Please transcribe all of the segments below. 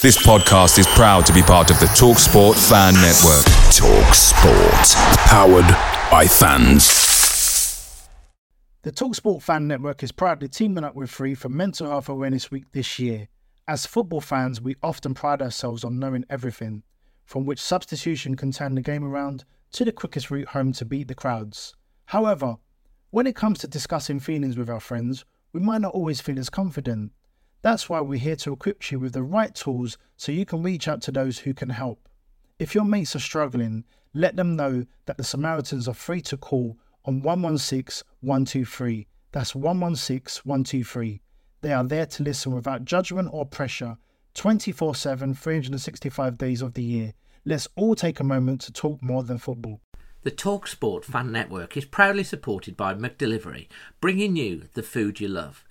This podcast is proud to be part of the TalkSport Fan Network. TalkSport, powered by fans. The TalkSport Fan Network is proudly teaming up with Free for Mental Health Awareness Week this year. As football fans, we often pride ourselves on knowing everything, from which substitution can turn the game around to the quickest route home to beat the crowds. However, when it comes to discussing feelings with our friends, we might not always feel as confident. That's why we're here to equip you with the right tools so you can reach out to those who can help. If your mates are struggling, let them know that the Samaritans are free to call on 116 123. That's 116 123. They are there to listen without judgment or pressure 24 7, 365 days of the year. Let's all take a moment to talk more than football. The TalkSport Fan Network is proudly supported by McDelivery, bringing you the food you love.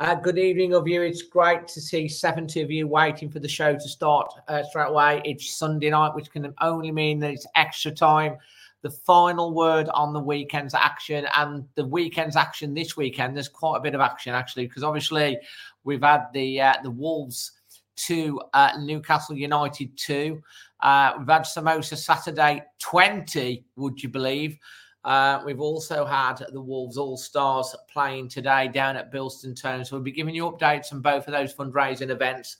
Uh, good evening of you. It's great to see 70 of you waiting for the show to start uh, straight away. It's Sunday night, which can only mean that it's extra time. The final word on the weekend's action and the weekend's action this weekend. There's quite a bit of action actually, because obviously we've had the uh, the Wolves to uh, Newcastle United two. Uh, we've had Samosa Saturday 20, would you believe? Uh, we've also had the Wolves All Stars playing today down at Bilston Town. So we'll be giving you updates on both of those fundraising events.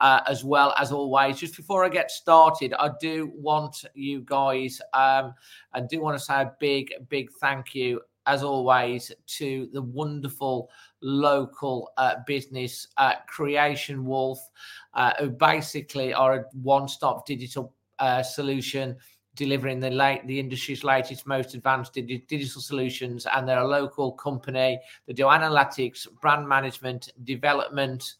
Uh, as well as always. Just before I get started, I do want you guys, um, I do want to say a big, big thank you, as always, to the wonderful local uh, business uh, Creation Wolf, uh, who basically are a one stop digital uh, solution delivering the late the industry's latest, most advanced digital solutions, and they're a local company. They do analytics, brand management, development,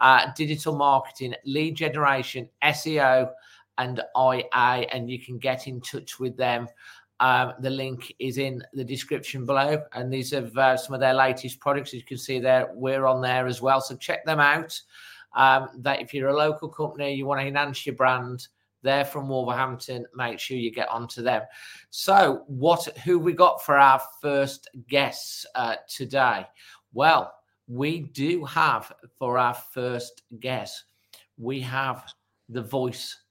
uh, digital marketing, lead generation, SEO, and IA. And you can get in touch with them. Um, the link is in the description below, and these are uh, some of their latest products. As you can see there, we're on there as well. So check them out. Um, that if you're a local company, you want to enhance your brand, they're from Wolverhampton. Make sure you get onto them. So, what who we got for our first guests uh, today? Well, we do have for our first guest, we have the voice,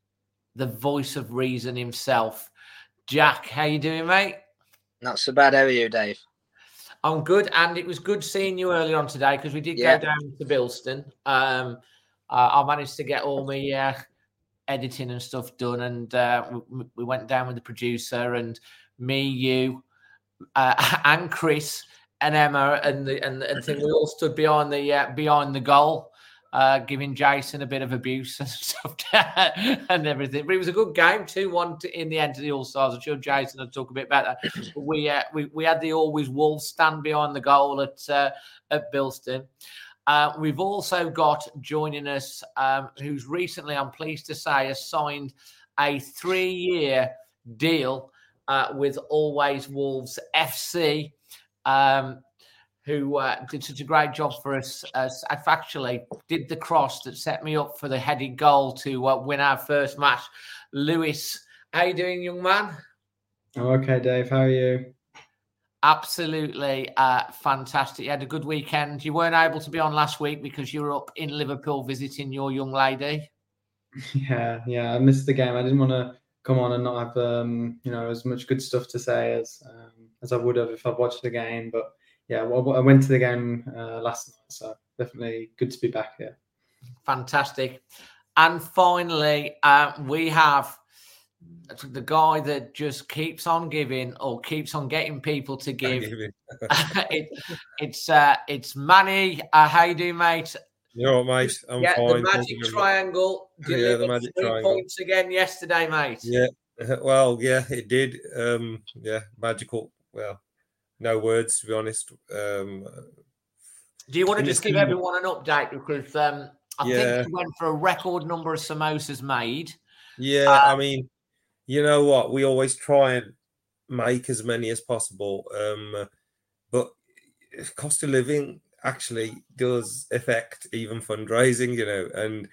the voice of reason himself, Jack. How you doing, mate? Not so bad. How are you, Dave? I'm good, and it was good seeing you earlier on today because we did yeah. go down to Bilston. Um, uh, I managed to get all my uh, editing and stuff done, and uh, we, we, went down with the producer and me, you, uh, and Chris and Emma and the and, and thing. We all stood behind the uh, behind the goal. Uh, giving Jason a bit of abuse and stuff and everything. But it was a good game, 2 1 in the end of the All Stars. I'm sure Jason will talk a bit about that. But we, uh, we, we had the always Wolves stand behind the goal at, uh, at Bilston. Uh, we've also got joining us, um, who's recently, I'm pleased to say, has signed a three year deal uh, with Always Wolves FC, um, who uh, did such a great job for us. As actually did the cross that set me up for the headed goal to uh, win our first match. Lewis, how you doing, young man? Oh, okay, Dave. How are you? Absolutely uh, fantastic. You had a good weekend. You weren't able to be on last week because you were up in Liverpool visiting your young lady. Yeah, yeah. I missed the game. I didn't want to come on and not have um, you know as much good stuff to say as um, as I would have if I'd watched the game. But yeah, well, I went to the game uh, last night, so definitely good to be back here. Fantastic. And finally, uh, we have the guy that just keeps on giving or keeps on getting people to give. it, it's uh, it's Manny. Uh, how you doing, mate? You know what, mate? I'm yeah, fine. The magic triangle. Yeah, the magic three triangle. points again yesterday, mate. Yeah, well, yeah, it did. Um, yeah, magical. Well, no words to be honest. Um, Do you want to just give everyone an update because um, I Yeah. think we went for a record number of samosas made. Yeah, I mean, you know what? We always try and make as many as possible. Um, but cost of living actually does affect even fundraising, you know, and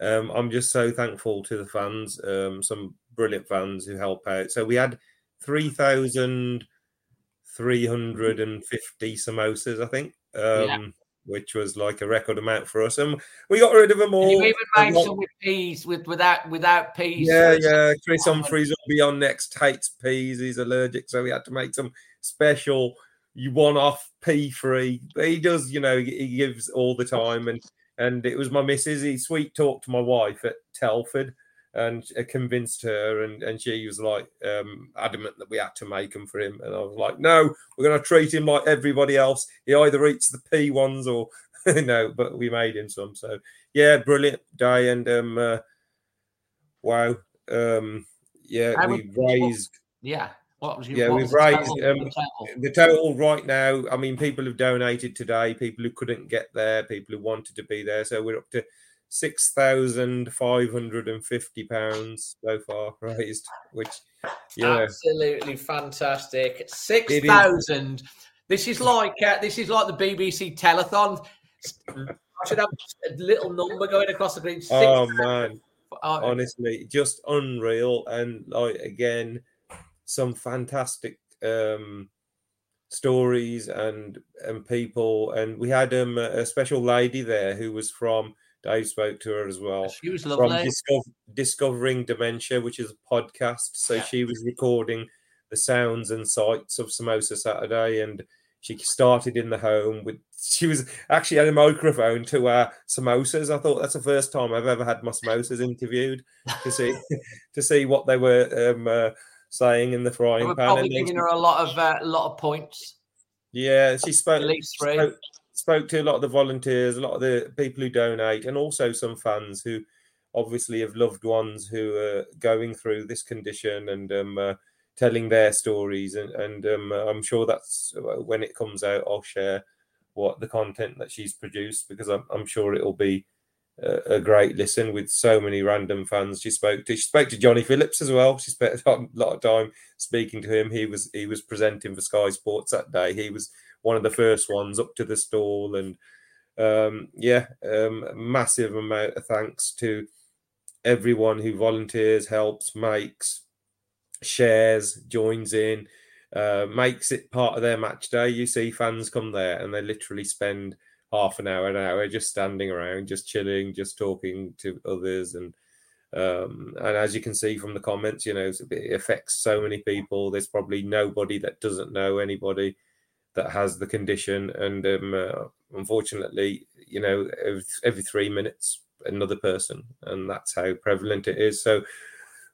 um, I'm just so thankful to the fans, um, some brilliant fans who help out. So we had 3,350 samosas, I think. Um. Which was like a record amount for us, and we got rid of them all. You even made some with peas, with without without peas. yeah, yeah. Chris Humphries will be on next. Hates peas. He's allergic, so we had to make some special you one off pea free. But he does, you know, he he gives all the time, and and it was my missus. He sweet talked to my wife at Telford and convinced her, and and she was like um, adamant that we had to make them for him, and I was like, no, we're going to treat him like everybody else. He either eats the pea ones or no, but we made him some. So yeah, brilliant day, and um. Uh, Wow. Um, yeah, How we people- raised yeah. What was your, Yeah, we've was the raised, total- um, the total? the total right now. I mean, people have donated today, people who couldn't get there, people who wanted to be there. So we're up to six thousand five hundred and fifty pounds so far raised, which yeah, Absolutely fantastic. Six is. This is like uh, this is like the BBC telethon. I should have a little number going across the green. Six oh man, honestly, just unreal. And like again, some fantastic um stories and and people. And we had um a special lady there who was from. Dave spoke to her as well. she was from lovely. Discover- Discovering Dementia, which is a podcast. So Yeah. she was recording the sounds and sights of Samosa Saturday, and she started in the home with. She was actually had a microphone to our samosas. I thought that's the first time I've ever had my samosas interviewed to see to see what they were um, uh, saying in the frying were pan. probably And giving she- her a lot of uh, a lot of points. yeah, she spoke. At least three. Spoke, spoke to a lot of the volunteers, a lot of the people who donate, and also some fans who obviously have loved ones who are going through this condition and um, uh, telling their stories. And, and um, uh, I'm sure that's uh, when it comes out, I'll share what the content that she's produced because I'm, I'm sure it'll be a, a great listen with so many random fans she spoke to. She spoke to Johnny Phillips as well. She spent a lot of time speaking to him. He was he was presenting for Sky Sports that day. He was one of the first ones up to the stall and um yeah um massive amount of thanks to everyone who volunteers helps makes shares joins in uh makes it part of their match day you see fans come there and they literally spend half an hour an hour just standing around just chilling just talking to others and um, and as you can see from the comments, you know, it affects so many people. There's probably nobody that doesn't know anybody that has the condition, and um, uh, unfortunately, you know, every, every three minutes another person, and that's how prevalent it is. So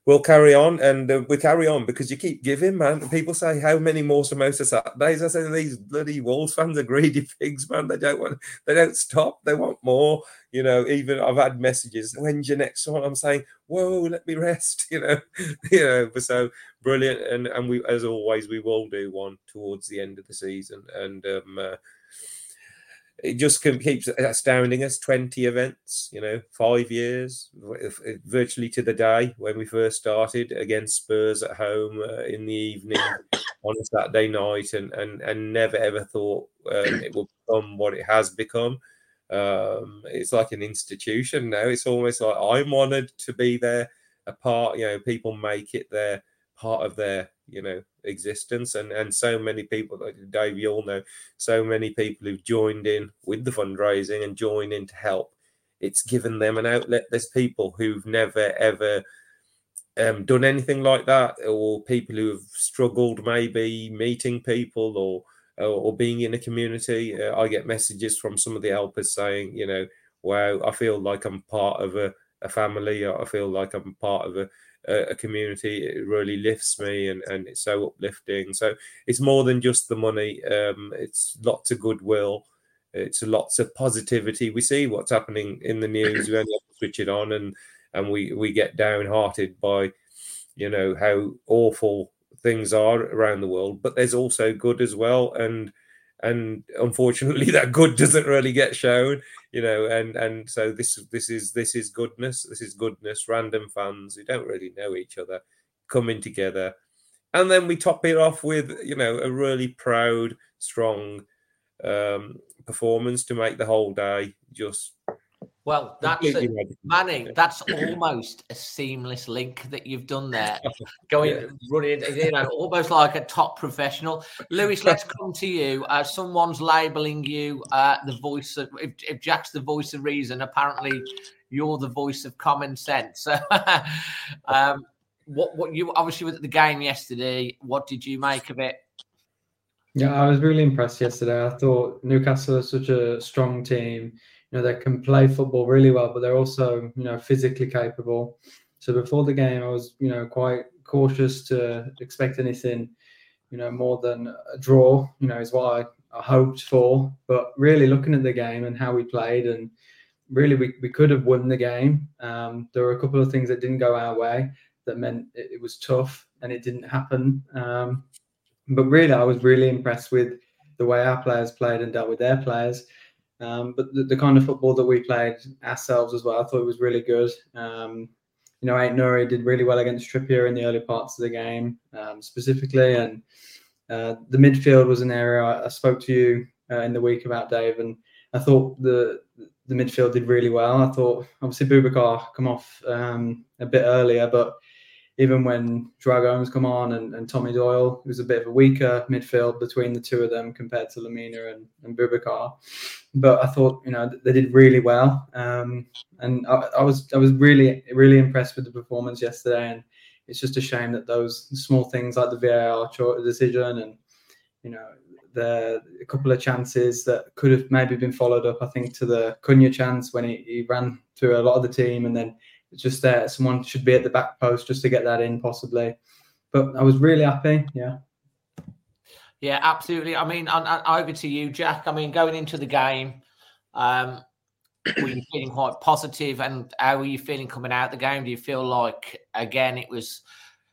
we'll carry on, and uh, we carry on because you keep giving, man. People say, "How many more samosa Saturdays?" I say, "These bloody Wolves fans are greedy pigs, man. They don't want, they don't stop. They want more." You know, even I've had messages. When's your next one? I'm saying, "Whoa, let me rest." You know, you know. So brilliant, and and we, as always, we will do one towards the end of the season, and um, uh, it just keeps astounding us. 20 events you know five years virtually to the day when we first started against spurs at home uh, in the evening on a saturday night and and, and never ever thought um, it would become what it has become. Um, it's like an institution now. It's almost like i'm honored to be there a part you know people make it their part of their you know existence and and so many people like dave you all know so many people who've joined in with the fundraising and joined in to help. It's given them an outlet. There's people who've never ever um, done anything like that or people who have struggled maybe meeting people or or, being in a community. Uh, i get messages from some of the helpers saying you know wow i feel like i'm part of a, a family. I feel like i'm part of a a, a community it really lifts me and, and it's so uplifting. So it's more than just the money um it's lots of goodwill it's lots of positivity. We see what's happening in the news we only have to switch it on and and we we get downhearted by you know how awful things are around the world, but there's also good as well, and and unfortunately that good doesn't really get shown you know and and so this this is this is goodness this is goodness random fans who don't really know each other coming together. And then we top it off with you know a really proud strong um performance to make the whole day just well, that's a, Manny. That's almost a seamless link that you've done there. Going yeah. running, you know, almost like a top professional. Lewis, let's come to you. Uh, someone's labeling you uh, the voice of. If, if, Jack's the voice of reason, apparently you're the voice of common sense. um, what what you obviously were at the game yesterday. What did you make of it? Yeah, I was really impressed yesterday. I thought Newcastle is such a strong team you know, they can play football really well, but they're also, you know, physically capable. So before the game, I was, you know, quite cautious to expect anything, you know, more than a draw, you know, is what I, I hoped for. But really looking at the game and how we played and really we, we could have won the game. Um, there were a couple of things that didn't go our way that meant it, it was tough and it didn't happen. Um, but really, I was really impressed with the way our players played and dealt with their players. Um, but the, the, kind of football that we played ourselves as well, I thought it was really good. Um, you know, Ait-Nouri did really well against Trippier in the early parts of the game, um, specifically, and uh, the midfield was an area I, I spoke to you uh, in the week about, Dave, and I thought the the midfield did really well. I thought obviously Boubacar come off um, a bit earlier, but even when Gomes come on and, and Tommy Doyle, it was a bit of a weaker midfield between the two of them compared to Lemina and, and Boubacar. But I thought, you know, they did really well. Um, and I, I, was I was really, really impressed with the performance yesterday. And it's just a shame that those small things like the VAR decision and, you know, the a couple of chances that could have maybe been followed up, I think, to the Cunha chance when he, he ran through a lot of the team and then it's just there. Someone should be at the back post just to get that in, possibly. But I was really happy. Yeah. Yeah, absolutely. I mean, over to you, Jack. I mean, going into the game, um, were you feeling quite positive, and how were you feeling coming out the game? Do you feel like again it was,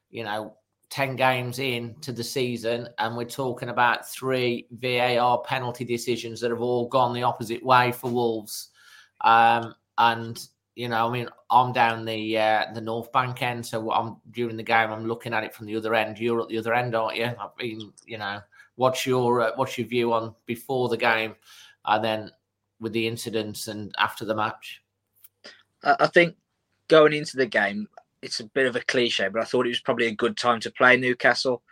you know, ten games in to the season, and we're talking about three VAR penalty decisions that have all gone the opposite way for Wolves, um, and you know, I mean, I'm down the uh, the North Bank end, so I'm during the game. I'm looking at it from the other end. You're at the other end, aren't you? I've been, you know, what's your uh, what's your view on before the game, and then with the incidents and after the match? I think going into the game, it's a bit of a cliche, but I thought it was probably a good time to play Newcastle.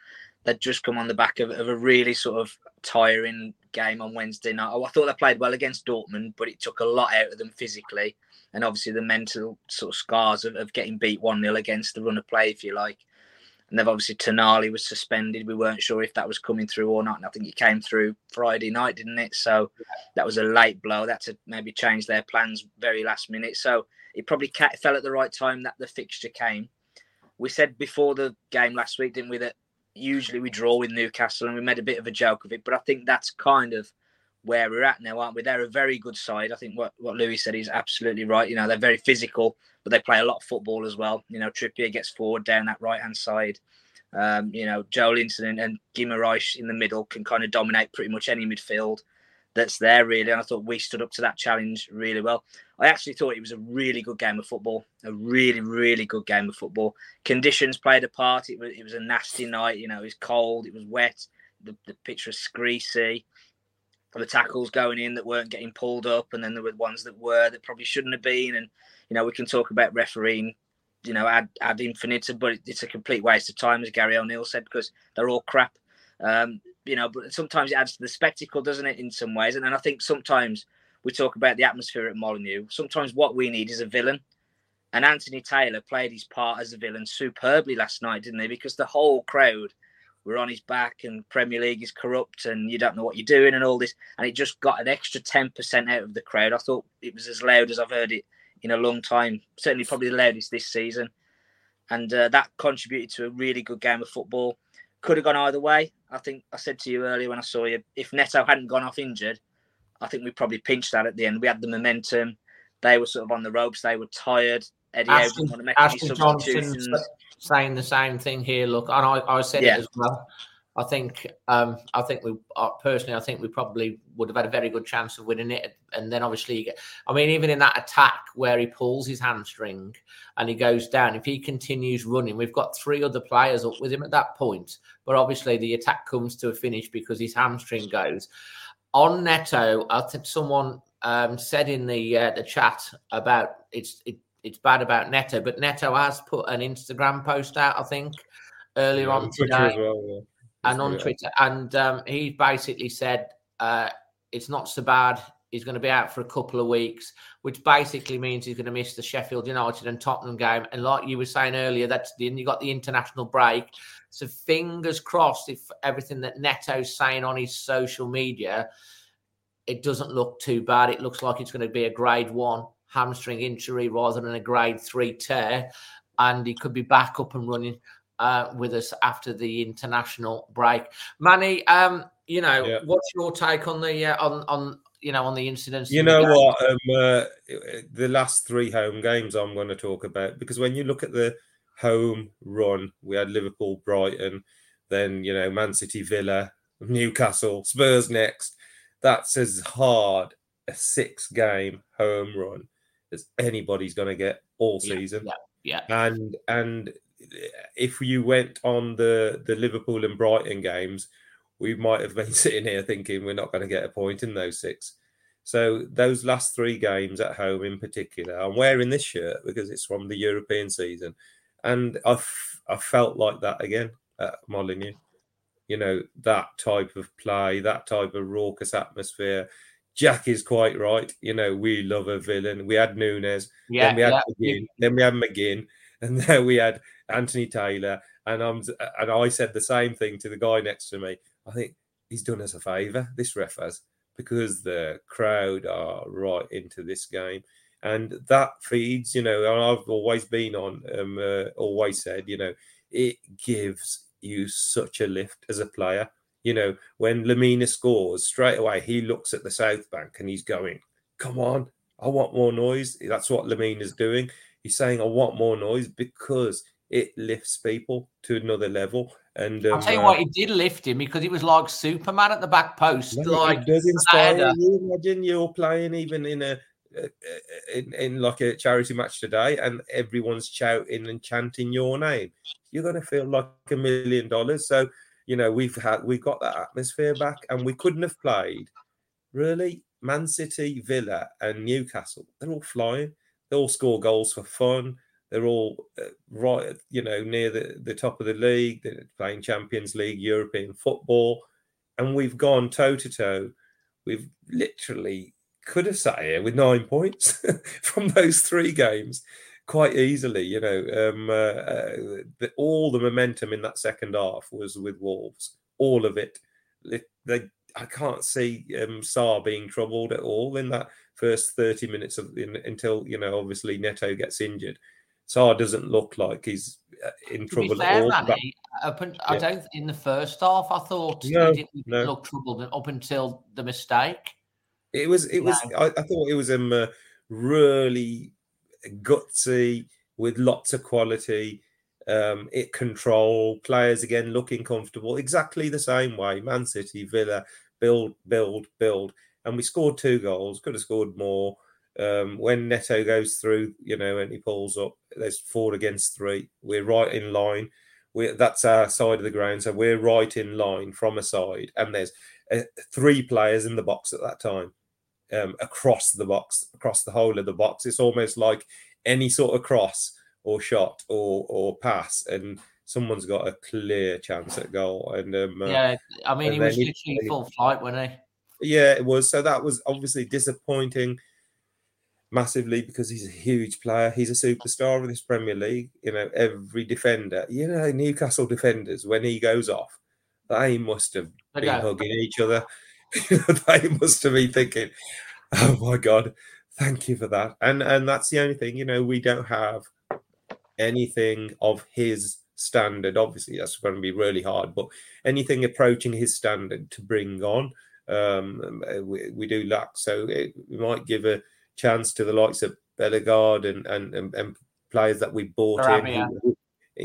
They'd just come on the back of, of a really sort of tiring game on Wednesday night. Oh, I thought they played well against Dortmund, but it took a lot out of them physically and obviously the mental sort of scars of, of getting beat 1 0 against the run of play, if you like. And then obviously Tonali was suspended. We weren't sure if that was coming through or not. And I think it came through Friday night, didn't it? So that was a late blow. That to maybe change their plans very last minute. So it probably fell at the right time that the fixture came. We said before the game last week, didn't we, that usually we draw with Newcastle and we made a bit of a joke of it. But I think that's kind of where we're at now, aren't we? They're a very good side. I think what, what Lewis said is absolutely right. You know, they're very physical, but they play a lot of football as well. You know, Trippier gets forward down that right hand side. Um, you know, Joelinton and, and Guimaraes in the middle can kind of dominate pretty much any midfield that's there, really. And I thought we stood up to that challenge really well. I actually thought it was a really good game of football, a really, really good game of football. Conditions played a part. It was, it was a nasty night. You know, it was cold, it was wet, the, the pitch was greasy the tackles going in that weren't getting pulled up, and then there were ones that were that probably shouldn't have been. And you know, we can talk about refereeing, you know, ad ad infinitum, but it's a complete waste of time, as Gary O'Neill said, because they're all crap. Um, you know, but sometimes it adds to the spectacle, doesn't it? In some ways, and, and I think sometimes we talk about the atmosphere at Molineux. Sometimes what we need is a villain. And Anthony Taylor played his part as a villain superbly last night, didn't he? Because the whole crowd we're on his back and Premier League is corrupt and you don't know what you're doing and all this. And it just got an extra 10% out of the crowd. I thought it was as loud as I've heard it in a long time. Certainly, probably the loudest this season. And uh, that contributed to a really good game of football. Could have gone either way. I think I said to you earlier when I saw you, if Neto hadn't gone off injured, I think we probably pinched that at the end. We had the momentum. They were sort of on the ropes. They were tired. Eddie Howe Ashley, didn't want to make any Ashley Johnson saying the same thing here. Look, and I, I said Yeah. it as well. I think, um, I think we uh, personally, I think we probably would have had a very good chance of winning it. And then obviously, I mean, even in that attack where he pulls his hamstring and he goes down, if he continues running, we've got three other players up with him at that point. But obviously, the attack comes to a finish because his hamstring goes. On Neto, I think someone um, said in the uh, the chat about it's it, it's bad about Neto, but Neto has put an Instagram post out, I think, earlier on today well, yeah. And on Twitter, and um, he basically said uh, it's not so bad. He's going to be out for a couple of weeks, which basically means he's going to miss the Sheffield United and Tottenham game. And like you were saying earlier, that's the, you got the international break. So fingers crossed if everything that Neto's saying on his social media, it doesn't look too bad. It looks like it's going to be a grade one hamstring injury rather than a grade three tear, and he could be back up and running uh, with us after the international break. Manny, um, you know, Yeah. what's your take on the uh, on on you know on the incidents? You know what? Um, uh, the last three home games I'm going to talk about because when you look at the home run, we had Liverpool, Brighton, then you know Man City, Villa, Newcastle, Spurs next. That's as hard a six game home run as anybody's going to get all Yeah, season. yeah. And and if you went on the the Liverpool and Brighton games, we might have been sitting here thinking we're not going to get a point in those six. So those last three games at home, in particular, I'm wearing this shirt because it's from the European season, and I've I felt like that again at Molineux. You know that type of play, that type of raucous atmosphere. Jack is quite right. You know we love a villain. We had Nunes, yeah, then we had yeah. McGinn, then we had McGinn, and then we had Anthony Taylor. And I'm and I said the same thing to the guy next to me. I think he's done us a favour, this ref has, because the crowd are right into this game. And that feeds, you know, and I've always been on, um, uh, always said, you know, it gives you such a lift as a player. You know, when Lemina scores, straight away he looks at the South Bank and he's going, come on, I want more noise. That's what Lemina's doing. He's saying, I want more noise because it lifts people to another level. And I'll um, tell you uh, what, it did lift him because he was like Superman at the back post. no, like it does inspire you. Imagine you're playing even in a in, in like a charity match today, and everyone's shouting and chanting your name. You're going to feel like a million dollars. So you know we've had we've got that atmosphere back, and we couldn't have played really. Man City, Villa, and Newcastle. They're all flying. They all score goals for fun. They're all uh, right, you know, near the, the top of the league. They're playing Champions League, European football, and we've gone toe to toe. We've literally could have sat here with nine points from those three games quite easily. You know, um, uh, uh, the, all the momentum in that second half was with Wolves, all of it. They, they I can't see um, Sá being troubled at all in that first 30 minutes of in, until you know obviously Neto gets injured. Sá doesn't look like he's uh, in trouble fair, at all. Manny, up un- I don't. In the first half, I thought No, he didn't no. look troubled up until the mistake. It was. It was. I, I thought it was um uh, really gutsy with lots of quality. Um, it control players again looking comfortable exactly the same way. Man City, Villa, build, build, build, and we scored two goals. Could have scored more. Um, when Neto goes through, you know, and he pulls up, there's four against three. We're right in line. We that's our side of the ground, so we're right in line from a side, and there's uh, three players in the box at that time um, across the box, across the whole of the box. It's almost like any sort of cross or shot or or pass, and someone's got a clear chance at goal. And um, uh, yeah, I mean, he was he- literally full flight, wasn't he? yeah, it was. So that was obviously disappointing massively because he's a huge player. He's a superstar of this Premier League. You know, every defender, you know, Newcastle defenders, when he goes off, they must have been hugging each other. they must have been thinking, oh my God, thank you for that. And and that's the only thing, you know, we don't have anything of his standard. Obviously, that's going to be really hard, but anything approaching his standard to bring on, um, we, we do lack. So it, we might give a chance to the likes of Bellegarde and and, and, and players that we bought Sarabia. in,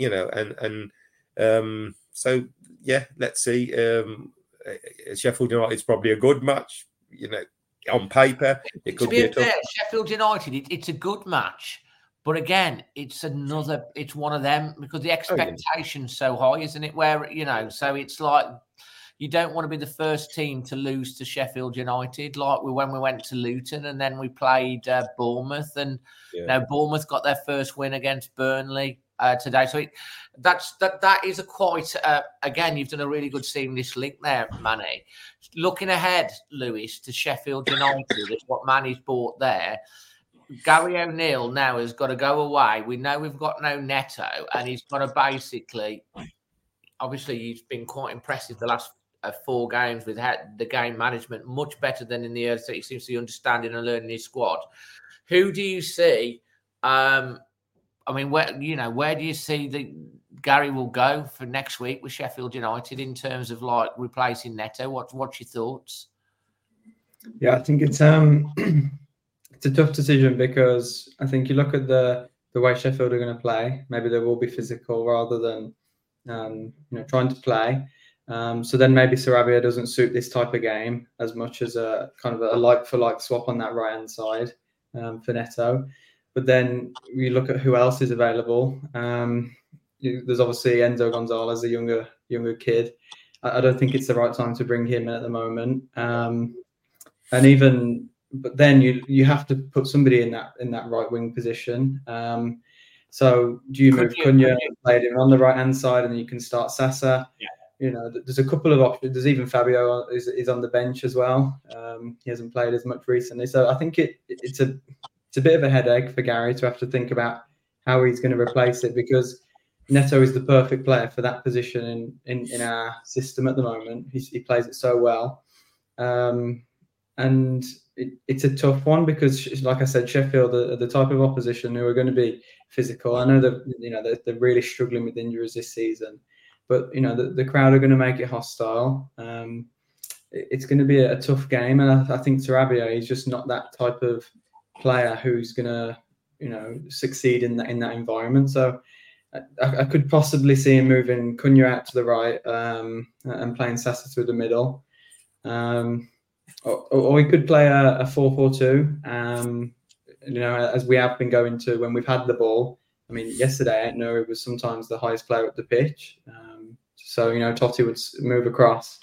you know, and and um, so yeah, let's see. Um, uh, Sheffield United's probably a good match, you know, on paper. It to could be be a tough. fair, Sheffield United, it, it's a good match, but again, it's another, it's one of them because Oh, the expectation's so high, isn't it? Where you know, so it's like you don't want to be the first team to lose to Sheffield United, like we when we went to Luton and then we played uh, Bournemouth, and Yeah. now Bournemouth got their first win against Burnley. Uh, today, so it, that's that. That is a quite uh, again. You've done a really good seamless link there, Manny. Looking ahead, Lewis, to Sheffield United, is what Manny's bought there. Gary O'Neill now has got to go away. We know we've got no Neto, and he's got to basically. Obviously, he's been quite impressive the last uh, four games with the game management, much better than in the early. So he seems to be understanding and learning his squad. Who do you see? Um, I mean, where you know, where do you see the Gary will go for next week with Sheffield United in terms of like replacing Neto? What what's your thoughts? Yeah, I think it's um it's a tough decision because I think you look at the the way Sheffield are going to play. Maybe they will be physical rather than um, you know trying to play. Um, so then maybe Sarabia doesn't suit this type of game as much as a kind of a like for like swap on that right hand side um, for Neto. But then you look at who else is available. Um, there's obviously Enso González, a younger younger kid. I, I don't think it's the right time to bring him in at the moment. Um, and even but then you you have to put somebody in that in that right wing position. Um, so do you Could move you- Cunha, could you- play him on the right hand side, and then you can start Sasa. Yeah. You know, there's a couple of options. There's even Fabio is, is on the bench as well. Um, he hasn't played as much recently, so I think it it's a it's a bit of a headache for Gary to have to think about how he's going to replace it because Neto is the perfect player for that position in in, in our system at the moment. He's, he plays it so well. Um, and it, it's a tough one because, like I said, Sheffield are the type of opposition who are going to be physical. I know that you know they're, they're really struggling with injuries this season, but you know the, the crowd are going to make it hostile. Um, it- it's going to be a, a tough game, and I, I think Sarabia is just not that type of player who's going to you know succeed in that in that environment. So. I, I could possibly see him moving Cunha out to the right um, and playing Sasa through the middle. Um, or, we could play a, a 4-4-2 um, you know as we have been going to when we've had the ball. I mean yesterday I know it was sometimes the highest player at the pitch um, so you know Toti would move across.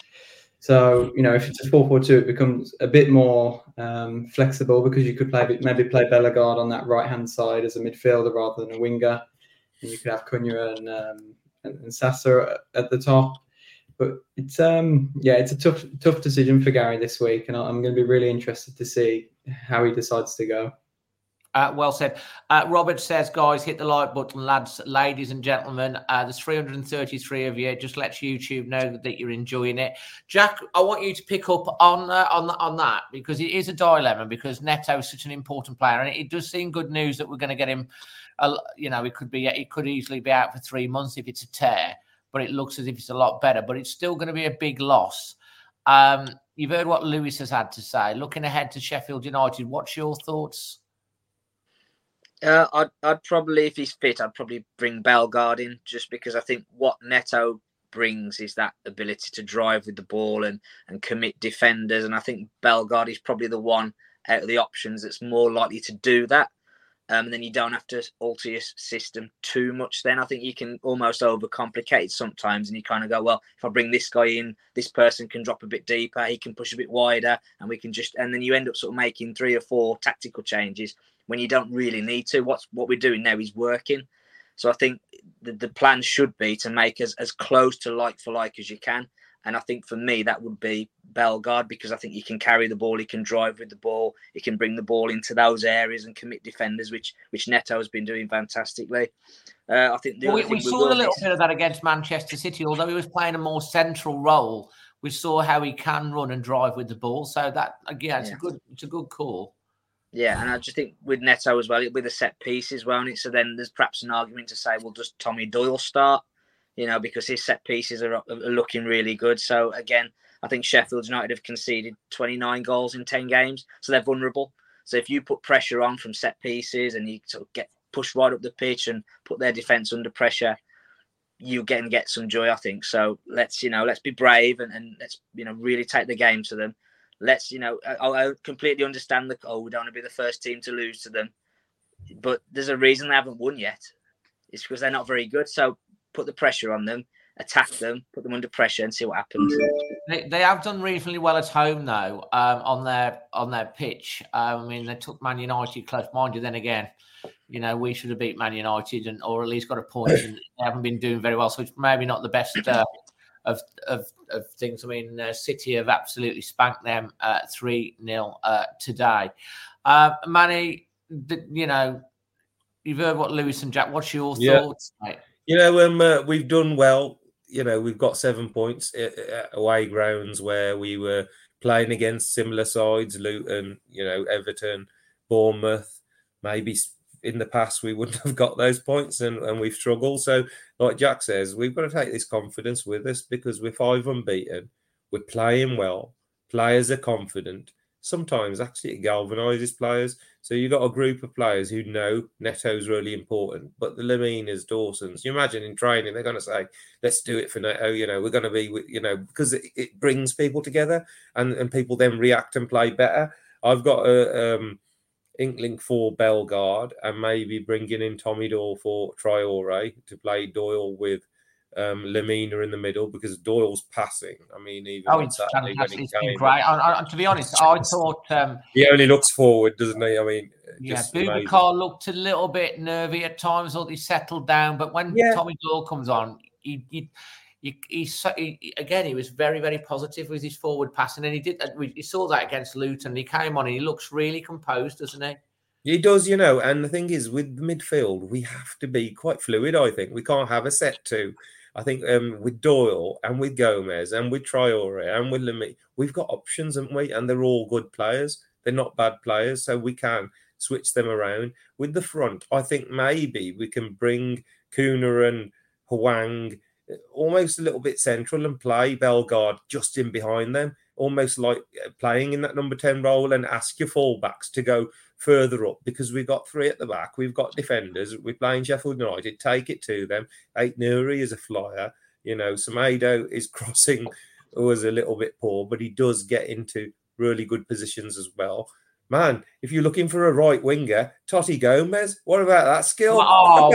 So you know if it's a 4-4-2 it becomes a bit more um, flexible because you could play maybe play Bellegarde on that right hand side as a midfielder rather than a winger. And you could have Cunha and um, and, and at the top but it's um yeah it's a tough tough decision for Gary this week, and I'm going to be really interested to see how he decides to go. Uh, well said. Uh, Robert says, guys, hit the like button, lads, ladies and gentlemen. Uh, there's 333 of you. Just let YouTube know that you're enjoying it. Jack, I want you to pick up on uh, on on that because it is a dilemma because Neto is such an important player, and it, it does seem good news that we're going to get him. Uh, you know, it could be it could easily be out for three months if it's a tear, but it looks as if it's a lot better. But it's still going to be a big loss. Um, you've heard what Lewis has had to say. Looking ahead to Sheffield United, what's your thoughts? Uh, I'd, I'd probably, if he's fit, I'd probably bring Bellegarde in just because I think what Neto brings is that ability to drive with the ball and, and commit defenders. And I think Bellegarde is probably the one out of the options that's more likely to do that. Um, and then you don't have to alter your system too much. Then I think you can almost overcomplicate it sometimes, and you kind of go, well, if I bring this guy in, this person can drop a bit deeper, he can push a bit wider, and we can just, and then you end up sort of making three or four tactical changes when you don't really need to. What's what we're doing now is working. So I think the, the plan should be to make us as close to like for like as you can. And I think for me that would be Bellegarde because I think he can carry the ball, he can drive with the ball, he can bring the ball into those areas and commit defenders, which which Neto has been doing fantastically. Uh, I think the Well, we, we saw a little bit of that against Manchester City, although he was playing a more central role. We saw how he can run and drive with the ball. So that again, it's Yeah. a good, it's a good call. Yeah, and I just think with Neto as well, with the set piece as well. And so then there's perhaps an argument to say, well, does Tommy Doyle start? You know, because his set pieces are, are looking really good. So again, I think Sheffield United have conceded 29 goals in 10 games, so they're vulnerable. So if you put pressure on from set pieces and you sort of get pushed right up the pitch and put their defence under pressure, you can get some joy. I think so. Let's you know, let's be brave and, and let's you know really take the game to them. Let's you know, I, I completely understand the oh we don't want to be the first team to lose to them, but there's a reason they haven't won yet. It's because they're not very good. So put the pressure on them, attack them, put them under pressure, and see what happens. They, they have done reasonably well at home though um, on their on their pitch. Um, I mean, they took Man United close, mind you. Then again, you know, we should have beat Man United and or at least got a point. And they haven't been doing very well, so it's maybe not the best uh, of, of of things. I mean, uh, City have absolutely spanked them uh, three 0 uh, today. Uh, Manny, you know, you've heard what Lewis and Jack. What's your Yeah. thoughts? Mate? You know, um, uh, we've done well. You know, we've got seven points at, at away grounds where we were playing against similar sides, Luton, you know, Everton, Bournemouth. Maybe in the past we wouldn't have got those points and, and we've struggled. So, like Jack says, we've got to take this confidence with us because we're five unbeaten. We're playing well. Players are confident. Sometimes actually it galvanizes players. So you've got a group of players who know Neto's really important, but the Leminas, Dawson's, you imagine in training, they're going to say, let's do it for Neto. You know, we're going to be, you know, because it, it brings people together and, and people then react and play better. I've got a um, inkling for Bellegarde and maybe bringing in Tommy Doyle for Traore to play Doyle with um, Lemina in the middle because Doyle's passing. I mean, even Oh, it's Saturday fantastic. It's been great. And, and to be honest, I thought. Um, he only looks forward, doesn't he? I mean, Yeah. Boubacar looked a little bit nervy at times, thought he settled down. But when Yeah. Tommy Doyle comes on, he, he, he, so- he, again, he was very, very positive with his forward passing. And he did, we he saw that against Luton. He came on and he looks really composed, doesn't he? He does, you know, and the thing is, with the midfield, we have to be quite fluid. I think we can't have a set two. I think um, with Doyle and with Gomes and with Traore and with Lemi, we've got options, haven't we? And they're all good players. They're not bad players, so we can switch them around. With the front, I think maybe we can bring Cunha and Hwang uh, almost a little bit central and play Bellegarde just in behind them, almost like uh, playing in that number 10 role and ask your fullbacks to go further up because we've got three at the back. We've got defenders. We're playing Sheffield United. Take it to them. Ait-Nouri is a flyer. You know, Semedo is crossing was a little bit poor, but he does get into really good positions as well. Man, if you're looking for a right winger, Toti Gomes, what about that skill? Oh,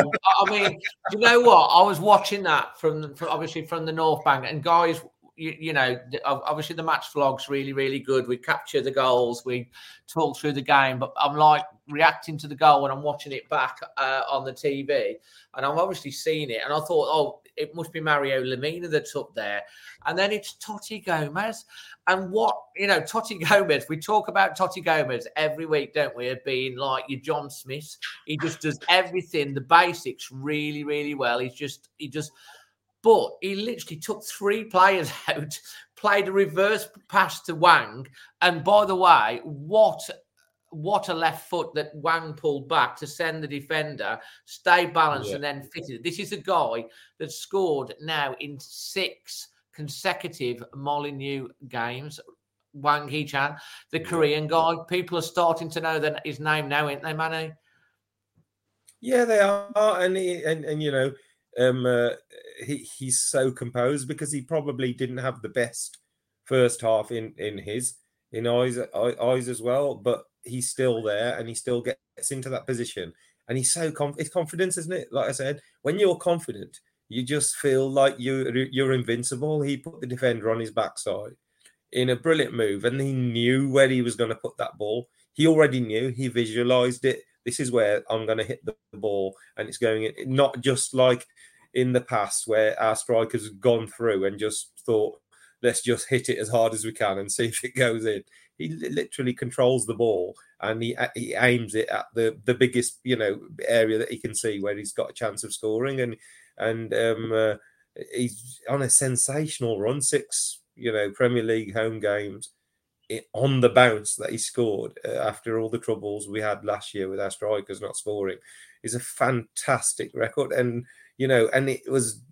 I mean, you know what? I was watching that from, from obviously from the North Bank, and guys, you, you know, obviously the match vlog's really, really good. We capture the goals, we talk through the game, but I'm like reacting to the goal when I'm watching it back uh, on the TV, and I'm obviously seeing it, and I thought, oh, it must be Mario Lemina that's up there, and then it's Toti Gomes. And what you know, Toti Gomes, we talk about Toti Gomes every week, don't we? Being like your John Smith. He just does everything, the basics really, really well. He's just he just but he literally took three players out, played a reverse pass to Hwang. And by the way, what what a left foot that Hwang pulled back to send the defender, stay balanced, Yeah. and then fitted. This is a guy that scored now in six consecutive Molineux games. Hwang Hee-chan, the Korean guy. People are starting to know that his name now, ain't they, Manu? Yeah, they are, and and and you know, um, uh, he he's so composed because he probably didn't have the best first half in in his in eyes eyes as well, but he's still there and he still gets into that position, and he's so conf- it's confidence, isn't it? Like I said, when you're confident, you just feel like you you're invincible. He put the defender on his backside in a brilliant move, and he knew where he was going to put that ball. He already knew. He visualized it. This is where I'm going to hit the ball, and it's going in. Not just like in the past where our strikers have gone through and just thought, let's just hit it as hard as we can and see if it goes in. He literally controls the ball and he he aims it at the the biggest you know area that he can see where he's got a chance of scoring and and um, uh, he's on a sensational run six you know Premier League home games on the bounce that he scored uh, after all the troubles we had last year with our strikers not scoring is a fantastic record and you know and it was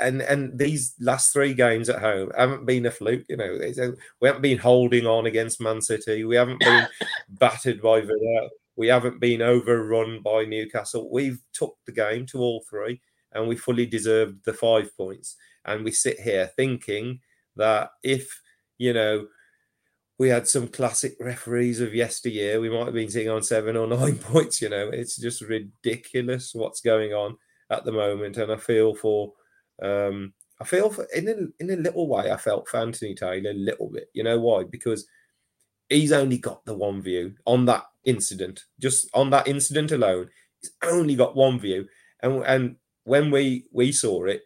and and these last three games at home haven't been a fluke you know we haven't been holding on against man city we haven't been battered by Villa We haven't been overrun by Newcastle. We've took the game to all three, and we fully deserved the five points. And we sit here thinking that if you know we had some classic referees of yesteryear, we might have been sitting on seven or nine points. You know, it's just ridiculous what's going on at the moment, and I feel for. Um, I feel for in a in a little way. I felt for Anthony Taylor a little bit. You know why? Because he's only got the one view on that incident. Just on that incident alone, he's only got one view. And and when we we saw it,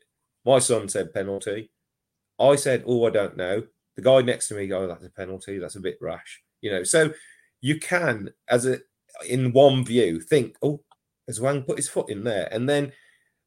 my son said penalty. I said, "Oh, I don't know." The guy next to me, "Oh, that's a penalty. That's a bit rash." You know, so you can, as a in one view, think, "Oh, has Hwang put his foot in there?" And then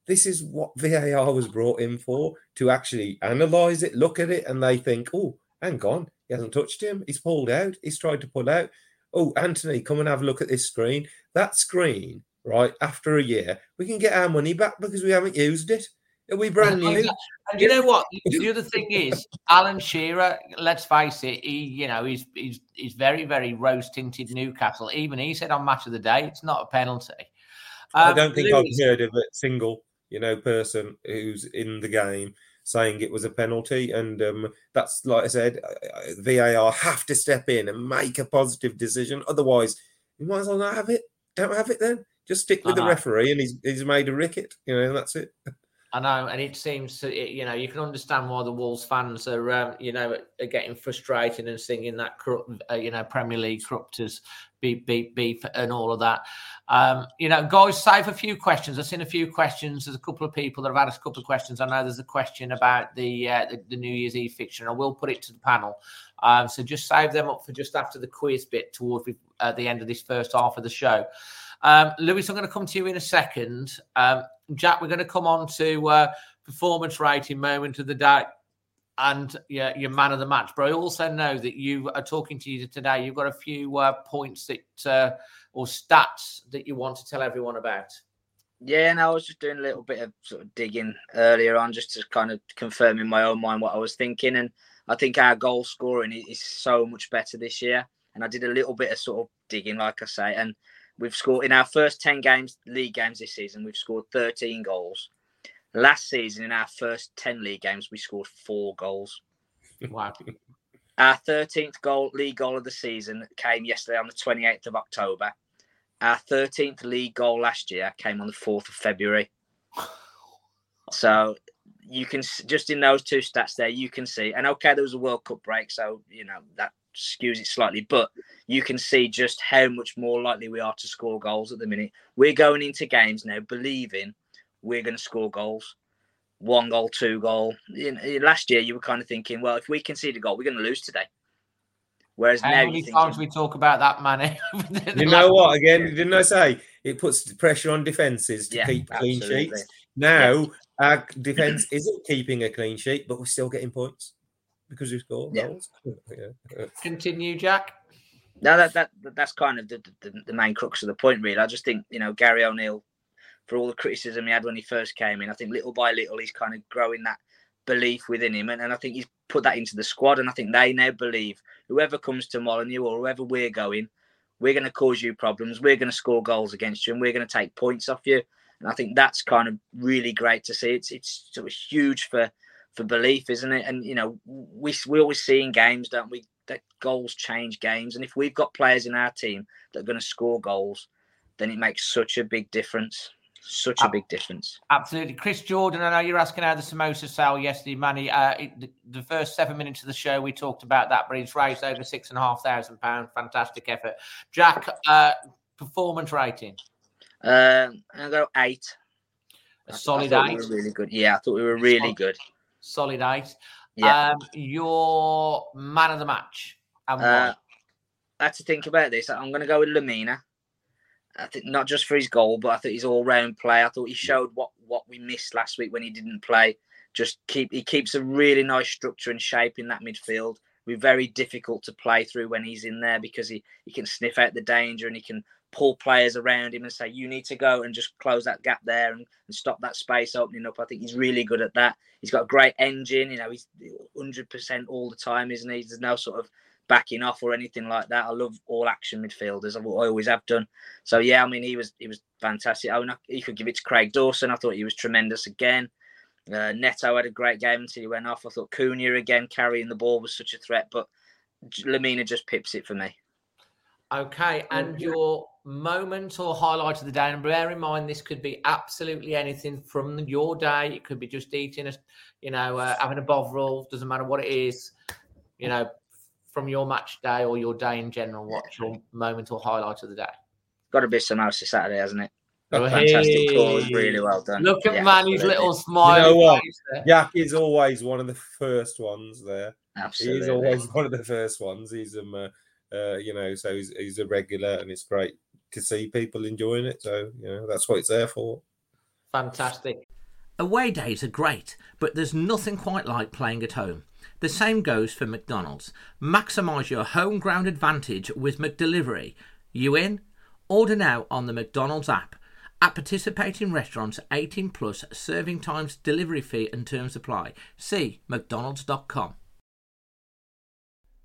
this is what VAR was brought in for to actually analyze it, look at it, and they think, "Oh, hang on, he hasn't touched him. He's pulled out. He's tried to pull out." Oh, Anthony, come and have a look at this screen. That screen, right? After a year, we can get our money back because we haven't used it. It'll be brand new. And you know what? The other thing is, Alan Shearer. Let's face it. He, you know, he's he's he's very very rose tinted Newcastle. Even he said on Match of the Day, it's not a penalty. Um, I don't think Lewis, I've heard of a single, you know, person who's in the game saying it was a penalty. And um, that's like I said, VAR have to step in and make a positive decision. Otherwise, you might as well not have it. Don't have it then. Just stick with the referee, and he's he's made a ricket. You know, and that's it. I know, and it seems to, you know, you can understand why the Wolves fans are, um, you know, are getting frustrated and singing that, uh, you know, Premier League corruptors beep, beep, beep, and all of that. Um, you know, guys, save a few questions. I've seen a few questions. There's a couple of people that have asked a couple of questions. I know there's a question about the uh, the, the, New Year's Eve fixture, And I will put it to the panel. Um, so just save them up for just after the quiz bit towards uh, the end of this first half of the show. Um, Lewis, I'm going to come to you in a second. Um, Jack, we're going to come on to uh, performance rating moment of the day and yeah, your man of the match. But I also know that you are talking to you today. You've got a few uh, points that uh, or stats that you want to tell everyone about. Yeah, and I was just doing a little bit of sort of digging earlier on, just to kind of confirm in my own mind what I was thinking. And I think our goal scoring is so much better this year. And I did a little bit of sort of digging, like I say, and We've scored in our first 10 games, league games this season, we've scored 13 goals. Last season, in our first 10 league games, we scored four goals. Wow. Our 13th goal, league goal of the season came yesterday on the 28th of October. Our 13th league goal last year came on the 4th of February. So you can just in those two stats there, you can see. And okay, there was a World Cup break, so you know that skews it slightly, but you can see just how much more likely we are to score goals at the minute. We're going into games now believing we're going to score goals. One goal, two goal. In, in last year, you were kind of thinking, well, if we concede a goal, we're going to lose today. Whereas How now, many times we talk about that, man? you know what? Again, didn't I say it puts pressure on defenses to Yeah, keep clean absolutely. sheets? Now our defense isn't keeping a clean sheet, but we're still getting points because we scored Yeah. goals. Yeah. Continue, Jack. No, that, that that's kind of the, the, the main crux of the point, really. I just think you know Gary O'Neill, for all the criticism he had when he first came in, I think little by little he's kind of growing that belief within him, and, and I think he's put that into the squad, and I think they now believe whoever comes to Molineux or whoever we're going, we're going to cause you problems, we're going to score goals against you, and we're going to take points off you, and I think that's kind of really great to see. It's it's sort of huge for for belief, isn't it? And you know, we we always see in games, don't we, that goals change games. And if we've got players in our team that are going to score goals, then it makes such a big difference. Such a big difference. Absolutely. Chris Jordan, I know you're asking how the samosa sale yesterday, Manny. Uh, it, the, the first seven minutes of the show, we talked about that, but it's raised over six and a half thousand pounds. Fantastic effort. Jack, uh, performance rating, Um, I go eight. A solid we eight. were really good. Yeah, I thought we were really good. Solid eight. Yeah. Um, your man of the match. And Uh. I had to think about this. I'm going to go with Lemina. I think not just for his goal, but I think his all-round play. I thought he showed what what we missed last week when he didn't play. Just keep he keeps a really nice structure and shape in that midfield. We're very difficult to play through when he's in there because he, he can sniff out the danger and he can pull players around him and say, You need to go and just close that gap there and, and stop that space opening up. I think he's really good at that. He's got a great engine, you know, he's 100% all the time, isn't he? There's no sort of backing off or anything like that. I love all action midfielders. I always have done. So yeah, I mean he was he was fantastic. Oh, you could give it to Craig Dawson. I thought he was tremendous again. Uh, Neto had a great game until he went off. I thought Cunha again carrying the ball was such a threat, but Lemina just pips it for me. Okay, and your moment or highlight of the day, and bear in mind this could be absolutely anything from your day. It could be just eating a, you know, uh, having a bovril. Doesn't matter what it is. You know, from your match day or your day in general, what's your moment or highlight of the day? Got to be Samosa Saturday, hasn't it? Fantastic call, really well done. Look at yeah, Manny's little smile. You know what? Jack is always one of the first ones there. Absolutely, he's always one of the first ones. He's um, uh, uh, you know, so he's, he's a regular, and it's great to see people enjoying it. So you know, that's what it's there for. Fantastic. Away days are great, but there's nothing quite like playing at home. The same goes for McDonald's. Maximise your home ground advantage with McDelivery. You in? Order now on the McDonald's app. At participating restaurants, 18 plus serving times, delivery fee and terms apply. See mcdonalds.com.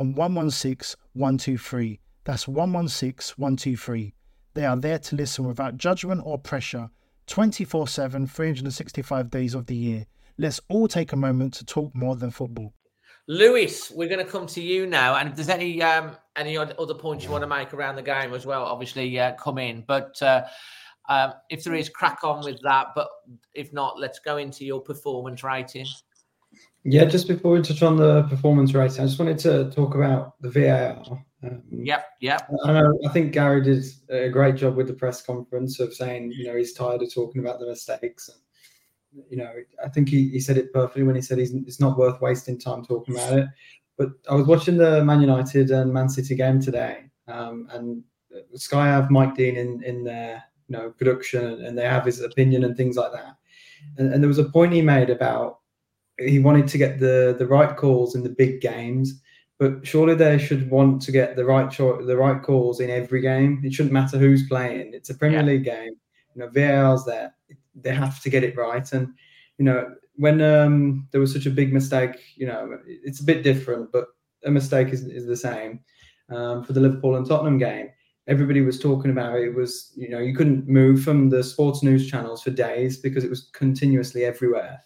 on 116 123. That's 116 123. They are there to listen without judgment or pressure 24 7, 365 days of the year. Let's all take a moment to talk more than football. Lewis, we're going to come to you now, and if there's any um, any other points you want to make around the game as well, obviously uh, come in. But uh, um, if there is, crack on with that. But if not, let's go into your performance rating. Yeah, just before we touch on the performance rating, I just wanted to talk about the VAR. Um, yep, yep. I know. I think Gary did a great job with the press conference of saying, you know, he's tired of talking about the mistakes. And, you know, I think he, he said it perfectly when he said he's, it's not worth wasting time talking about it. But I was watching the Man United and Man City game today, um, and Sky have Mike Dean in in their you know production, and they have his opinion and things like that. And, and there was a point he made about he wanted to get the the right calls in the big games, but surely they should want to get the right cho- the right calls in every game. It shouldn't matter who's playing. It's a Premier yeah. League game. You know, VAR's there they have to get it right. And you know, when um, there was such a big mistake, you know, it's a bit different, but a mistake is, is the same um, for the Liverpool and Tottenham game. Everybody was talking about it. it. Was you know you couldn't move from the sports news channels for days because it was continuously everywhere.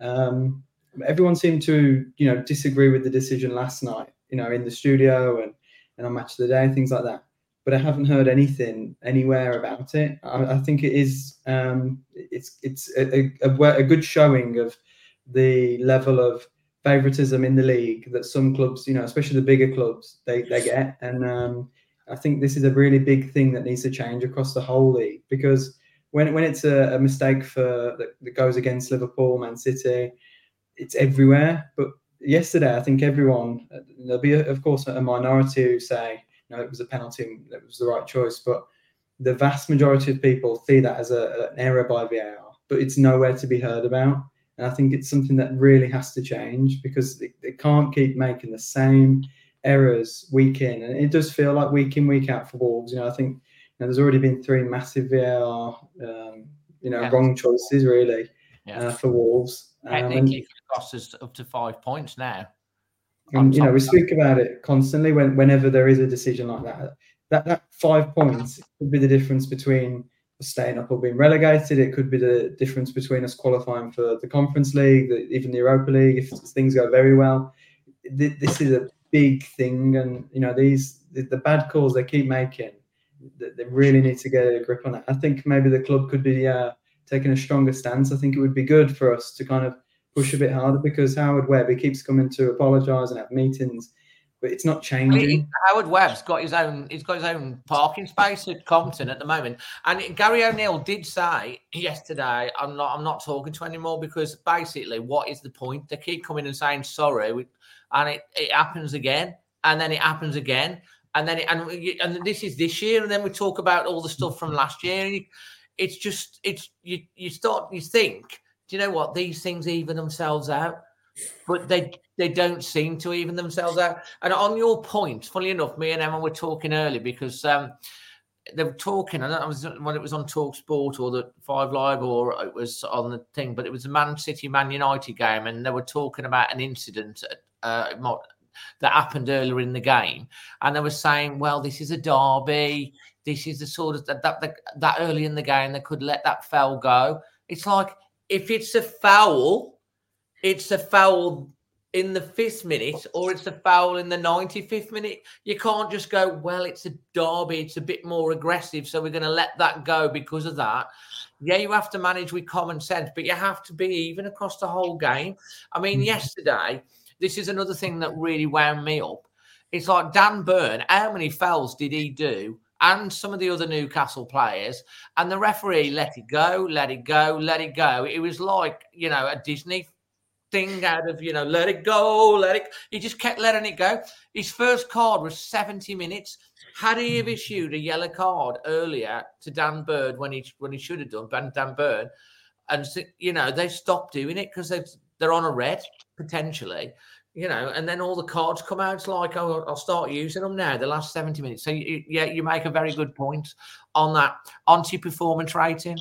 Um, everyone seemed to you know disagree with the decision last night. You know, in the studio and and on Match of the Day, things like that but I haven't heard anything anywhere about it. I, I think it is um, it's it's a, a, a, good showing of the level of favoritism in the league that some clubs, you know, especially the bigger clubs, they they get, and um, I think this is a really big thing that needs to change across the whole league because when when it's a, a mistake for that, that goes against Liverpool, Man City, it's everywhere. But yesterday, I think everyone there'll be of course a minority who say know, it was a penalty, it was the right choice. But the vast majority of people see that as a, an error by VAR, but it's nowhere to be heard about. And I think it's something that really has to change because they, they can't keep making the same errors week in. And it does feel like week in, week out for Wolves. You know, I think you know, there's already been three massive VAR, um, you know, yeah. wrong choices really yeah. uh, for Wolves. Um, Technically, um, cost us up to five points now. And you know, we speak about it constantly when whenever there is a decision like that. That that five points could be the difference between staying up or being relegated. It could be the difference between us qualifying for the Conference League, the, even the Europa League, if things go very well. This is a big thing, and you know these the, the bad calls they keep making. They really need to get a grip on it. I think maybe the club could be uh, taking a stronger stance. I think it would be good for us to kind of push a bit harder because Howard Webb he keeps coming to apologise and have meetings, but it's not changing. Howard Webb's got his own. He's got his own parking space at Compton at the moment. And Gary O'Neill did say yesterday, "I'm not. I'm not talking to anymore because basically, what is the point? They keep coming and saying sorry, and it, it happens again, and then it happens again." and then it, and and this is this year, and then we talk about all the stuff from last year. It's just it's you you start you think, do you know what these things even themselves out, but they they don't seem to even themselves out. And on your point, funny enough, me and Emma were talking earlier because. um they were talking, that was when it was on Talk Sport or the Five Live or it was on the thing, but it was a Man City Man United game, and they were talking about an incident uh, that happened earlier in the game, and they were saying, "Well, this is a derby. This is the sort of that that, that early in the game they could let that fell go." It's like if it's a foul, it's a foul in the fifth minute or it's a foul in the 95th minute. You can't just go, well, it's a derby, it's a bit more aggressive, so we're going to let that go because of that. Yeah, you have to manage with common sense, but you have to be even across the whole game. I mean, mm-hmm. yesterday, this is another thing that really wound me up. It's like Dan Burn, how many fouls did he do? And some of the other Newcastle players, and the referee let it go, let it go, let it go. It was like, you know, a Disney thing out of, you know, let it go, let it. He just kept letting it go. His first card was 70 minutes. Had he have issued a yellow card earlier to Dan Burn when he when he should have done, Dan Burn, and you know they stopped doing it because they they're on a red potentially, you know, and then all the cards come out. Like, oh, I'll start using them now. The last seventy minutes. So you, yeah, you make a very good point on that. Onto performance rating.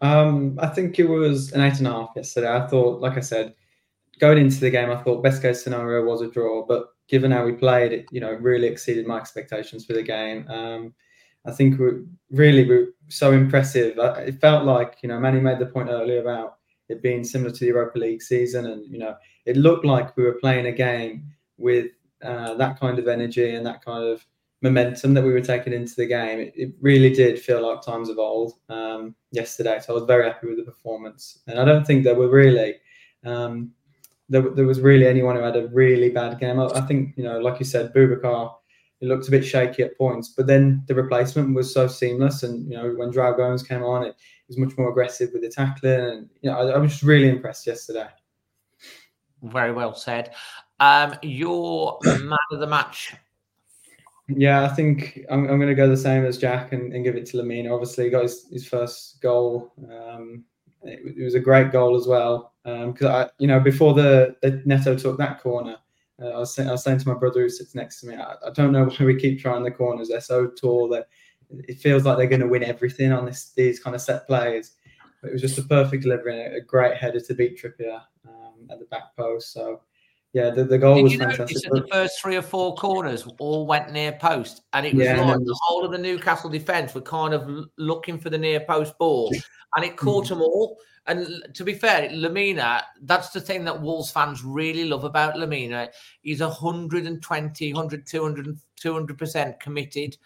Um, I think it was an eight and a half yesterday. I thought, like I said, going into the game, I thought best case scenario was a draw, but given how we played, it you know really exceeded my expectations for the game. Um, I think we really were so impressive. It felt like you know Manny made the point earlier about it being similar to the Europa League season, and you know it looked like we were playing a game with uh, that kind of energy and that kind of momentum that we were taking into the game. It, it really did feel like times of old um, yesterday. So I was very happy with the performance, and I don't think there were really um, there, there was really anyone who had a really bad game. I, I think you know, like you said, Boubacar. It looked a bit shaky at points, but then the replacement was so seamless. And you know, when João Gomes came on, it was much more aggressive with the tackling. And you know, I, I was just really impressed yesterday. Very well said. Um, your man of the match yeah, I think I'm, I'm going to go the same as Jack and, and give it to Lemina. Obviously, he got his, his first goal. Um, it, it, was a great goal as well. Because um, I, you know, before the, the Neto took that corner, uh, I, was saying, I was saying to my brother who sits next to me, I, I don't know why we keep trying the corners. They're so tall that it feels like they're going to win everything on this these kind of set plays. But it was just a perfect delivery and a, a great header to beat Trippier um, at the back post. So yeah, the, the goal Did was you fantastic. That the first three or four corners all went near post, and it was yeah, like the whole of the Newcastle defence were kind of looking for the near post ball, and it caught mm. them all. And to be fair, Lemina, that's the thing that Wolves fans really love about Lemina. He's 120, 100, 200, 200% committed.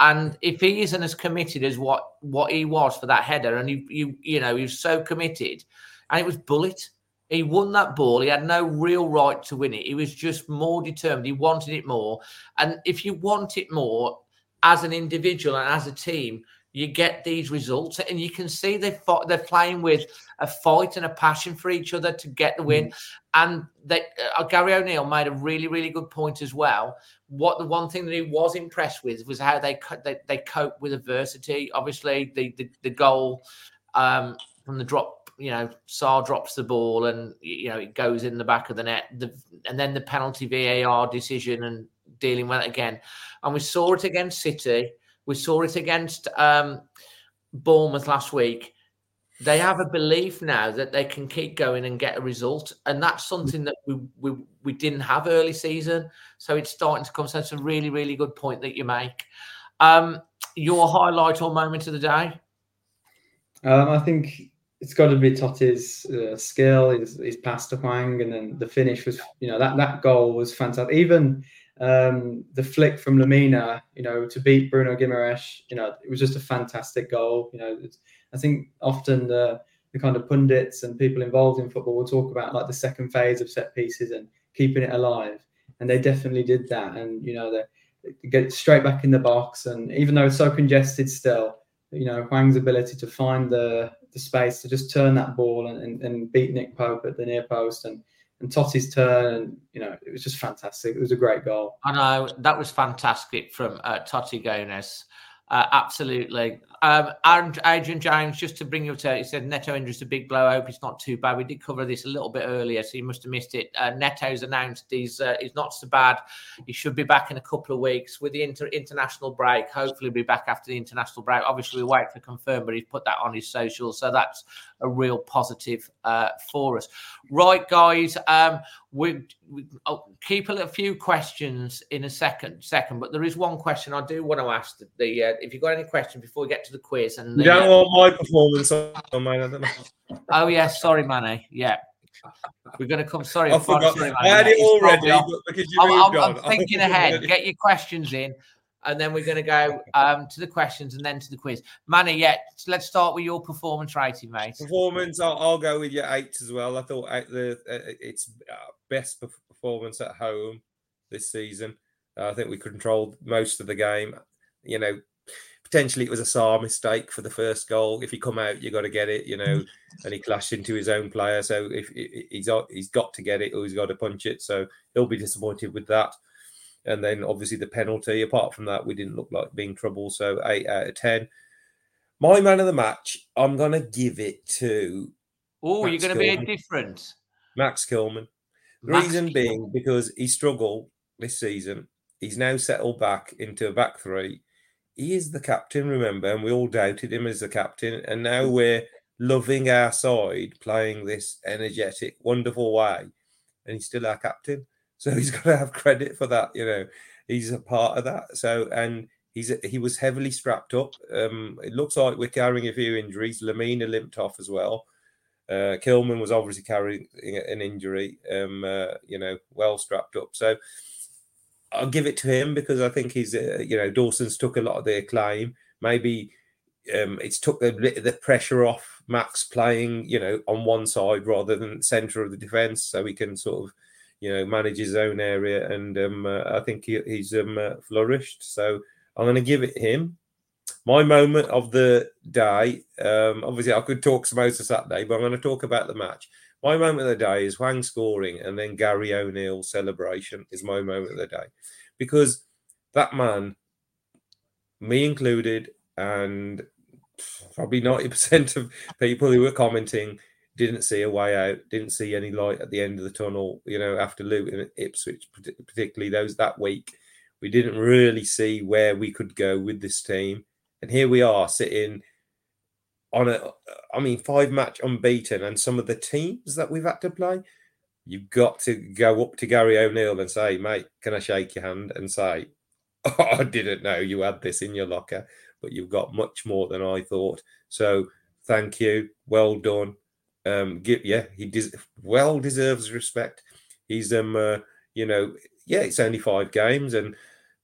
And if he isn't as committed as what, what he was for that header, and you, you, you know, he was so committed, and it was bullet he won that ball. He had no real right to win it. He was just more determined. He wanted it more. And if you want it more as an individual and as a team, you get these results, and you can see they they're playing with a fight and a passion for each other to get the win. Mm. And they, uh, Gary O'Neill made a really, really good point as well. What the one thing that he was impressed with was how they they, they cope with adversity. Obviously, the the, the goal um, from the drop you know, Sá drops the ball and you know it goes in the back of the net, the, and then the penalty VAR decision and dealing with it again. And we saw it against City. We saw it against um, Bournemouth last week. They have a belief now that they can keep going and get a result, and that's something that we we, we didn't have early season. So it's starting to come. So it's a really really good point that you make. Um, your highlight or moment of the day? Um, I think it's got to be Toti's uh, skill, his, his pass to Hwang, and then the finish was, you know, that that goal was fantastic. Even um, the flick from Lemina, you know, to beat Bruno Guimaraes, you know, it was just a fantastic goal. You know, I think often the the kind of pundits and people involved in football will talk about like the second phase of set pieces and keeping it alive, and they definitely did that. And you know, they get straight back in the box, and even though it's so congested still, you know, Hwang's ability to find the the space to just turn that ball and, and, and beat Nick Pope at the near post and and Toti's turn, And, you know, it was just fantastic. It was a great goal. I know that was fantastic from uh, Toti Gomes. Uh, absolutely. Um, Adrian James, just to bring you to, he said Neto injury is a big blow. I hope it's not too bad. We did cover this a little bit earlier, so you must have missed it. Uh, Neto's announced he's uh, he's not so bad. He should be back in a couple of weeks with the inter- international break. Hopefully, be back after the international break. Obviously, we wait for confirm, but he's put that on his social, so that's a real positive uh, for us. Right, guys, um, we, we I'll keep a few questions in a second. Second, but there is one question I do want to ask. The, the uh, if you've got any questions before we get to the quiz, and the, You don't want my performance on mine. I don't know. oh yes, sorry, Manny. Yeah, we're going to come. Sorry, I forgot. sorry, I had it already, but because you I'm, moved I'm- on, I'm thinking ahead. Get your questions in, and then we're going to go um, to the questions and then to the quiz. Manny, yeah, let's start with your performance rating, mate. performance. I'll, I'll go with your eight as well. I thought eight, the uh, it's uh, best performance at home this season. Uh, I think we controlled most of the game. You know, potentially it was a Sá mistake for the first goal. If he come out, you got to get it. You know, and he clashed into his own player. So if if he's he's got to get it or he's got to punch it. So he'll be disappointed with that. And then obviously the penalty. Apart from that, we didn't look like being trouble. So eight out of ten. My man of the match, I'm gonna give it to Oh, you're going to be a Kilman. different. Max Kilman. The Max reason Kilman. being because he struggled this season. He's now settled back into a back three. He is the captain, remember, and we all doubted him as the captain. And now mm. we're loving our side, playing this energetic, wonderful way. And he's still our captain. So he's got to have credit for that. You know, he's a part of that. So, and he's he was heavily strapped up. Um, it looks like we're carrying a few injuries. Lemina limped off as well. Uh, Kilman was obviously carrying an injury, um, uh, you know, well strapped up. So I'll give it to him because I think he's, uh, you know, Dawson's took a lot of the claim. Maybe um, it's took a bit of the pressure off Max playing, you know, on one side rather than centre of the defence, so he can sort of, you know, manage his own area. And um, uh, I think he, he's um, uh, flourished. So I'm going to give it him my moment of the day. Um, obviously, I could talk of Saturday, but I'm going to talk about the match. My moment of the day is Hwang scoring and then Gary O'Neill celebration is my moment of the day because that man, me included, and probably 90% of people who were commenting didn't see a way out, didn't see any light at the end of the tunnel, you know, after Luton and Ipswich, particularly those that week. We didn't really see where we could go with this team. And here we are sitting on a, I mean, five match unbeaten. And some of the teams that we've had to play, you've got to go up to Gary O'Neill and say, mate, can I shake your hand and say, oh, I didn't know you had this in your locker, but you've got much more than I thought. So thank you. Well done. Um, give, yeah, he des- well deserves respect. He's, um, uh, you know, yeah, it's only five games and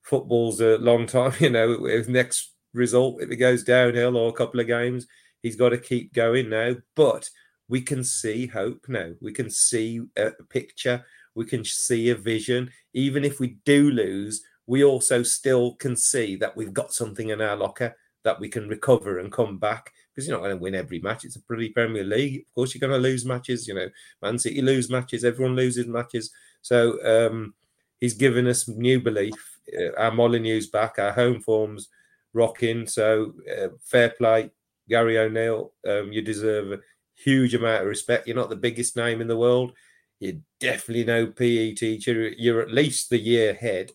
football's a long time. You know, if next result, if it goes downhill or a couple of games, he's got to keep going now. But we can see hope now. We can see a picture. We can see a vision. Even if we do lose, we also still can see that we've got something in our locker that we can recover and come back. Because you're not going to win every match. It's a pretty Premier League. Of course, you're going to lose matches. You know, Man City lose matches. Everyone loses matches. So um, he's given us new belief. Uh, our Molineux's back. Our home form's rocking. So uh, fair play, Gary O'Neill. Um, you deserve a huge amount of respect. You're not the biggest name in the world. You're definitely no PE teacher. You're at least the year head.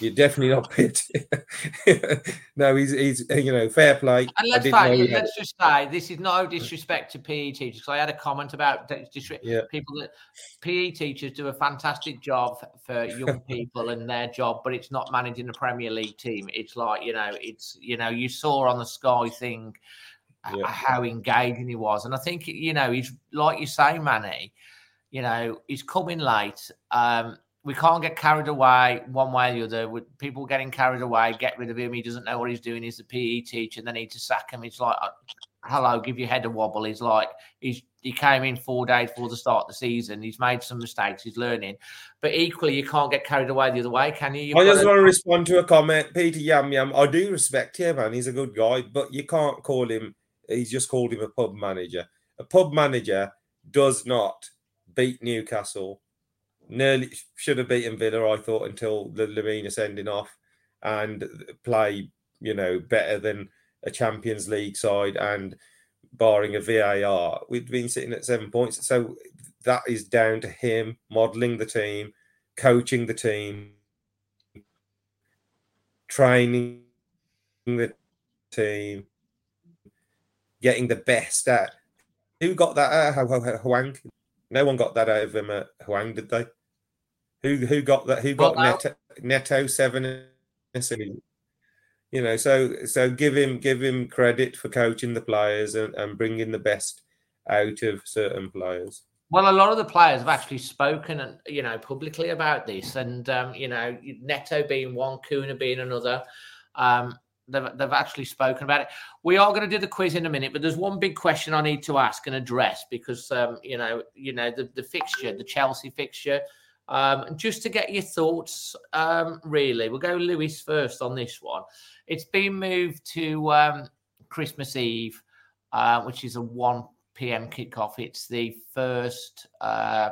You're definitely not fit. no, he's he's you know fair play. And let's, didn't know say, he had let's just say this is no disrespect to PE teachers. 'cause I had a comment about Yeah. people that PE teachers do a fantastic job for young people and their job, but it's not managing a Premier League team. It's like you know, it's you know, you saw on the Sky thing Yeah. how engaging he was, and I think you know he's like you say, Manny. You know, he's coming late. Um, we can't get carried away one way or the other. With people getting carried away, get rid of him. He doesn't know what he's doing. He's a PE teacher. and They need to sack him. It's like, uh, hello, give your head a wobble. He's like, he's he came in four days before the start of the season. He's made some mistakes. He's learning, but equally, you can't get carried away the other way, can you? You've I just gotta- want to respond to a comment. Peter Yam Yam, I do respect him, man. He's a good guy, but you can't call him, he's just called him a pub manager. A pub manager does not beat Newcastle nearly should have beaten Villa, I thought, until the Lemina sending off and play, you know, better than a Champions League side and barring a VAR, we've been sitting at seven points. So that is down to him modelling the team, coaching the team, training the team, getting the best at. Who got that out of Hwang? No one got that out of him at Hwang, did they? Who who got that? Who got Neto, Neto seven? You know, so so give him give him credit for coaching the players and, and bringing the best out of certain players. Well, a lot of the players have actually spoken, and you know, publicly about this, and um, you know, Neto being one, Cunha being another. Um, they've, they've actually spoken about it. We are going to do the quiz in a minute, but there's one big question I need to ask and address because um, you know, you know, the, the fixture, the Chelsea fixture. Um, just to get your thoughts, um, really, we'll go Lewis first on this one. It's been moved to um, Christmas Eve, uh, which is a 1 p.m. kickoff. It's the first uh,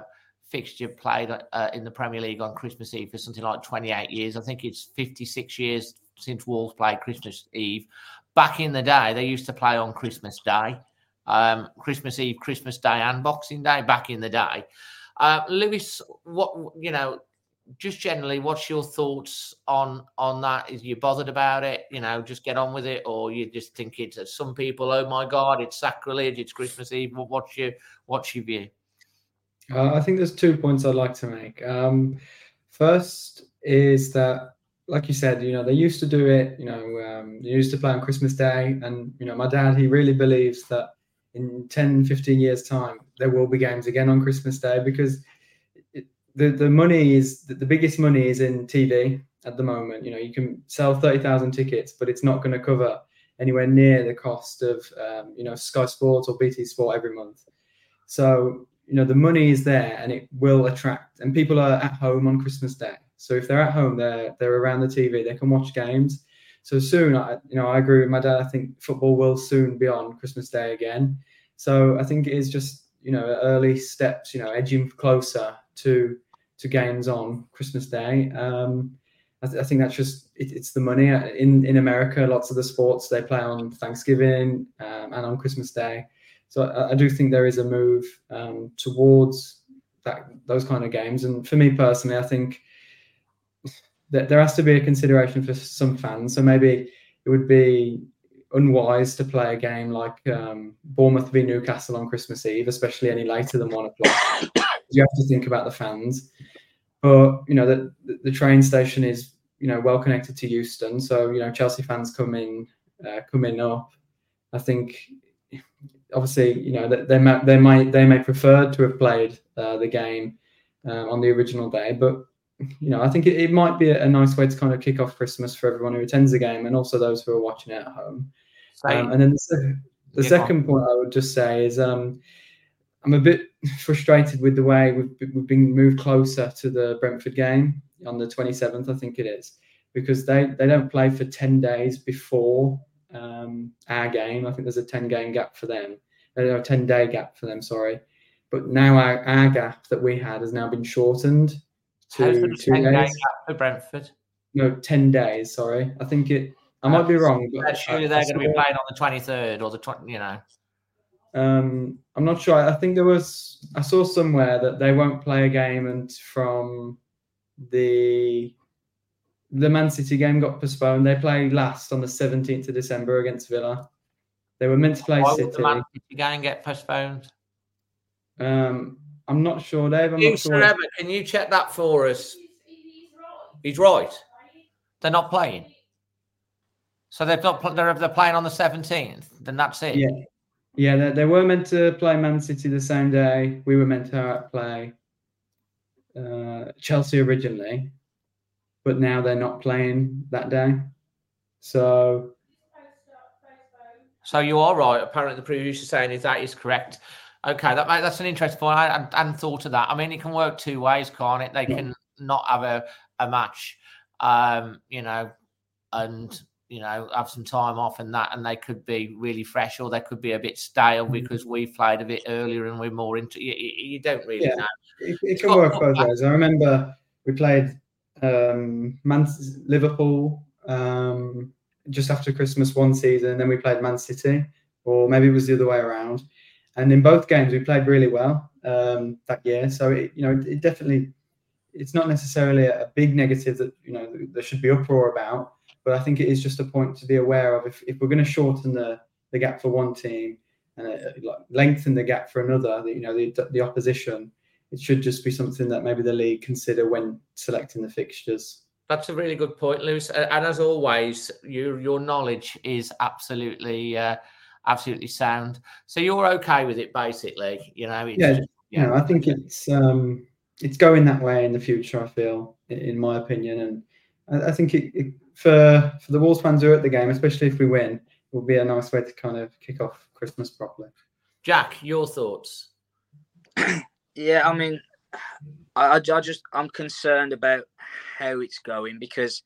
fixture played uh, in the Premier League on Christmas Eve for something like 28 years. I think it's 56 years since Wolves played Christmas Eve. Back in the day, they used to play on Christmas Day, um, Christmas Eve, Christmas Day, and Boxing Day. Back in the day, uh, Lewis, what you know, just generally, what's your thoughts on on that? Is you bothered about it? You know, just get on with it, or you just think it's some people? Oh my God, it's sacrilege! It's Christmas Eve. What's your what's your view? Uh, I think there's two points I'd like to make. Um, first is that like you said, you know, they used to do it, you know, um, they used to play on Christmas Day. And, you know, my dad, he really believes that in 10, 15 years' time, there will be games again on Christmas Day because it, the, the money is the biggest money is in TV at the moment. You know, you can sell 30,000 tickets, but it's not going to cover anywhere near the cost of, um, you know, Sky Sports or BT Sport every month. So, you know, the money is there and it will attract, and people are at home on Christmas Day so if they're at home, they're they're around the TV, they can watch games. So soon, I you know I agree with my dad. I think football will soon be on Christmas Day again. So I think it is just you know early steps, you know, edging closer to to games on Christmas Day. Um, I, th- I think that's just it, it's the money in in America. Lots of the sports they play on Thanksgiving um, and on Christmas Day. So I, I, do think there is a move um, towards that those kind of games. And for me personally, I think there has to be a consideration for some fans. So maybe it would be unwise to play a game like um, Bournemouth v Newcastle on Christmas Eve, especially any later than one o'clock. you have to think about the fans. But you know the the train station is you know well connected to Euston, so you know Chelsea fans come in uh, come in up. I think obviously you know they may they might they may prefer to have played uh, the game uh, on the original day, but you know, I think it, it might be a, a, nice way to kind of kick off Christmas for everyone who attends the game and also those who are watching it at home. Um, and then the, the second point I would just say is um, I'm a bit frustrated with the way we've, we've been moved closer to the Brentford game on the 27th, I think it is, because they, they don't play for 10 days before um, our game. I think there's a 10 game gap for them, a 10 day gap for them, sorry. But now our, our gap that we had has now been shortened to two days. for Brentford. No, ten days. Sorry, I think it. I might be wrong. But surely they're going to be playing on the twenty third or the twenty. You know. Um, I'm not sure. I think there was. I saw somewhere that they won't play a game and from the the Man City game got postponed. They play last on the 17th of December against Villa. They were meant to play Why City. the Man City game get postponed? Um, I'm not sure, Dave. I'm you, not sure. Can you check that for us? He's right. They're not playing. So they've not. They're, they're playing on the 17th. Then that's it. Yeah, yeah. They, they were meant to play Man City the same day. We were meant to play uh, Chelsea originally, but now they're not playing that day. So. So you are right. Apparently, the producer saying is that is correct. Okay, that that's an interesting point. I, I hadn't thought of that. I mean, it can work two ways, can't it? They can not have a, a match, um, you know, and you know, have some time off and that, and they could be really fresh or they could be a bit stale Mm-hmm. because we played a bit earlier and we're more into. You, you you don't really Yeah. know. It, it can got- work both ways. I remember we played um, Man Liverpool um, just after Christmas one season, and then we played Man City, or maybe it was the other way around. And in both games, we played really well um, that year. So it, you know, it, it definitely, it's not necessarily a, big negative that you know there should be uproar about, but I think it is just a point to be aware of. If, if we're going to shorten the the gap for one team and uh, lengthen the gap for another, you know, the the opposition it should just be something that maybe the league consider when selecting the fixtures. That's a really good point, Lewis. And as always, your your knowledge is absolutely uh, absolutely sound. So you're okay with it, basically. You know, it's Yeah, just- You know, I think it's um, it's going that way in the future. I feel, in my opinion, and I, I think it, it, for for the Wolves fans who are at the game, especially if we win, it will be a nice way to kind of kick off Christmas properly. Jack, your thoughts? Yeah, I mean, I, I I just I'm concerned about how it's going because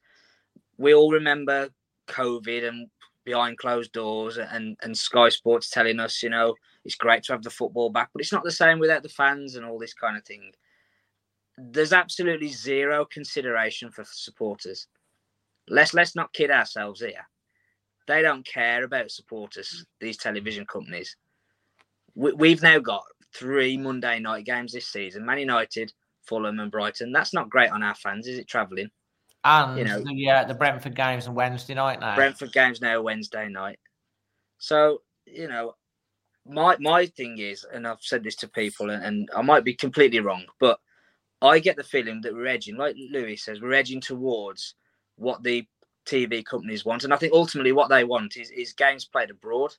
we all remember COVID and behind closed doors and and Sky Sports telling us, you know, it's great to have the football back, but it's not the same without the fans and all this kind of thing. There's absolutely zero consideration for supporters. Let's let's not kid ourselves here. They don't care about supporters. These television companies. We, we've now got three Monday night games this season: Man United, Fulham, and Brighton. That's not great on our fans, is it? Traveling. And You know- the uh, the Brentford games on Wednesday night now. Brentford games now Wednesday night. So you know, my my thing is, and I've said this to people, and, and I might be completely wrong, but I get the feeling that we're edging, like Lewis says, we're edging towards what the TV companies want, and I think ultimately what they want is is games played abroad,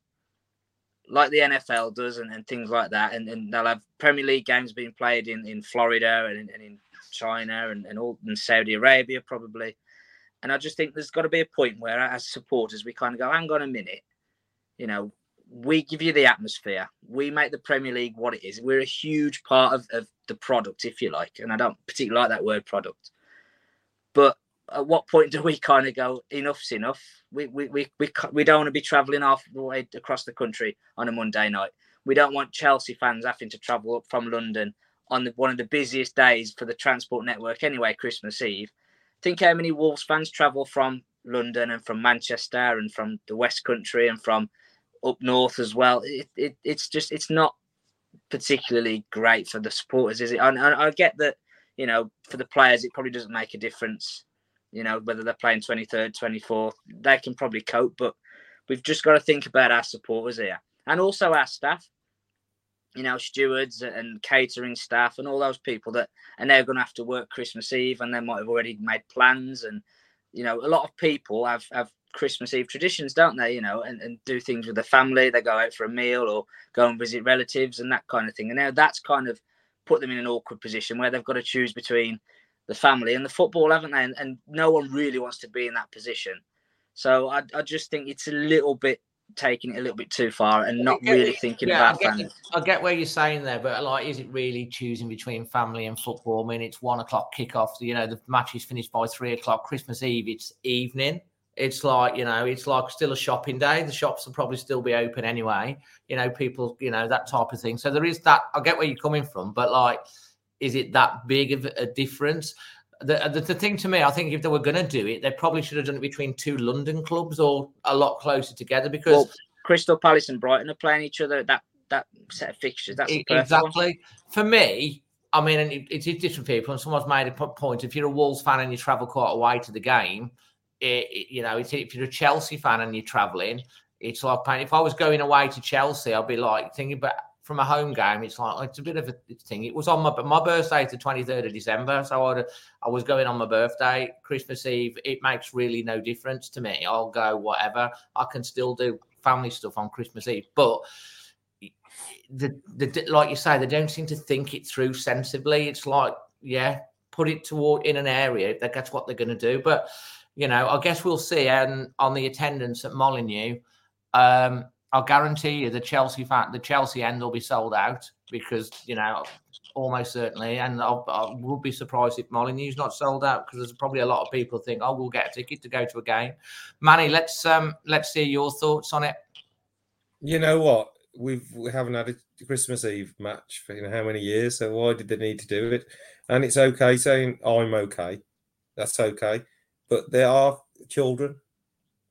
like the NFL does, and, and things like that, and, and they'll have Premier League games being played in, in Florida and in, and in China and and all in Saudi Arabia probably. And I just think there's got to be a point where, as supporters, we kind of go, hang on a minute. You know, we give you the atmosphere. We make the Premier League what it is. We're a huge part of, of the product, if you like. And I don't particularly like that word product. But at what point do we kind of go, enough's enough? We, we, we, we, we don't want to be travelling half the way across the country on a Monday night. We don't want Chelsea fans having to travel up from London on the, one of the busiest days for the transport network anyway, Christmas Eve think how many Wolves fans travel from London and from Manchester and from the West Country and from up north as well. It, it it's just it's not particularly great for the supporters, is it? And, and I get that you know for the players it probably doesn't make a difference. You know whether they're playing twenty third, twenty fourth, they can probably cope. But we've just got to think about our supporters here and also our staff. You know, stewards and catering staff and all those people that and they're going to have to work Christmas Eve and they might have already made plans. And, you know, a lot of people have, have Christmas Eve traditions, don't they? You know, and, and do things with the family. They go out for a meal or go and visit relatives and that kind of thing. And now that's kind of put them in an awkward position where they've got to choose between the family and the football, haven't they? And, and no one really wants to be in that position. So I, I just think it's a little bit taking it a little bit too far and not really it. thinking Yeah, about I get. I get where you're saying there, but like, is it really choosing between family and football? I mean, it's one o'clock kickoff. You know, the match is finished by three o'clock. Christmas Eve, it's evening. It's like you know, it's like still a shopping day. The shops will probably still be open anyway. You know, people, you know, that type of thing. So there is that. I get where you're coming from, but like, is it that big of a difference? The, uh, the, the thing to me, I think if they were going to do it, they probably should have done it between two London clubs or a lot closer together because Well, Crystal Palace and Brighton are playing each other. That that set of fixtures. That's E- perfect one. exactly. For me, I mean, and it, it is different people. And someone's made a point. If you're a Wolves fan and you travel quite a way to the game, it, it- you know, it's, if you're a Chelsea fan and you're traveling, it's like. If I was going away to Chelsea, I'd be like thinking, but from a home game, it's like it's a bit of a thing. It was on my my birthday, the 23rd of December, so I I was going on my birthday, Christmas Eve. It makes really no difference to me. I'll go whatever. I can still do family stuff on Christmas Eve, but the, the like you say, they don't seem to think it through sensibly. It's like, yeah, put it toward in an area that that's what they're going to do. But you know, I guess we'll see. And on the attendance at Molineux, um, I'll guarantee you the Chelsea fan, the Chelsea end will be sold out because you know almost certainly. And I'll, I would be surprised if Molineux's not sold out because there's probably a lot of people think, oh, we'll get a ticket to go to a game. Manny, let's um, let's hear your thoughts on it. You know what? We've we haven't had a Christmas Eve match for you know how many years. So why did they need to do it? And it's okay saying I'm okay. That's okay. But there are children.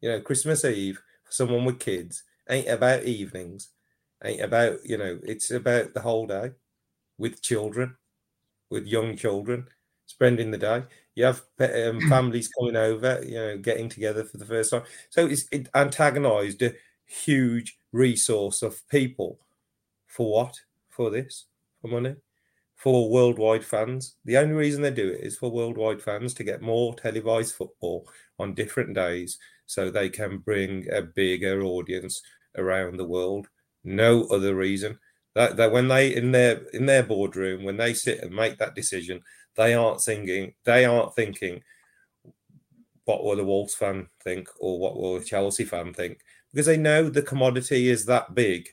You know, Christmas Eve someone with kids ain't about evenings. Ain't about you know. It's about the whole day with children, with young children, spending the day. You have um, families coming over, you know, getting together for the first time. So it's it antagonised a huge resource of people for what? For this? For money? For worldwide fans. The only reason they do it is for worldwide fans to get more televised football on different days so they can bring a bigger audience around the world. No other reason. That, that when they in their in their boardroom when they sit and make that decision, they aren't thinking they aren't thinking what will the Wolves fan think or what will the Chelsea fan think because they know the commodity is that big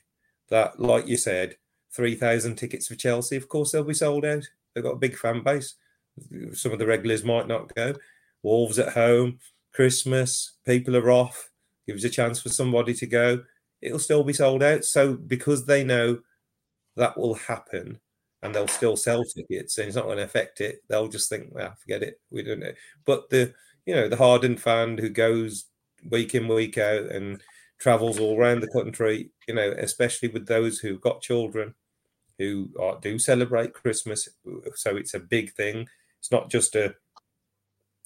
that, like you said, 3,000 tickets for Chelsea, of course, they'll be sold out. They've got a big fan base. Some of the regulars might not go. Wolves at home, Christmas, people are off, gives a chance for somebody to go. It'll still be sold out. So, because they know that will happen and they'll still sell tickets and it's not going to affect it, they'll just think, well, forget it. We don't know. But the, you know, the hardened fan who goes week in, week out and travels all around the country, you know, especially with those who've got children who are, do celebrate Christmas. So it's a big thing. It's not just a,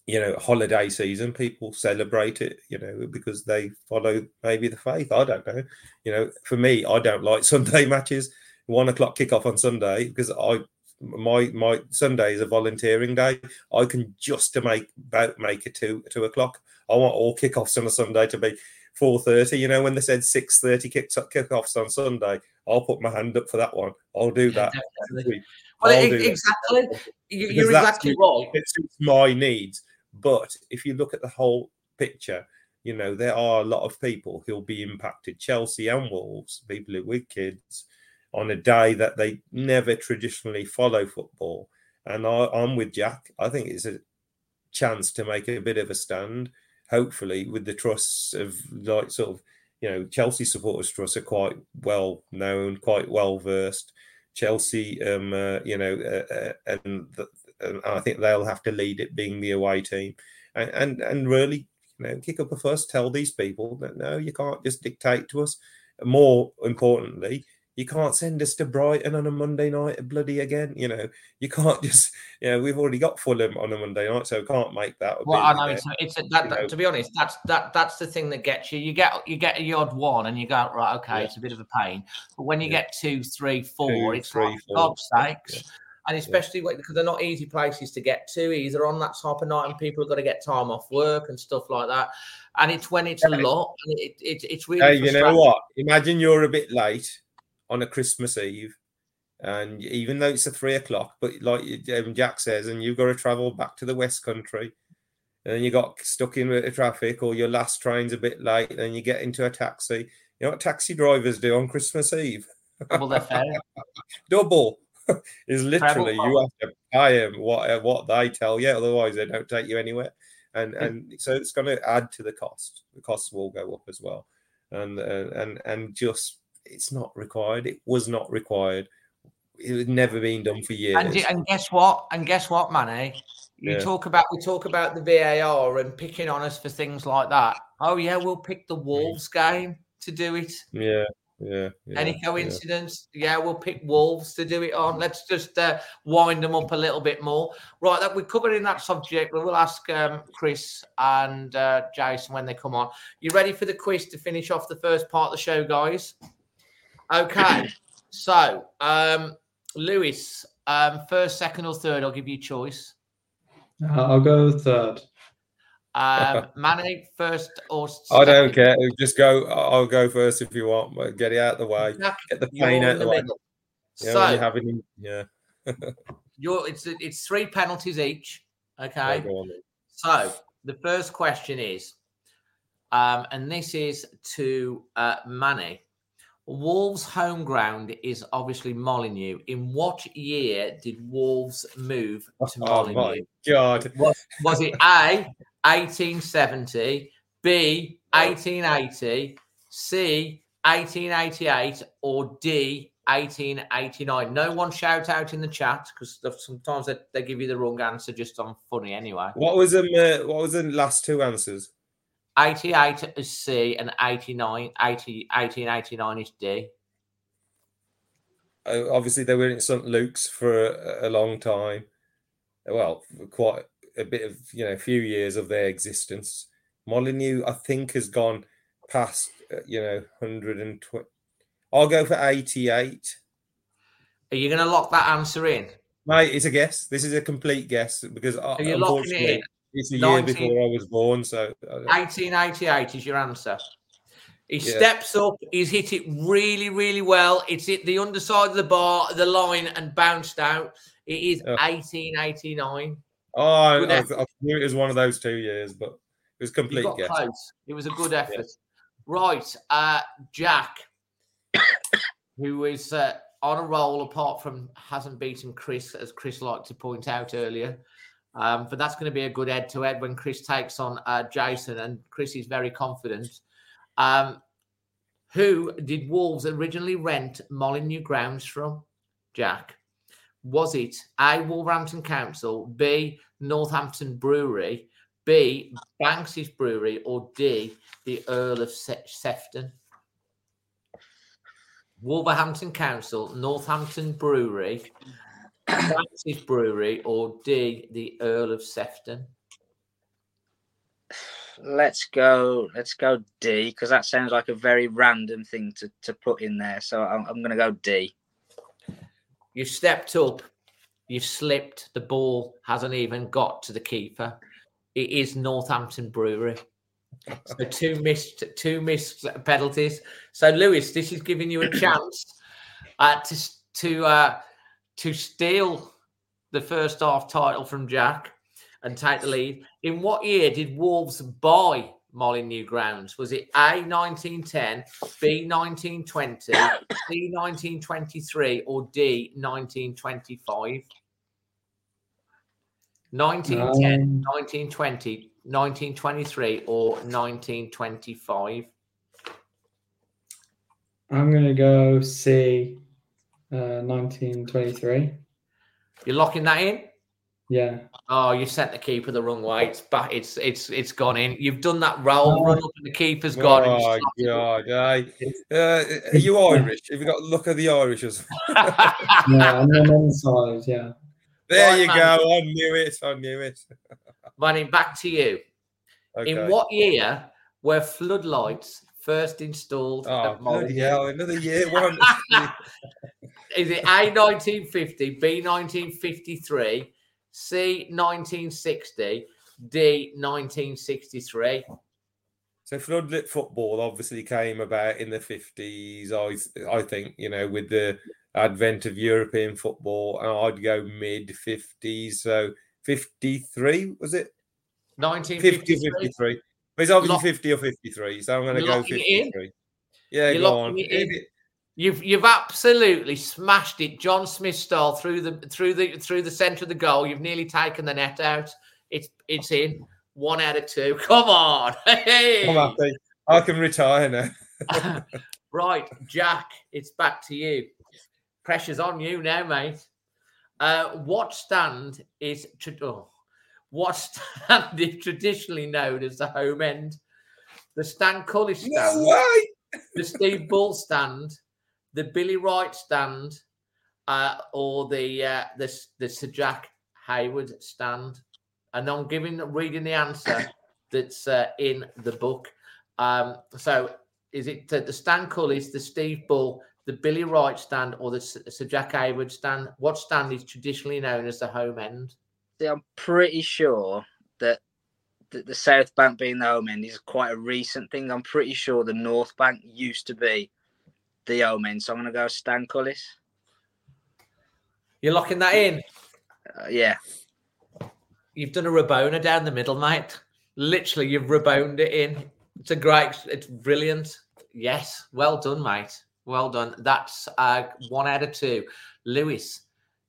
you know, holiday season. People celebrate it, you know, because they follow maybe the faith. I don't know. You know, for me, I don't like Sunday matches. One o'clock kickoff on Sunday because I my my Sunday is a volunteering day. I can just to make about make it two two o'clock. I want all kickoffs on a Sunday to be four thirty. You know, when they said six thirty kick, kickoffs on Sunday, I'll put my hand up for that one. I'll do that. well, it, exactly. That. You're exactly right. It suits my needs. But if you look at the whole picture, you know, there are a lot of people who'll be impacted. Chelsea and Wolves, people who with kids, on a day that they never traditionally follow football. And I, I'm with Jack. I think it's a chance to make a bit of a stand hopefully with the trusts of like sort of you know Chelsea supporters trusts are quite well known, quite well versed. Chelsea, um, uh, you know, uh, uh, and, the, and, I think they'll have to lead it, being the away team, and and, and really, you know, kick up a fuss, tell these people that no, you can't just dictate to us. More importantly, you can't send us to Brighton on a Monday night bloody again. You know, you can't just, you know, we've already got Fulham on a Monday night, so can't make that. Well, I know it's, it's a, that, that, to be honest, that's that that's the thing that gets you. You get you get a odd one, and you go right, okay, yeah. it's a bit of a pain. But when you yeah. get two, three, four, two, it's three, like. God's sakes. Yeah. And especially because they're not easy places to get to either on that type of night, and people have got to get time off work and stuff like that. And it's when it's a lot, and it, it it's really. Hey, you know what? Imagine you're a bit late on a Christmas Eve, and even though it's a three o'clock, but like um, Jack says, and you've got to travel back to the West Country, and then you got stuck in the traffic, or your last train's a bit late, and you get into a taxi. You know what taxi drivers do on Christmas Eve? Double their fare. Double is literally you have to buy them what uh, what they tell you, otherwise they don't take you anywhere. And and so it's going to add to the cost. The costs will go up as well, and uh, and and just it's not required. It was not required. It had never been done for years. And, and guess what? And guess what, Manny? You yeah. talk about we talk about the VAR and picking on us for things like that. Oh yeah, we'll pick the Wolves game to do it. Yeah, yeah. yeah Any coincidence? Yeah. yeah. we'll pick Wolves to do it on. Let's just uh, wind them up a little bit more. Right, that we're covering that subject. We'll ask um, Chris and uh, Jason when they come on. You ready for the quiz to finish off the first part of the show, guys? Okay. so, um, Lewis, um, first, second, or third? I'll give you a choice. Uh, I'll go third. Um, Manny, first or second? I don't care. Just go. I'll go first if you want. But Get it out of the way. Get the pain out of the, the way. Yeah, so, you having, yeah. you're, it's it's three penalties each. Okay. so the first question is, um, and this is to uh, Manny. Wolves' home ground is obviously Molineux. In what year did Wolves move to Oh my god! Was, was it A, 1870, B, 1880, C, 1888, or D, 1889? No one shout out in the chat because sometimes they, they give you the wrong answer just on funny anyway. What was um, uh, What was the last two answers? 88 is C and 89, 80, 1889 is D. Uh, obviously, they were in St Luke's for a, a long time. Well, quite a bit of you know, a few years of their existence. Molineux, I think, has gone past uh, you know, hundred and twenty. I'll go for eighty-eight. Are you going to lock that answer in? Mate, it's a guess. This is a complete guess because uh, Are you locking it unfortunately in? it's a 19 year before I was born. So uh, 1888 is your answer. He Yeah. steps up, he's hit it really, really well. It's hit the underside of the bar, the line, and bounced out. It is Yeah. 1889. Oh, I, I. I knew it was one of those two years, but it was complete guess. close. It was a good effort. Right, uh, Jack, who is uh, on a roll apart from hasn't beaten Chris, as Chris liked to point out earlier. Um, but that's going to be a good head to head when Chris takes on uh, Jason, and Chris is very confident. Um, who did Wolves originally rent Molineux grounds from? Jack. Was it A. Wolverhampton Council, B. Northampton Brewery, B. Banks's Brewery, or D. The Earl of Se- Sefton? Wolverhampton Council, Northampton Brewery, Banks's Brewery, or D. The Earl of Sefton? Let's go. Let's go D because that sounds like a very random thing to, to put in there. So I'm, I'm going to go D. You stepped up, you've slipped, the ball hasn't even got to the keeper. It is Northampton Brewery. So two missed two missed penalties. So Lewis, this is giving you a chance uh, to to uh, to steal the first half title from Jack and take the lead. In what year did Wolves buy Molineux grounds? Was it A 1910, B 1920, C 1923, or D 1925? 1910, Um, 1920, 1923, or 1925? I'm gonna go C, uh, 1923. You're locking that in? Yeah. Oh, you sent the keeper the wrong way. It's back. It's it's it's gone in. You've done that roll, run up, and the keeper's gone. and Oh slapped God! aye. Uh, are you Irish? Have you got look at the Irish? as- up. Yeah, on the men's side, yeah. there Right, you man. go. I knew it. I knew it. Manny, back to you. Okay. In what year were floodlights first installed Oh at bloody hell! Another year. One. Is it A 1950, B 1953, C 1960, D 1963? So floodlit football obviously came about in the fifties. I I think you know with the advent of European football, and I'd go mid fifties. So fifty three was it? 50 1953. 53. But it's obviously Lock- 50 or 53. So I'm going to go locking it in? 53. Yeah, You're go on. Leave it- You've you've absolutely smashed it, John Smith style through the through the through the centre of the goal. You've nearly taken the net out. It's it's in one out of two. Come on, hey. I'm happy. I can retire now. right, Jack. It's back to you. Pressure's on you now, mate. Uh, what stand is tra- oh, what stand is traditionally known as the home end? The Stan Cullis stand, No way. the Steve Bull stand, the Billy Wright stand, uh, or the uh, the the Sir Jack Hayward stand. And I'm giving reading the answer that's uh, in the book. Um, so is it the, Stan Cullis, the Steve Bull, the Billy Wright stand, or the S- Sir Jack Hayward stand? What stand is traditionally known as the home end? See, I'm pretty sure that the, the South Bank being the home end is quite a recent thing. I'm pretty sure the North Bank used to be the omen. So I'm going to go Stan Cullis. You're locking that in. Uh, yeah. You've done a Rabona down the middle, mate. Literally, you've Raboned it in. It's a great, it's brilliant. Yes, well done, mate. Well done. That's uh, one out of two. Lewis,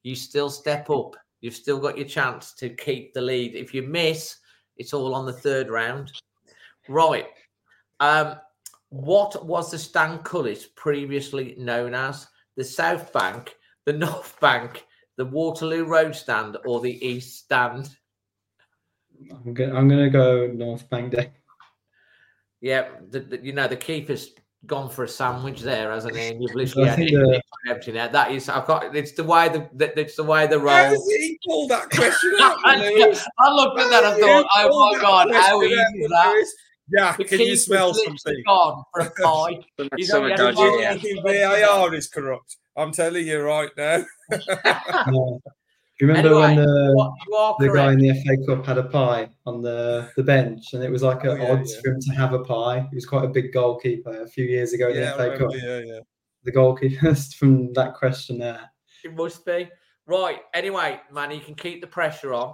you still step up. You've still got your chance to keep the lead. If you miss, it's all on the third round. Right. Um, what was the Stan Cullis previously known as? The South Bank, the North Bank, the Waterloo Road Stand, or the East Stand? I'm gonna, I'm gonna go North Bank Day. Yeah, the, the, you know the keeper's gone for a sandwich there, hasn't he? And you've literally I had think it empty now. That is, I've got. It's the way the, the it's the way the role. How roll. does he pull that question out? I Lewis? looked at that and thought, do you pull oh my god, how question easy out, is that? Lewis? Yeah, The can you smell something? Gone for a pie. Something, You something don't dodgy, get yeah. it. Fucking VAR is corrupt. I'm telling you right now. Yeah. Do you remember when Anyway, the, What- you are the guy in the FA Cup had a pie on the, the bench, and it was like Oh, an yeah, odds yeah. for him to have a pie. He was quite a big goalkeeper a few years ago in yeah, the I FA Cup. yeah, yeah. The goalkeepers from that question there. It must be right. Anyway, man, you can keep the pressure on.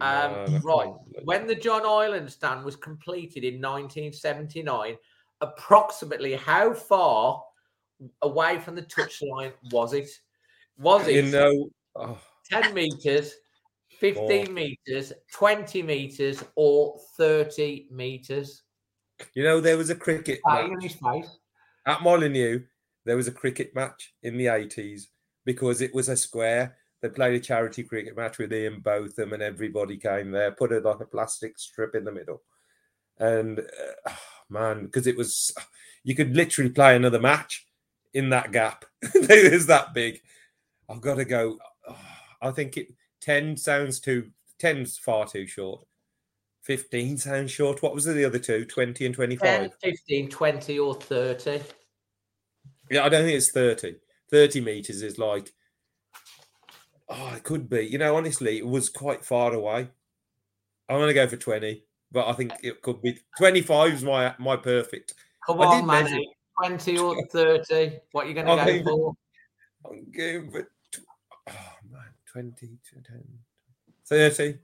Um, No, I right. When the John Ireland stand was completed in 1979, approximately how far away from the touchline was it? Was it you know, oh, 10 meters, 15 meters, 20 meters, or 30 meters? you know, there was a cricket match at Molineux. There was a cricket match in the 80s because it was a square. They played a charity cricket match with Ian Botham, and everybody came there. Put a like a plastic strip in the middle, and uh, man, because it was, you could literally play another match in that gap. it was that big. I've got to go. oh, I think it ten sounds too. 10's far too short. 15 sounds short. What was the other two? 20 and 25. 10, 15, 20, or 30. Yeah, I don't think it's 30. 30 meters is like, oh, it could be. You know, honestly, it was quite far away. I'm going to go for 20, but I think it could be 25 is my my perfect. Come I on, man. 20 or 30. What are you going to I'm go for? I'm going for, oh man, 20 to 10, 30.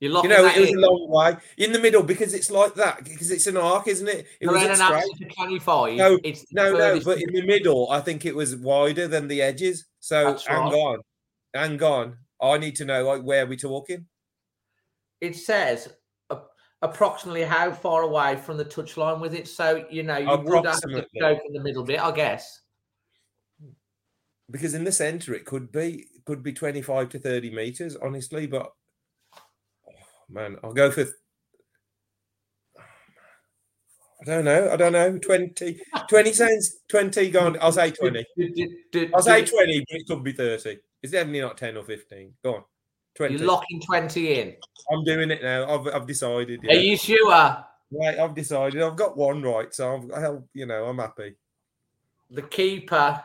You're You know, that it was a long way in the middle because it's like that, because it's an arc, isn't it? It wasn't an straight. 25. No, it's No, no, but in the middle, I think it was wider than the edges. So That's hang right. on, hang on. I need to know like where we're talking. it says approximately how far away from the touchline was it. So, you know, you would have to go in the middle bit, I guess. because in the center it could be could be 25 to 30 meters honestly but oh, man i'll go for i don't know i don't know 20 20 sounds 20 gone i'll say 20 i'll say 20 but it could be 30 it's definitely not 10 or 15 go on 20 You're locking 20 in. i'm doing it now i've, I've decided Are you sure? right i've decided i've got one right so i'm I'll, you know i'm happy The keeper,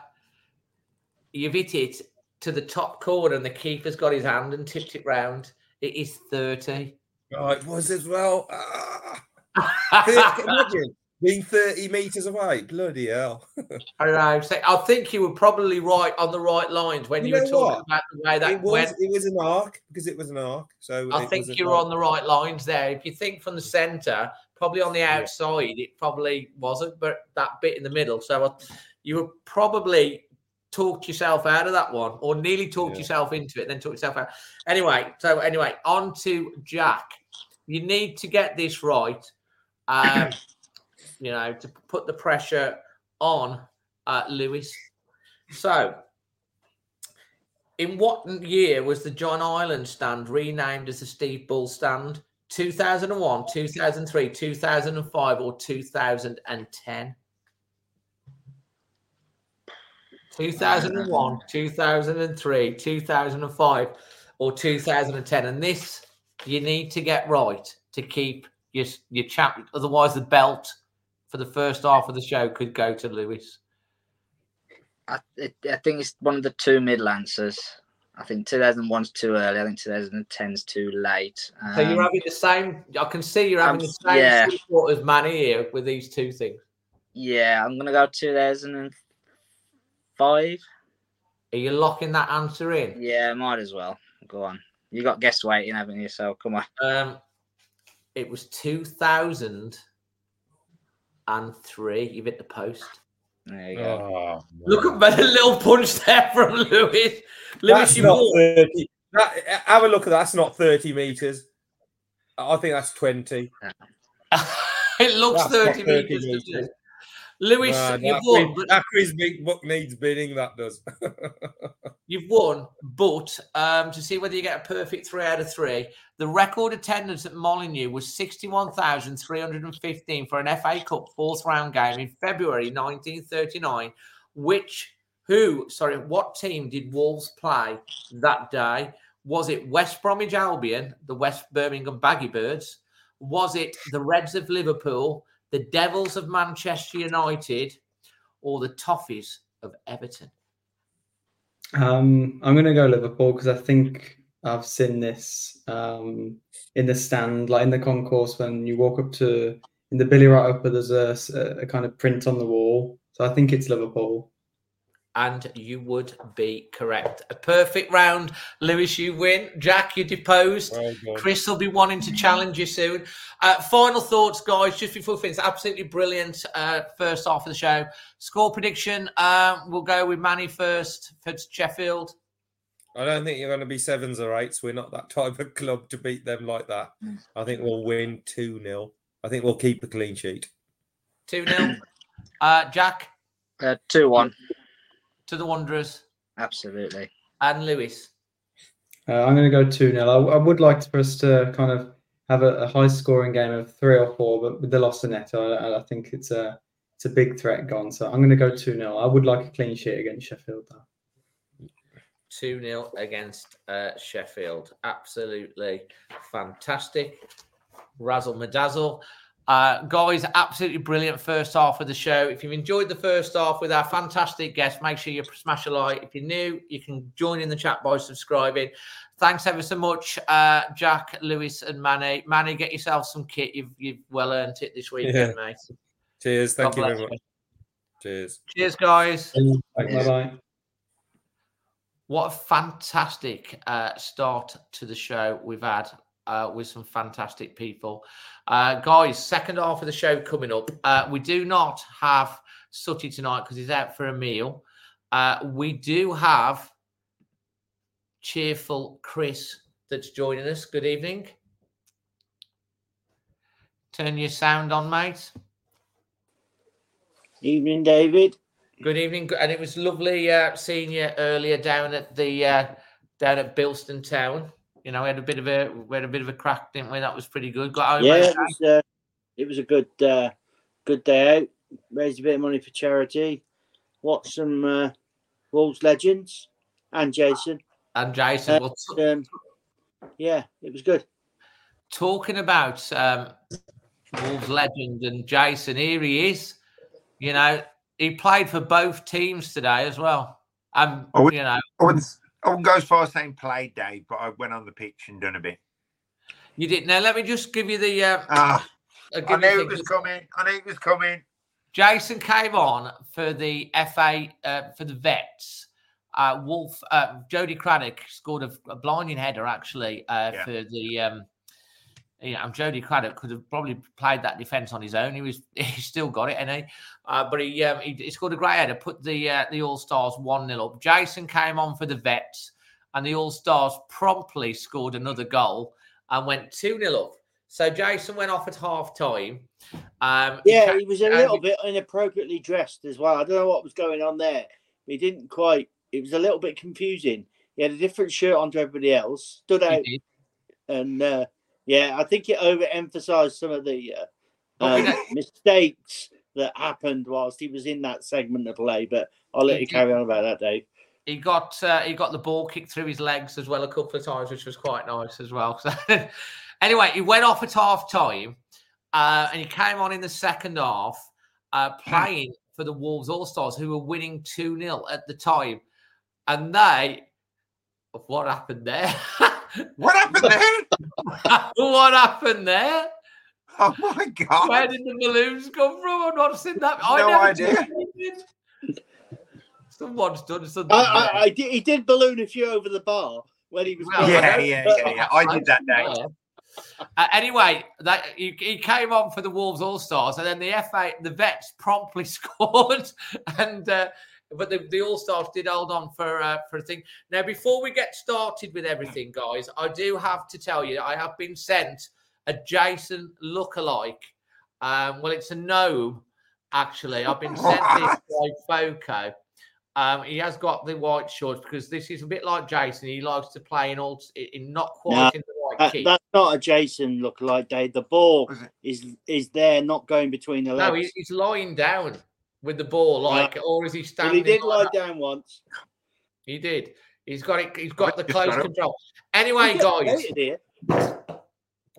you've hit it to the top corner, and the keeper's got his hand and tipped it round. It is 30. oh it was as well ah. imagine being 30 meters away bloody hell I know. So I think you were probably right on the right lines when You you, were talking what? about the way that it was went. it was an arc because it was an arc. So I think you're arc. on the right lines there. If you think from the centre, probably on the outside, it probably wasn't, but that bit in the middle. So I, you were probably talked yourself out of that one, or nearly talked Yeah. yourself into it, then talked yourself out. Anyway, so anyway, on to Jack. You need to get this right. Um, you know, to put the pressure on uh, Lewis. So, in what year was the John Ireland stand renamed as the Steve Bull stand? 2001, 2003, 2005, or 2010? 2001, 2003, 2005, or 2010. And this you need to get right to keep your, your champ. Otherwise, the belt for the first half of the show could go to Lewis. I, I think it's one of the two middle answers. I think 2001's too early. I think 2010's too late. So you're Um, having the same. I can see you're having um, the same yeah. sort as Manny here with these two things. yeah, I'm gonna go 2005. Are you locking that answer in? Yeah, might as well. Go on. You got guests waiting, haven't you? So come on. Um, it was 2003. You've hit the post. There you go. Oh, Look at that little punch there from Lewis. Lewis, you not won. 30. That, have a look at that. That's not 30 meters. I think that's 20. it looks That's 30 30 meters. meters. Lewis, Man, you've that, won, quiz, but that quiz big book needs bidding. That does. you've won. But um, to see whether you get a perfect three out of three, the record attendance at Molineux was 61,315 for an FA Cup fourth round game in February 1939. Which, who, sorry, what team did Wolves play that day? Was it West Bromwich Albion, the West Birmingham Baggy Birds? Was it the Reds of Liverpool, the Devils of Manchester United, or the Toffees of Everton? Um, I'm going to go Liverpool because I think I've seen this um, in the stand, like in the concourse when you walk up to in the Billy Wright Upper. There's a kind of print on the wall, so I think it's Liverpool. And you would be correct. A perfect round. Lewis, you win. Jack, you deposed. Well. Chris will be wanting to challenge you soon. Uh, final thoughts, guys, just before we finish. Absolutely brilliant uh, first half of the show. Score prediction. Uh, we'll go with Manny first for Sheffield. I don't think you're going to be sevens or eights. We're not that type of club to beat them like that. I think we'll win 2 0. I think we'll keep a clean sheet. 2 0. Uh, Jack Uh, 2 1. To the Wanderers. Absolutely. And Lewis. Uh, I'm going to go 2 0. I, I would like for us to kind of have a, a high scoring game of three or four, but with the loss of Neto, I, I think it's a it's a big threat gone. So I'm going to go 2 0. I would like a clean sheet against Sheffield, though. 2 0 against uh, Sheffield. Absolutely fantastic. Razzle Madazzle. Uh, guys, absolutely brilliant first half of the show. If you've enjoyed the first half with our fantastic guest, make sure you smash a like. If you're new, you can join in the chat by subscribing. Thanks ever so much, uh, Jack, Lewis, and Manny. Manny, get yourself some kit. You've, you've well earned it this weekend, mate. Cheers. Thank God you very bless much. Cheers. Cheers, guys. Bye bye. What a fantastic uh, start to the show we've had uh, with some fantastic people. Uh, guys, second half of the show coming up. Uh, we do not have Sutty tonight because he's out for a meal. Uh, we do have cheerful Chris that's joining us. Good evening. Turn your sound on, mate. Evening, David. Good evening, and it was lovely uh, seeing you earlier down at the uh, down at Bilston Town. You know, we had a bit of a we had a bit of a crack, didn't we? That was pretty good. Got home yeah, it was, uh, it was a good uh, good day out. Raised a bit of money for charity. Watched some uh, Wolves legends and Jason. and Jason. Uh, well, Um, yeah, it was good. talking about um, Wolves legend and Jason, here he is. You know, he played for both teams today as well. Um, I would- you know, I wouldn't, I wouldn't go as far as saying played, Dave, but I went on the pitch and done a bit. you did. Now, let me just give you the. Uh, Ah, uh, I knew it was coming. I knew it was coming. Jason came on for the FA uh, for the vets. Uh, Wolf uh, Jody Craddock scored a, a blinding header actually uh, Yeah. for the. Um, you know, Jody Craddock could have probably played that defence on his own. He was he still got it, and he, uh, but he, um, he he scored a great header, put the uh, the All Stars one 0 up. Jason came on for the vets, and the All Stars promptly scored another goal and went two 0 up. So Jason went off at half time. Um, Yeah, ca- he was a little he- bit inappropriately dressed as well. I don't know what was going on there. He didn't quite. It was a little bit confusing. He had a different shirt on to everybody else. Stood out, and uh, yeah, I think it overemphasised some of the uh, um, mistakes that happened whilst he was in that segment of play. But I'll let He you did. carry on about that, Dave. he got uh, he got the ball kicked through his legs as well a couple of times, which was quite nice as well. So anyway, he went off at half time, uh, and he came on in the second half, uh, playing for the Wolves All Stars, who were winning two 0 at the time, and they. What happened there? What happened there? what happened there? Oh my god! Where did the balloons come from? I've not seen that. I No never idea. did. Someone's done something. I, I, I did, he did balloon a few over the bar when he was. Well, Yeah, yeah, yeah, yeah. I did that day. Uh, anyway, that he, he came on for the Wolves All Stars, and then the FA, the vets promptly scored, and uh, but the, the All Stars did hold on for uh, for a thing. Now, before we get started with everything, guys, I do have to tell you, I have been sent a Jason lookalike. Um, well, it's a gnome, actually. I've been sent this by Foco. Um, he has got the white shorts because this is a bit like Jason. He likes to play in all in not quite No, in the white That, kit. that's not a Jason look like Dave. The ball is is there, not going between the No, legs. he, he's lying down with the ball, like, or is he But standing? he did like lie that? down once. He did. He's got it. He's got the close control. Anyway, guys,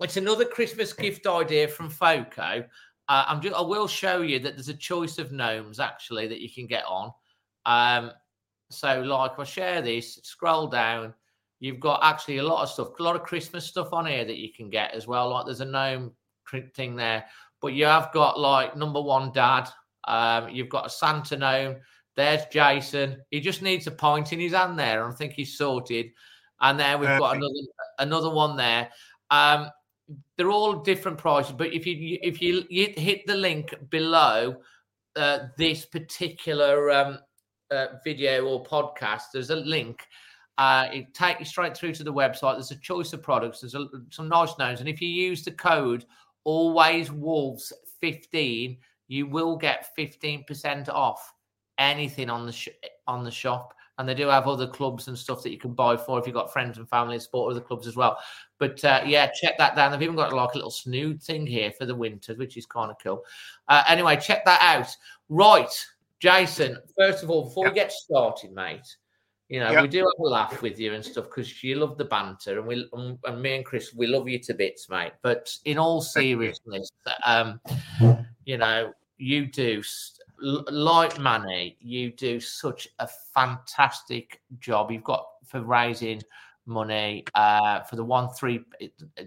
it's another Christmas gift idea from Foco. Uh, I'm just, I will show you that there's a choice of gnomes actually that you can get on. Um, so, like, I share this, scroll down, you've got actually a lot of stuff, a lot of Christmas stuff on here that you can get as well. Like, there's a gnome print thing there, but you have got like number one dad. Um, you've got a Santa gnome. There's Jason. He just needs a point in his hand there, I think he's sorted. And then we've got another another one there. Um, they're all different prices, but if you if you, you hit the link below uh, this particular um, uh, video or podcast, there's a link. Uh, it takes you straight through to the website. There's a choice of products. There's a, some nice names, and if you use the code Always Wolves 15, you will get 15% off anything on the sh- on the shop. And they do have other clubs and stuff that you can buy for if you've got friends and family support other clubs as well. But uh, yeah, check that down. They've even got like a little snood thing here for the winter, which is kind of cool. Uh, anyway, check that out. Right, Jason. First of all, before we get started, mate, you know Yeah. we do have a laugh with you and stuff because you love the banter, and we and me and Chris, we love you to bits, mate. But in all seriousness, um, you know, you do like Manny, you do such a fantastic job. You've got for raising money uh, for the one three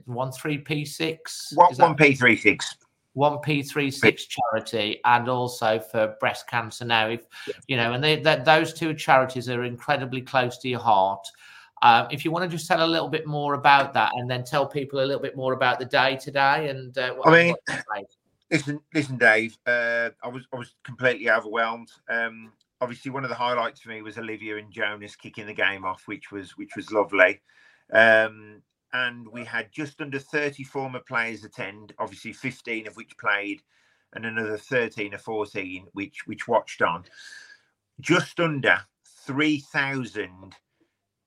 one three p six One one P three six. one P three six charity, and also for breast cancer. Now, if you know, and they, that those two charities are incredibly close to your heart. Um, if you want to just tell a little bit more about that, and then tell people a little bit more about the day today, and uh, what, I mean, what you made. Listen, listen, Dave. Uh, I was I was completely overwhelmed. Um, obviously, one of the highlights for me was Olivia and Jonas kicking the game off, which was which was lovely. Um, and we had just under thirty former players attend. Obviously, fifteen of which played, and another thirteen or fourteen which which watched on. Just under three thousand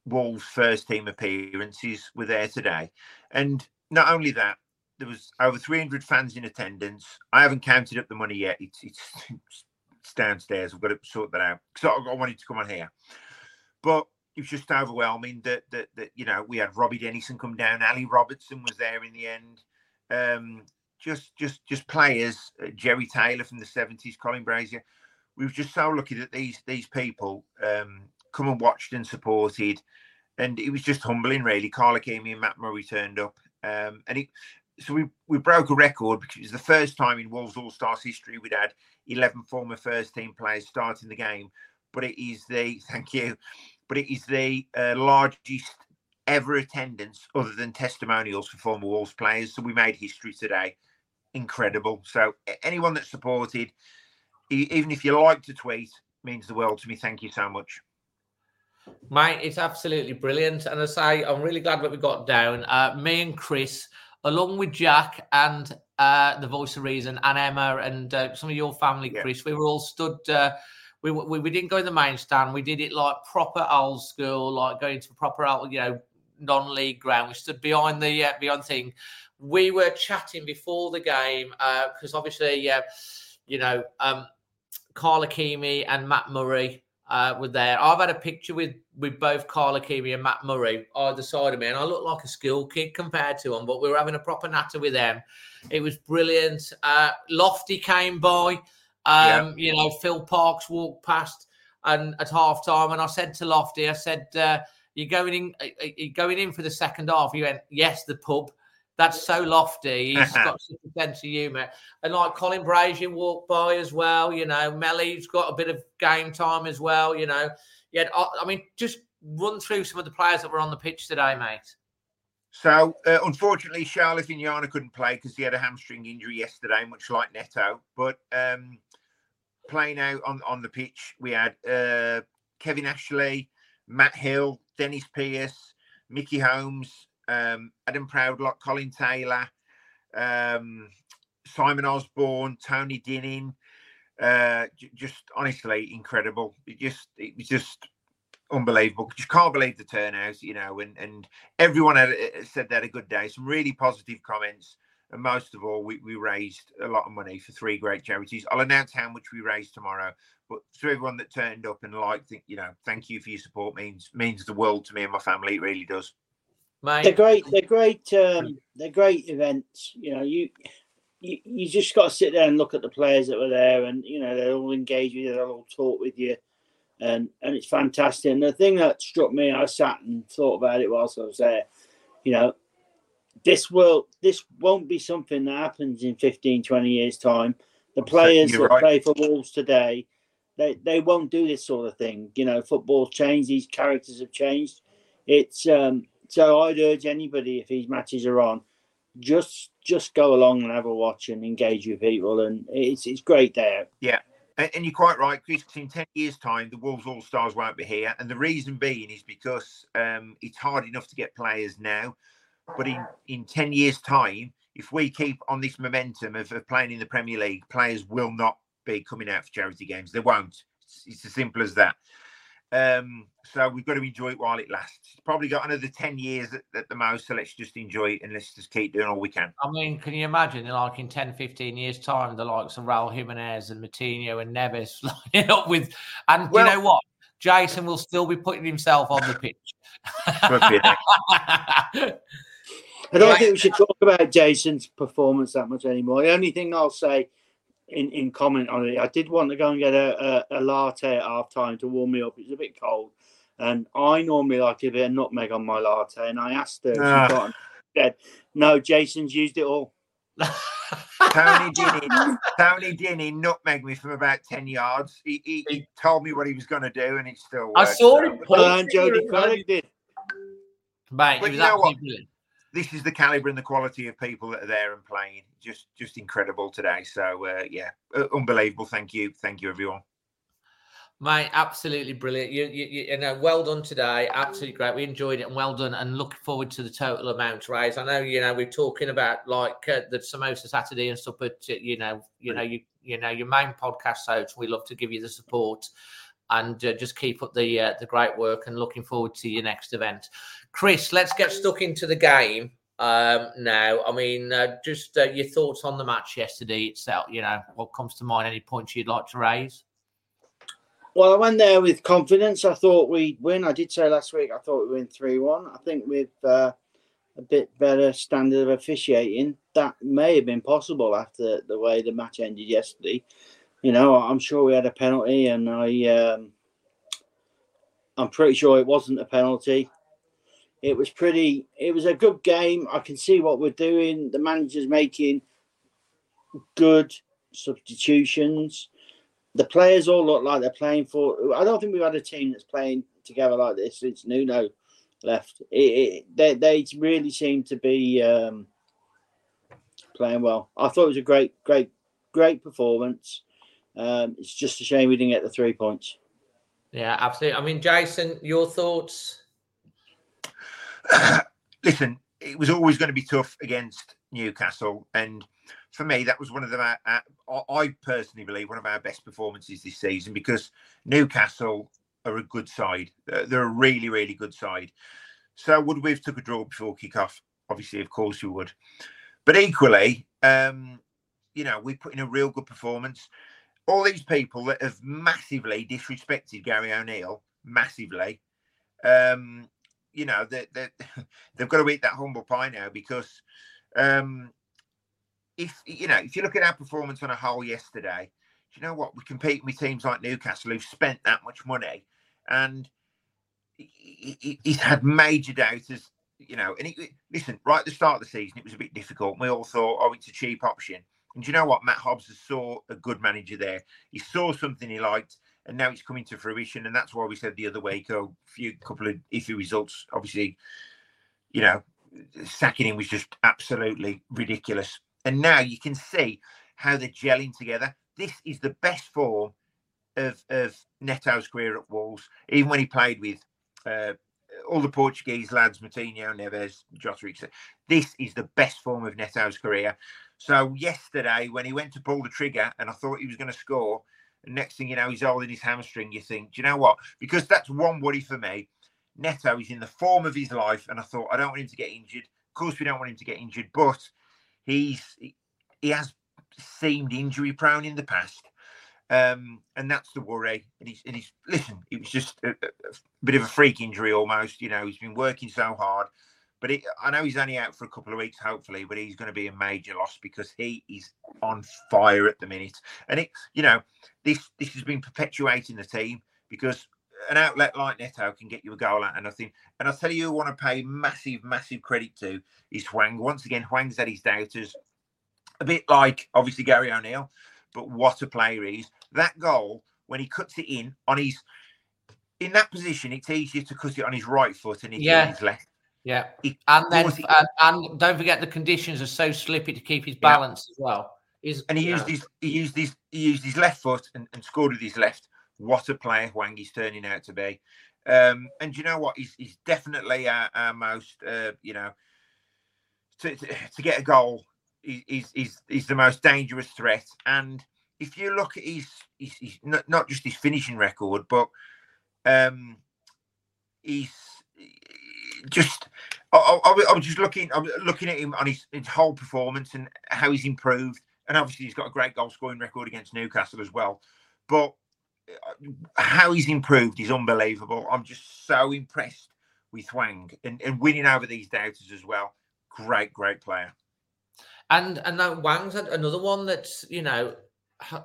Wolves first team appearances were there today, and not only that, there was over 300 fans in attendance. I haven't counted up the money yet. It's it's, it's downstairs. I've got to sort that out. So I wanted to come on here, but it was just overwhelming that that, that you know we had Robbie Dennison come down. Ali Robertson was there in the end. Um, just just just players. Uh, Jerry Taylor from the 70s. Colin Brazier. We were just so lucky that these these people um, come and watched and supported, and it was just humbling, really. Carl Ikeme and Matt Murray turned up, um, and it so we, we broke a record because it was the first time in Wolves All Stars history we'd had 11 former first team players starting the game. But it is the, thank you, but it is the uh, largest ever attendance other than testimonials for former Wolves players. So we made history today. Incredible. So anyone that supported, even if you like to tweet, means the world to me. Thank you so much. Mate, it's absolutely brilliant. And I say, I'm really glad that we got down. Uh, me and Chris, along with Jack and uh, the voice of reason, and Emma, and uh, some of your family, Yeah. Chris, we were all stood. Uh, we, we we didn't go in the main stand. We did it like proper old school, like going to proper old, you know, non-league ground. We stood behind the uh, behind thing. We were chatting before the game because obviously, uh, you know, um, Carl Ikeme and Matt Murray uh, were there. I've had a picture with with both Carl Ikeme and Matt Murray either side of me, and I look like a school kid compared to them. But we were having a proper natter with them. It was brilliant. Uh, Lofty came by. Um, You know, Phil Parkes walked past, and at half time, and I said to Lofty, I said, uh, "You're going in? You're you going in for the second half?" He went, "Yes, the pub." That's so lofty. He's got such a sense of humour. And like Colin Brazier walked by as well, you know, Melly's got a bit of game time as well, you know. Yeah, I, mean, just run through some of the players that were on the pitch today, mate. So, uh, unfortunately, Charlotte Vignana couldn't play because he had a hamstring injury yesterday, much like Neto. But um, playing out on, on the pitch, we had uh, Kevin Ashley, Matt Hill, Dennis Pearce, Mickey Holmes, um, Adam Proudlock, Colin Taylor, um, Simon Osborne, Tony Dinning. Uh, j- just honestly incredible. It just it was just unbelievable. Just can't believe the turnout, you know, and and everyone had uh, said they had a good day. Some really positive comments, and most of all, we, we raised a lot of money for three great charities. I'll announce how much we raised tomorrow. But to everyone that turned up and liked, you know, thank you for your support. means means the world to me and my family. It really does. They're great. They're great. Um, they're great events. You know, you, you you just got to sit there and look at the players that were there, and you know they'll all engage with you, they'll all talk with you, and and it's fantastic. And the thing that struck me, I sat and thought about it whilst I was there. You know, this will this won't be something that happens in 15, 20 years time. The players that right. play for Wolves today, they they won't do this sort of thing. You know, football's changed. These characters have changed. It's um, so I'd urge anybody if these matches are on, just just go along and have a watch and engage with people, and it's it's great there. Yeah. And, and you're quite right, Chris. In ten years' time, the Wolves All Stars won't be here, and the reason being is because um, it's hard enough to get players now, but in in ten years' time, if we keep on this momentum of, of playing in the Premier League, players will not be coming out for charity games. They won't. It's, it's as simple as that. Um, so we've got to enjoy it while it lasts. It's probably got another ten years at, at the most, so let's just enjoy it and let's just keep doing all we can. I mean, can you imagine, like in 10, 15 years' time, the likes of Raul Jimenez and Moutinho and Neves lining up with, and Well- you know what? Jason will still be putting himself on the pitch. Could. I don't think we should talk about Jason's performance that much anymore. The only thing I'll say in, in comment on it, I did want to go and get a, a, a latte at half time to warm me up. It's a bit cold. And I normally like a bit of nutmeg on my latte. And I asked her Ah. She said, No, Jason's used it all. Tony Dinny, Tony Dinny nutmegged me from about ten yards. He, he, he told me what he was going to do, and it still. I saw so- him. Well, and Jody Craddock did. Mate, But he you was know what? brilliant. This is the caliber and the quality of people that are there and playing. Just, just incredible today. So, uh, yeah, unbelievable. Thank you, thank you, everyone. Mate, absolutely brilliant. You, you, you, you know, well done today. Absolutely great. We enjoyed it and well done. And looking forward to the total amount raised. I know, you know, we're talking about like uh, the samosa Saturday and stuff, but uh, you know, you know, you you know, your main podcast host. We love to give you the support and uh, just keep up the uh, the great work. And looking forward to your next event, Chris. Let's get stuck into the game um now i mean uh, just uh, your thoughts on the match yesterday itself you know what comes to mind any points you'd like to raise Well, I went there with confidence. I thought we'd win. I did say last week I thought we'd win 3 1. I think with uh, a bit better standard of officiating, that may have been possible after the way the match ended yesterday. You know, I'm sure we had a penalty, and I, um, I'm pretty sure it wasn't a penalty. It was pretty. It was a good game. I can see what we're doing. The manager's making good substitutions the players all look like they're playing for. I don't think we've had a team that's playing together like this since Nuno left. It, it, they they really seem to be um, playing well. I thought it was a great, great, great performance. Um, it's just a shame we didn't get the three points. yeah absolutely i mean jason your thoughts Listen, it was always going to be tough against Newcastle, and for me, that was one of the. Uh, uh, I personally believe one of our best performances this season because Newcastle are a good side. They're a really, really good side. So would we have took a draw before kick-off? Obviously, of course we would. But equally, um, you know, we put in a real good performance. All these people that have massively disrespected Gary O'Neill, massively, um, you know, they, they, they've got to eat that humble pie now because um, if you know, if you look at our performance on a whole yesterday, you know what? We compete with teams like Newcastle who've spent that much money, and he- he- he's had major doubters. You know, and he, listen, right at the start of the season, it was a bit difficult. We all thought, oh, it's a cheap option. And you know what? Matt Hobbs saw a good manager there. He saw something he liked, and now it's coming to fruition. And that's why we said the other week, oh, few couple of iffy results. Obviously, you know, sacking him was just absolutely ridiculous. And now you can see how they're gelling together. This is the best form of of Neto's career at Wolves, even when he played with uh, all the Portuguese lads, Moutinho, Neves, Jota. This is the best form of Neto's career. So yesterday, when he went to pull the trigger, and I thought he was going to score, and next thing you know, he's holding his hamstring. You think, do you know what? Because that's one worry for me. Neto is in the form of his life, and I thought I don't want him to get injured. Of course, we don't want him to get injured, but he's he, has seemed injury prone in the past. Um, and that's the worry. And he's, and he's listen, it was just a, a, bit of a freak injury almost. You know, he's been working so hard, but it, I know he's only out for a couple of weeks, hopefully, but he's going to be a major loss because he is on fire at the minute. And it, you know, this this has been perpetuating the team because an outlet like Neto can get you a goal out and nothing. And I'll tell you, who I want to pay massive, massive credit to is Hwang. Once again, Hwang's had his doubters, a bit like obviously Gary O'Neill, but what a player he is. That goal, when he cuts it in on his in that position, it's easier to cut it on his right foot and Yeah. his left. Yeah, and then and, and don't forget the conditions are so slippy to keep his balance as well. He's, and he used know, his he used his he used his left foot and, and scored with his left. What a player Hwang is turning out to be. Um, and you know what? He's, he's definitely our, our most uh, you know to, to, to get a goal. he- He's, he's he's the most dangerous threat. And if you look at his, his, his not, not just his finishing record, but um, he's just I, I, I was- just looking I was looking at him on his, his whole performance and how he's improved. And obviously he's got a great goal scoring record against Newcastle as well. But uh, how he's improved is unbelievable. I'm just so impressed with Hwang and, and winning over these doubters as well. Great great player. And and now Hwang's another one that's you know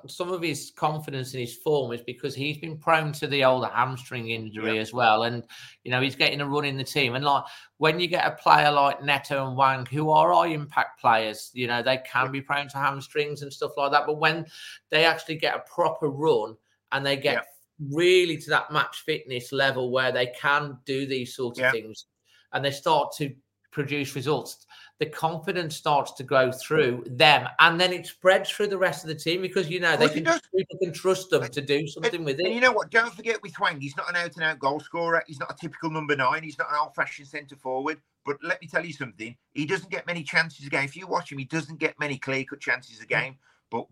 some of his confidence in his form is because he's been prone to the old hamstring injury as well, and you know he's getting a run in the team. And like when you get a player like Neto and Hwang, who are high impact players, you know they can be prone to hamstrings and stuff like that. But when they actually get a proper run and they get really to that match fitness level where they can do these sort of things, and they start to produce results the confidence starts to go through them and then it spreads through the rest of the team because you know they can people can trust them to do something with it. and you know what don't forget with Hwang he's not an out and out goal scorer he's not a typical number nine he's not an old fashioned centre forward but let me tell you something he doesn't get many chances a game if you watch him he doesn't get many clear cut chances a game but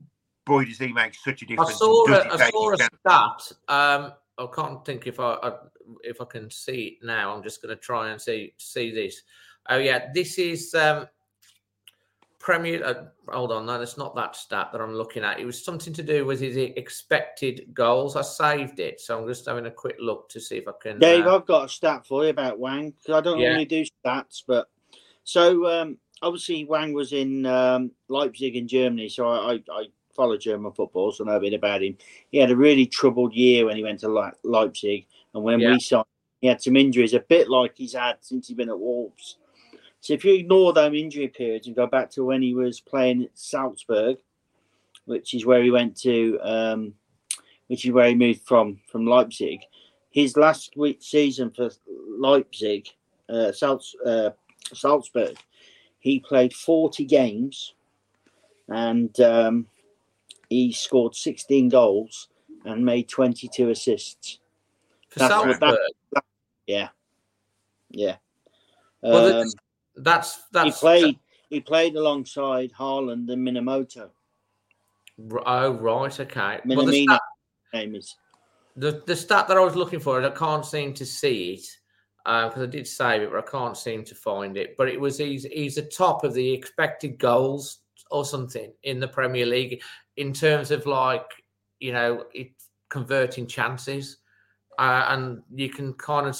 boy does he make such a difference and saw a, I saw a stat. Um, I can't think if I, I if I can see it now. I'm just going to try and see see this. Oh yeah, this is um, Premier. Uh, hold on, no, that's not that stat that I'm looking at. It was something to do with his expected goals. I saved it, so I'm just having a quick look to see if I can. Dave, uh, I've got a stat for you about Hwang because I don't Yeah. normally do stats, but so um, obviously Hwang was in um, Leipzig in Germany, so I, I, I follow German football, so I know a bit about him. He had a really troubled year when he went to Le- Leipzig, and when Yeah. we signed, he had some injuries, a bit like he's had since he's been at Wolves. So if you ignore those injury periods and go back to when he was playing at Salzburg, which is where he went to, um, which is where he moved from from Leipzig. His last week season for Leipzig, uh, Salz, uh, Salzburg, he played 40 games and um, he scored 16 goals and made 22 assists. For That's Salzburg? that- yeah, yeah. Well, Um, that's- that's he played. He played alongside Haaland and Minamino. Oh right, okay. Well, the Minamino stat, name is. the, the stat that I was looking for, I can't seem to see it because I did save it, but I can't seem to find it. But it was he's he's the top of the expected goals or something in the Premier League in terms of like you know it converting chances, uh, and you can kind of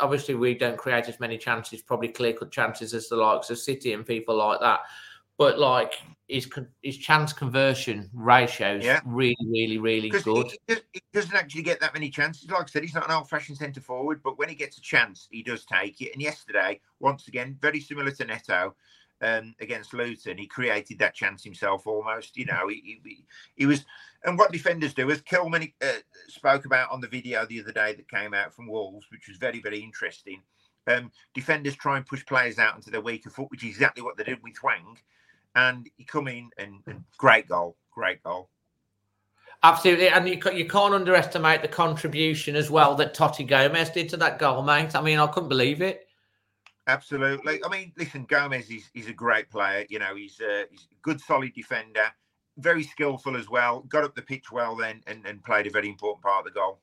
obviously we don't create as many chances, probably clear cut chances as the likes of City and people like that. But like his his chance conversion ratios Yeah. really, really, really good. he, he he doesn't actually get that many chances. Like I said, he's not an old-fashioned centre forward, but when he gets a chance, he does take it. And yesterday, once again, very similar to Neto um, against Luton, he created that chance himself almost. You know, he, he, he was. And what defenders do, as Kilman uh, spoke about on the video the other day that came out from Wolves, which was very, very interesting. Um, defenders try and push players out into their weaker foot, which is exactly what they did with Hwang. And he come in and, and great goal, great goal. Absolutely, and you, you can't underestimate the contribution as well that Toti Gomes did to that goal, mate. I mean, I couldn't believe it. Absolutely. I mean, listen, Gomes is, is a great player. You know, he's a, he's a good, solid defender, very skillful as well. Got up the pitch well then, and, and played a very important part of the goal.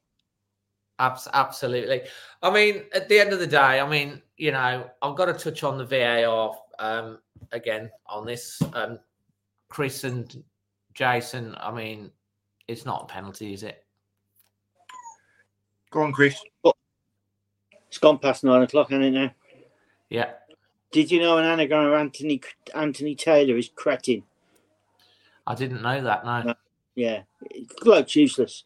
Absolutely. I mean, at the end of the day, I mean, you know, I've got to touch on the VAR um, again on this. Um, Chris and Jason, I mean, it's not a penalty, is it? Go on, Chris. It's gone past nine o'clock, hasn't it now? Yeah. Did you know an anagram of Anthony Anthony Taylor is cretin? I didn't know that. No. Yeah, bloke's useless.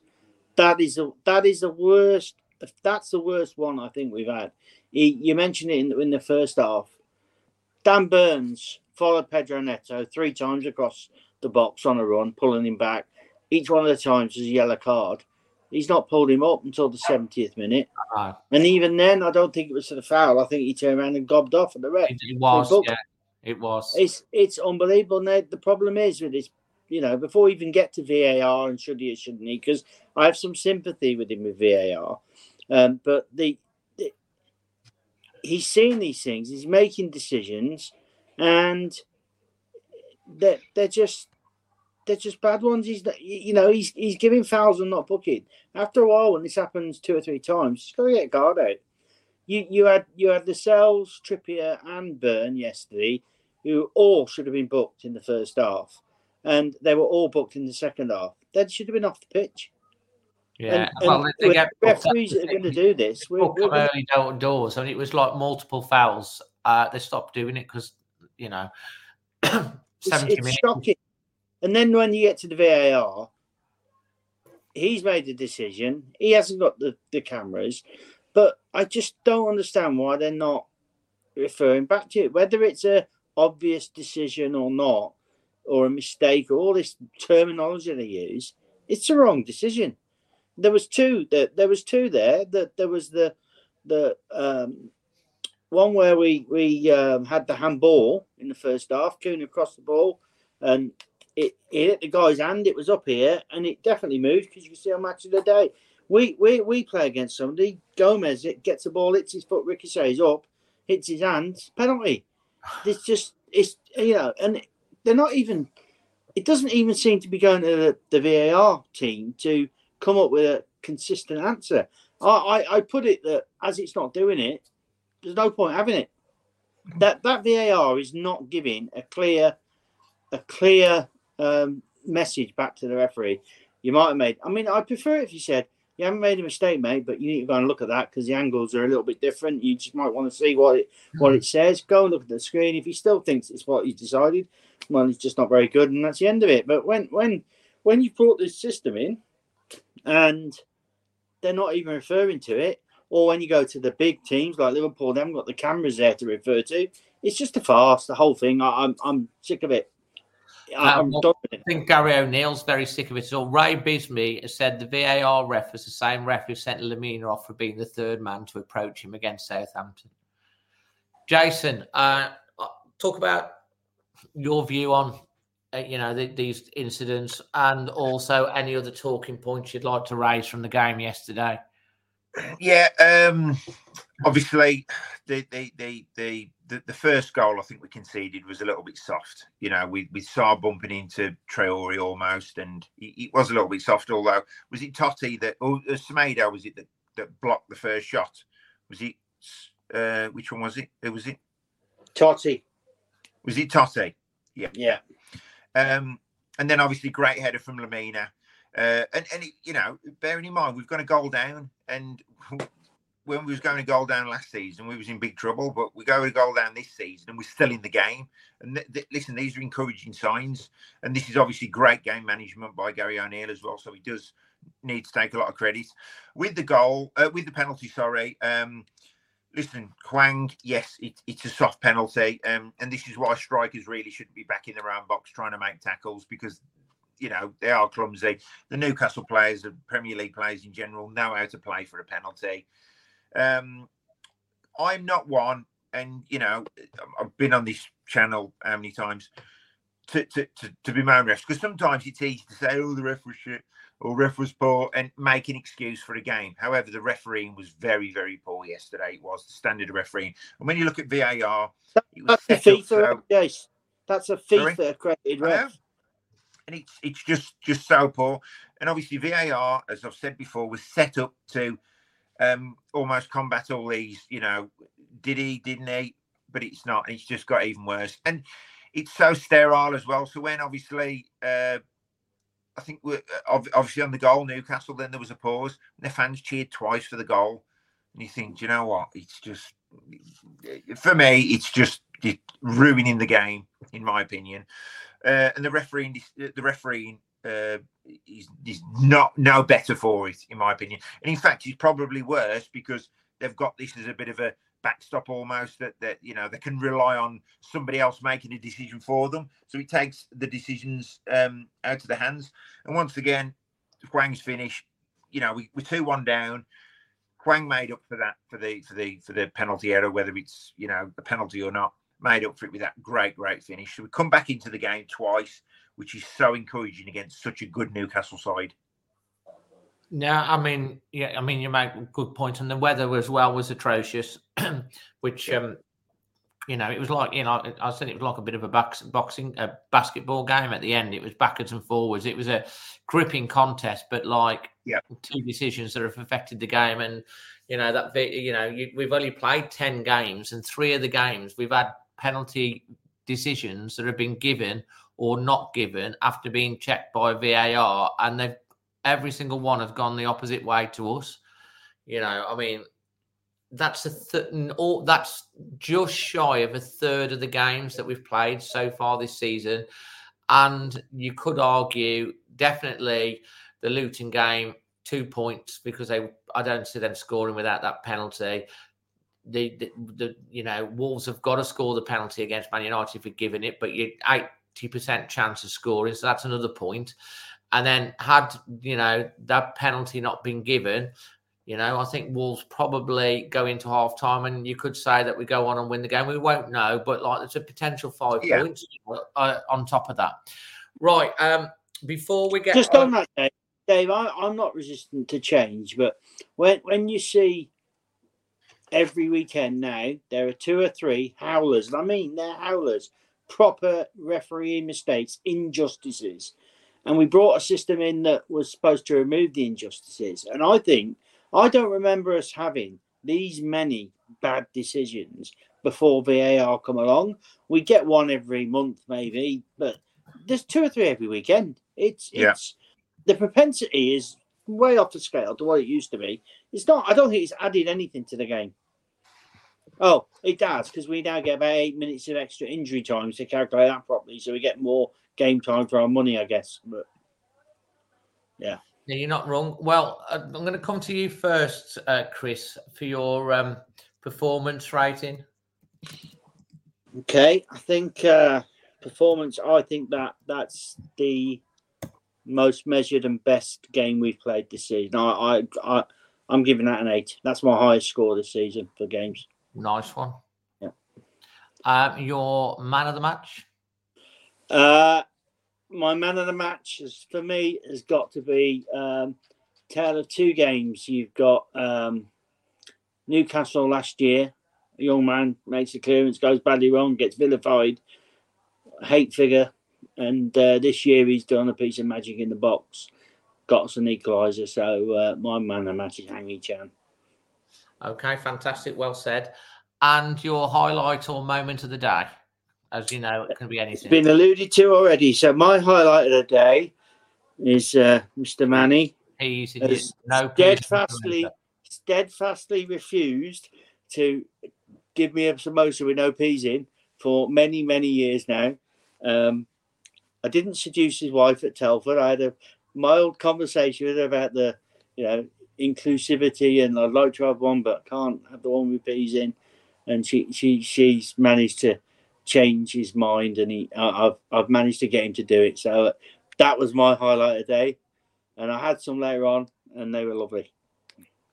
That is the that is the worst. That's the worst one I think we've had. He, you mentioned it in, in the first half. Dan Burns followed Pedro Neto three times across the box on a run, pulling him back. Each one of the times was a yellow card. He's not pulled him up until the 70th minute. Uh-huh. And even then, I don't think it was for the foul. I think he turned around and gobbed off at the ref. It, was, yeah, it was. It's it's unbelievable. Now, the problem is with this, you know, before we even get to VAR and should he or shouldn't he, because I have some sympathy with him with VAR. Um, but the, the he's seeing these things, he's making decisions, and they're, they're just they're just bad ones. He's you know he's he's giving fouls and not booking. After a while, when this happens two or three times, he's got to get a guard out. You you had you had the Cells, Trippier, and Burn yesterday, who all should have been booked in the first half, and they were all booked in the second half. They should have been off the pitch. Yeah, and, well, and they referees that are going to do this. We're, booked we're them gonna- early door doors, and it was like multiple fouls. Uh, they stopped doing it because you know, it's, it's minutes. shocking. And then when you get to the VAR, he's made the decision. He hasn't got the, the cameras, but I just don't understand why they're not referring back to it. Whether it's a obvious decision or not, or a mistake, or all this terminology they use, it's a wrong decision. There was two that there was two there. That there was the the um, one where we we um, had the handball in the first half, Coon across the ball, and it, it hit the guy's hand. It was up here, and it definitely moved because you can see on match of the day. We we we play against somebody. Gomes it gets the ball, hits his foot, ricochets up, hits his hand, penalty. It's just it's you know, and they're not even. It doesn't even seem to be going to the, the VAR team to come up with a consistent answer. I, I I put it that as it's not doing it, there's no point having it. Mm-hmm. That that VAR is not giving a clear a clear um, message back to the referee. You might have made. I mean, I prefer if you said you haven't made a mistake, mate, but you need to go and look at that because the angles are a little bit different. You just might want to see what it what it says. Go and look at the screen. If he still thinks it's what he's decided, well, he's just not very good, and that's the end of it. But when when when you brought this system in, and they're not even referring to it, or when you go to the big teams like Liverpool, they haven't got the cameras there to refer to. It's just a farce. The whole thing. I, I'm I'm sick of it. I, I'm done with it. I think Gary O'Neill's very sick of it. So Ray Bisbee has said the VAR ref is the same ref who sent Lemina off for being the third man to approach him against Southampton. Jason, uh, talk about your view on uh, you know the, these incidents and also any other talking points you'd like to raise from the game yesterday. Yeah, um, obviously the the, the the the the first goal I think we conceded was a little bit soft. You know, we we saw bumping into Traore almost, and it, it was a little bit soft. Although was it Toti that or uh, Semedo was it that, that blocked the first shot? Was it uh, which one was it? It was it Toti. was it Toti? Yeah, Yeah. Um, and then obviously great header from Lemina. Uh, and and it, you know, bearing in mind we've got a goal down, and when we was going to goal down last season, we was in big trouble. But we go to goal down this season, and we're still in the game. And th- th- listen, these are encouraging signs, and this is obviously great game management by Gary O'Neill as well. So he does need to take a lot of credit with the goal, uh, with the penalty. Sorry. Um, listen, Hwang, yes, it, it's a soft penalty, um, and this is why strikers really shouldn't be back in their own box trying to make tackles because you know they are clumsy. The Newcastle players, the Premier League players in general, know how to play for a penalty. Um, I'm not one, and you know, I've been on this channel how many times to to to, to be my refs because sometimes it's easy to say, "Oh, the ref was shit." Or ref was poor and make an excuse for a game. However, the refereeing was very, very poor yesterday. It was the standard of refereeing. And when you look at VAR, it was That's a FIFA, so yes. That's a FIFA accredited ref. and it's it's just just so poor. And obviously VAR, as I've said before, was set up to um almost combat all these. You know, did he? Didn't he? But it's not. It's just got even worse. And it's so sterile as well. So when obviously. uh I think we're obviously on the goal, Newcastle. Then there was a pause, and the fans cheered twice for the goal. And you think, you know what? It's just for me, it's just ruining the game, in my opinion. Uh, and the refereeing, the refereeing uh, is, is not no better for it, in my opinion. And in fact, he's probably worse because they've got this as a bit of a backstop almost that that you know they can rely on somebody else making a decision for them. So he takes the decisions um, out of the hands. And once again, Hwang's finish. You know, we, we're two one down. Hwang made up for that for the for the for the penalty error, whether it's you know a penalty or not. Made up for it with that great great finish. So we come back into the game twice, which is so encouraging against such a good Newcastle side. Yeah, I mean, yeah, I mean, you make a good point, and the weather as well was atrocious, which, um, you know, it was like, you know, I said it was like a bit of a box, boxing, a basketball game at the end. It was backwards and forwards. It was a gripping contest, but like Yeah. two decisions that have affected the game, and you know that you know you, we've only played ten games, and three of the games we've had penalty decisions that have been given or not given after being checked by VAR, and they've every single one have gone the opposite way to us. You know, I mean, that's a th- all that's just shy of a third of the games that we've played so far this season, and you could argue definitely the Luton game two points because they I don't see them scoring without that penalty. The, the, the you know Wolves have got to score the penalty against Man United if we're given it, but you eighty percent chance of scoring, so that's another point. And then had you know that penalty not been given, you know I think Wolves probably go into half time, and you could say that we go on and win the game. We won't know, but like there's a potential five Yeah. points uh, on top of that. Right. Um. Before we get Just on that, Dave, Dave I, I'm not resistant to change, but when when you see every weekend now there are two or three howlers, and I mean they're howlers, proper refereeing mistakes, injustices, and we brought a system in that was supposed to remove the injustices, and I think I don't remember us having these many bad decisions before VAR come along. We get one every month, maybe, but there's two or three every weekend. It's Yeah. it's the propensity is way off the scale to what it used to be. It's not. I don't think it's added anything to the game. Oh, it does because we now get about eight minutes of extra injury time to calculate that properly, so we get more game time for our money, I guess. But yeah, Yeah, you're not wrong. Well, uh, I'm going to come to you first, uh, Chris, for your um, performance rating. Okay, I think uh, performance. I think that that's the most measured and best game we've played this season. I, I, I I'm giving that an eight. That's my highest score this season for games. Nice one. Yeah. Um, your man of the match. Uh, my man of the match is, for me has got to be um, tale of two games. You've got um, Newcastle last year. A young man makes a clearance, goes badly wrong, gets vilified, hate figure, and uh, this year he's done a piece of magic in the box, got us an equaliser. So uh, my man of the match is Hangy Chan. Okay, fantastic. Well said. And your highlight or moment of the day. As you know, it can be anything. It's been alluded to already. So my highlight of the day is uh, Mr. Manny. Peas in has your- no peas in your steadfastly, steadfastly refused to give me a samosa with no peas in for many, many years now. Um, I didn't seduce his wife at Telford. I had a mild conversation with her about the, you know, inclusivity, and I'd like to have one, but can't have the one with peas in. And she, she, she's managed to change his mind, and he, I've, I've managed to get him to do it. So uh, that was my highlight of the day. And I had some later on, and they were lovely.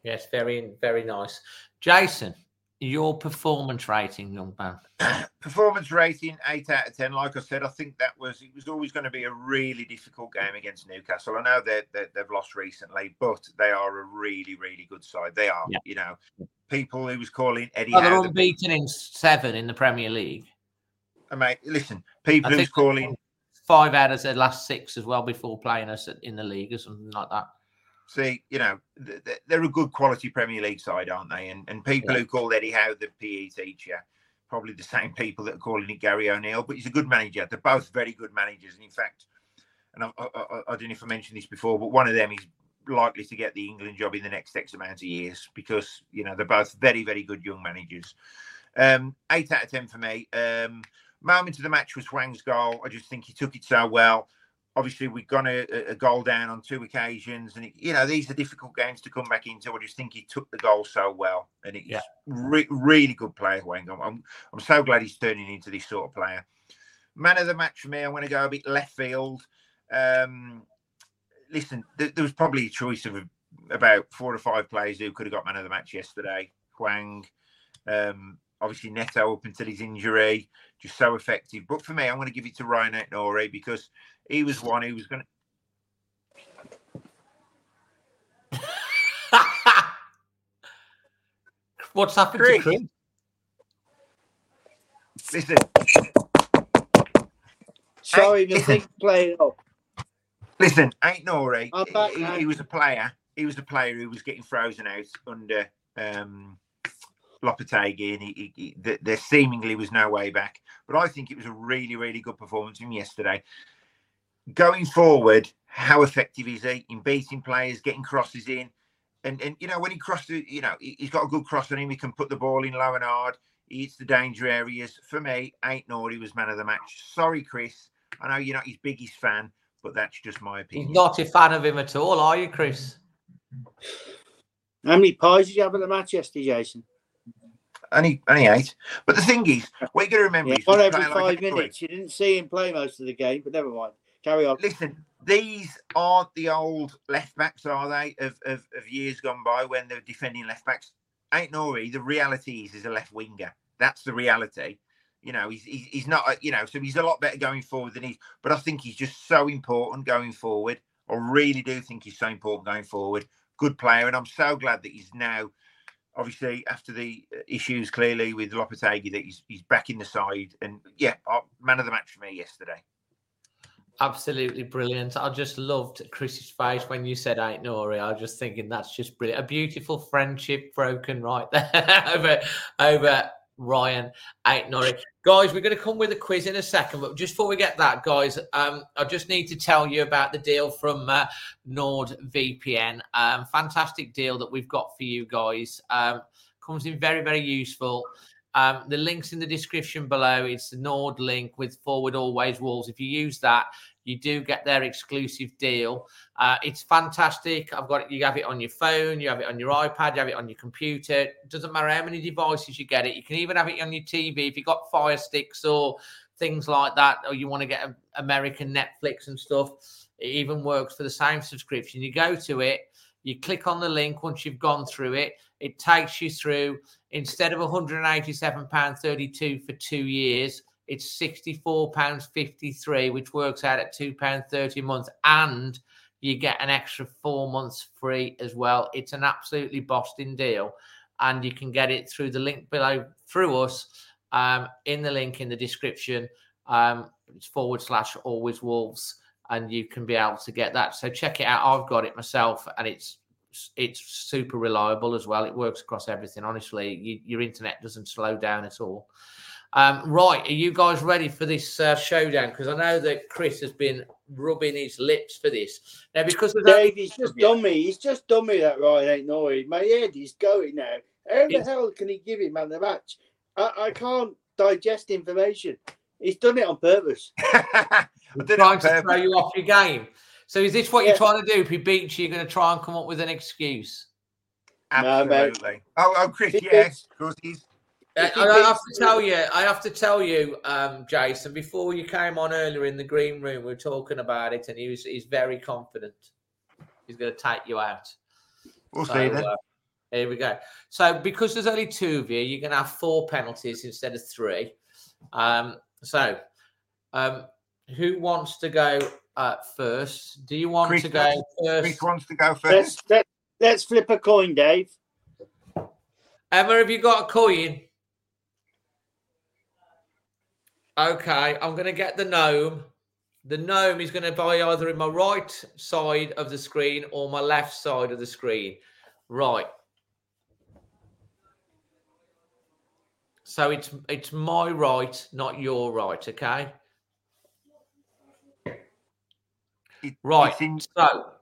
Yes, very, very nice. Jason, Your performance rating, young man. Performance rating eight out of ten. Like I said, I think that was it was always going to be a really difficult game against Newcastle. I know that they, they've lost recently, but they are a really really good side. They are. Yeah. You know, people who was calling Eddie Oh, they're Howe the unbeaten in seven in the Premier League. Uh, mate, listen, people I who's calling. five out of their last six as well before playing us in the league or something like that. See, you know, th- th- they're a good quality Premier League side, aren't they? And and people Yeah. who call Eddie Howe the PE teacher, probably the same people that are calling it Gary O'Neill. But he's a good manager. They're both very good managers, and in fact, and I, I, I, I don't know if I mentioned this before, but one of them is likely to get the England job in the next X amount of years because you know they're both very very good young managers. Um, eight out of ten for me. Um, moment of the match was Hwang's goal. I just think he took it so well. Obviously, we've gone a, a goal down on two occasions, and it, you know these are difficult games to come back into. I just think he took the goal so well, and he's Yeah. re- really good player, Hwang. I'm, I'm so glad he's turning into this sort of player. Man of the match for me, I'm going to go a bit left field. Um, listen, th- there was probably a choice of about four or five players who could have got man of the match yesterday. Hwang, um, obviously Neto up until his injury, just so effective. But for me, I'm going to give it to Ryan Nori because he was one who was going to. What's happened Chris. to Chris? Listen, Sorry, Hey, my thing playing up. listen, Ait-Nouri. He, he was a player. He was a player who was getting frozen out under um, Lopetegui, and he, he, he, there seemingly was no way back. But I think it was a really, really good performance from yesterday. Going forward, how effective is he in beating players, getting crosses in? And and you know when he crosses, you know he- he's got a good cross on him. He can put the ball in low and hard. He hits the danger areas. For me, Ait-Nouri was man of the match. Sorry, Chris. I know you're not his biggest fan, but that's just my You're opinion. not a fan of him at all, are you, Chris? How many pies did you have at the match yesterday, Jason? Only, only eight. But the thing is, what you got to remember Yeah, is, one every player like five Nouri- minutes. You didn't see him play most of the game, but never mind. Carry on. Listen, these aren't the old left backs, are they? Of, of, of years gone by when they were defending left backs. Ait-Nouri. The reality is, is a left winger. That's the reality. You know, he's, he's not. You know, so he's a lot better going forward than he's. But I think he's just so important going forward. I really do think he's so important going forward. Good player, and I'm so glad that he's now. Obviously, after the uh, issues clearly with Lopetegui, that he's he's back in the side, and yeah, uh, man of the match for me yesterday. Absolutely brilliant. I just loved Chris's face when you said Ait-Nouri. I was just thinking that's just brilliant. A beautiful friendship broken right there over over Ryan Ain't Nori. Guys, we're going to come with a quiz in a second, but just before we get that, guys, um, I just need to tell you about the deal from uh, NordVPN. Um, fantastic deal that we've got for you guys. Um, comes in very, very useful. Um, the link's in the description below. It's the Nord link with forward always wolves. If you use that, you do get their exclusive deal. Uh, it's fantastic. I've got it. You have it on your phone, you have it on your iPad, you have it on your computer. It doesn't matter how many devices you get it. You can even have it on your TV if you've got Fire Sticks or things like that, or you want to get American Netflix and stuff. It even works for the same subscription. You go to it, you click on the link once you've gone through it, it takes you through instead of £187.32 for two years, it's £64.53, which works out at £2.30 a month. And you get an extra four months free as well. It's an absolutely Boston deal. And you can get it through the link below through us um, in the link in the description. Um, it's forward slash always wolves. And you can be able to get that. So check it out. I've got it myself and it's it's super reliable as well. It works across everything. Honestly, you, your internet doesn't slow down at all. Um, right, are you guys ready for this uh, showdown? Because I know that Chris has been rubbing his lips for this now. Because of that, he's just done me. He's just done me that right, ain't no. My head is going now. How the It's- hell can he give him man the match? I, I can't digest information. He's done it on purpose. I did it trying to throw you off your game. So is this what Yeah. you're trying to do? If he beats you, you're going to try and come up with an excuse. No. Absolutely. Oh, oh, Chris, yes, because he's Uh, I I have to tell you, I have to tell you, um, Jason. Before you came on earlier in the green room, we were talking about it, and he was he's very confident. He's going to take you out. we'll So, see then. uh, Here we go. So because there's only two of you, you're going to have four penalties instead of three. Um, so um, who wants to go uh, first? Do you want Chris to go wants- first? Chris wants to go Let's first. let, let's flip a coin, Dave. Emma, have you got a coin? Okay, I'm going to get the gnome. The gnome is going to buy either in my right side of the screen or my left side of the screen. Right. So it's it's my right, not your right. Okay. It- Right. it's in- So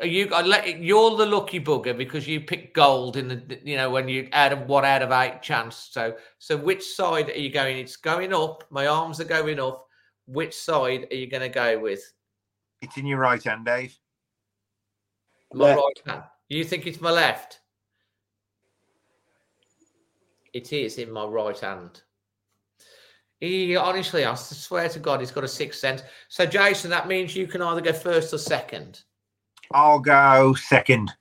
are you I let you're the lucky bugger because you picked gold in the you know when you out of one out of eight chance. So so which side are you going? It's going up. My arms are going up. Which side are you going to go with? It's in your right hand, Dave. My Left. right hand. You think it's my left? It is in my right hand. He honestly, I swear to God, he's got a sixth sense. So, Jason, that means you can either go first or second. I'll go second.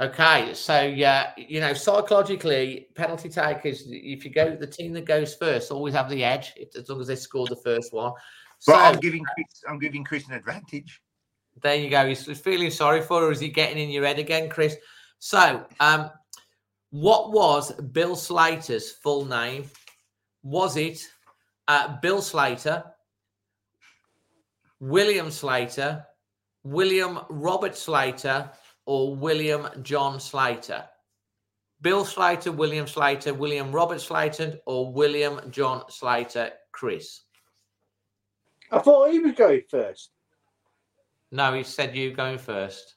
Okay, so yeah, you know, psychologically, penalty takers, if you go the team that goes first, always have the edge if, as long as they score the first one. But So I'm giving Chris, I'm giving Chris an advantage. there you go. He's, he's feeling sorry for or Is he getting in your head again, Chris? So, um, what was Bill Slater's full name? Was it uh, Bill Slater, William Slater, William Robert Slater, or William John Slater? Bill Slater, William Slater, William Robert Slater, or William John Slater, Chris? I thought he was going first. No, he said you going first.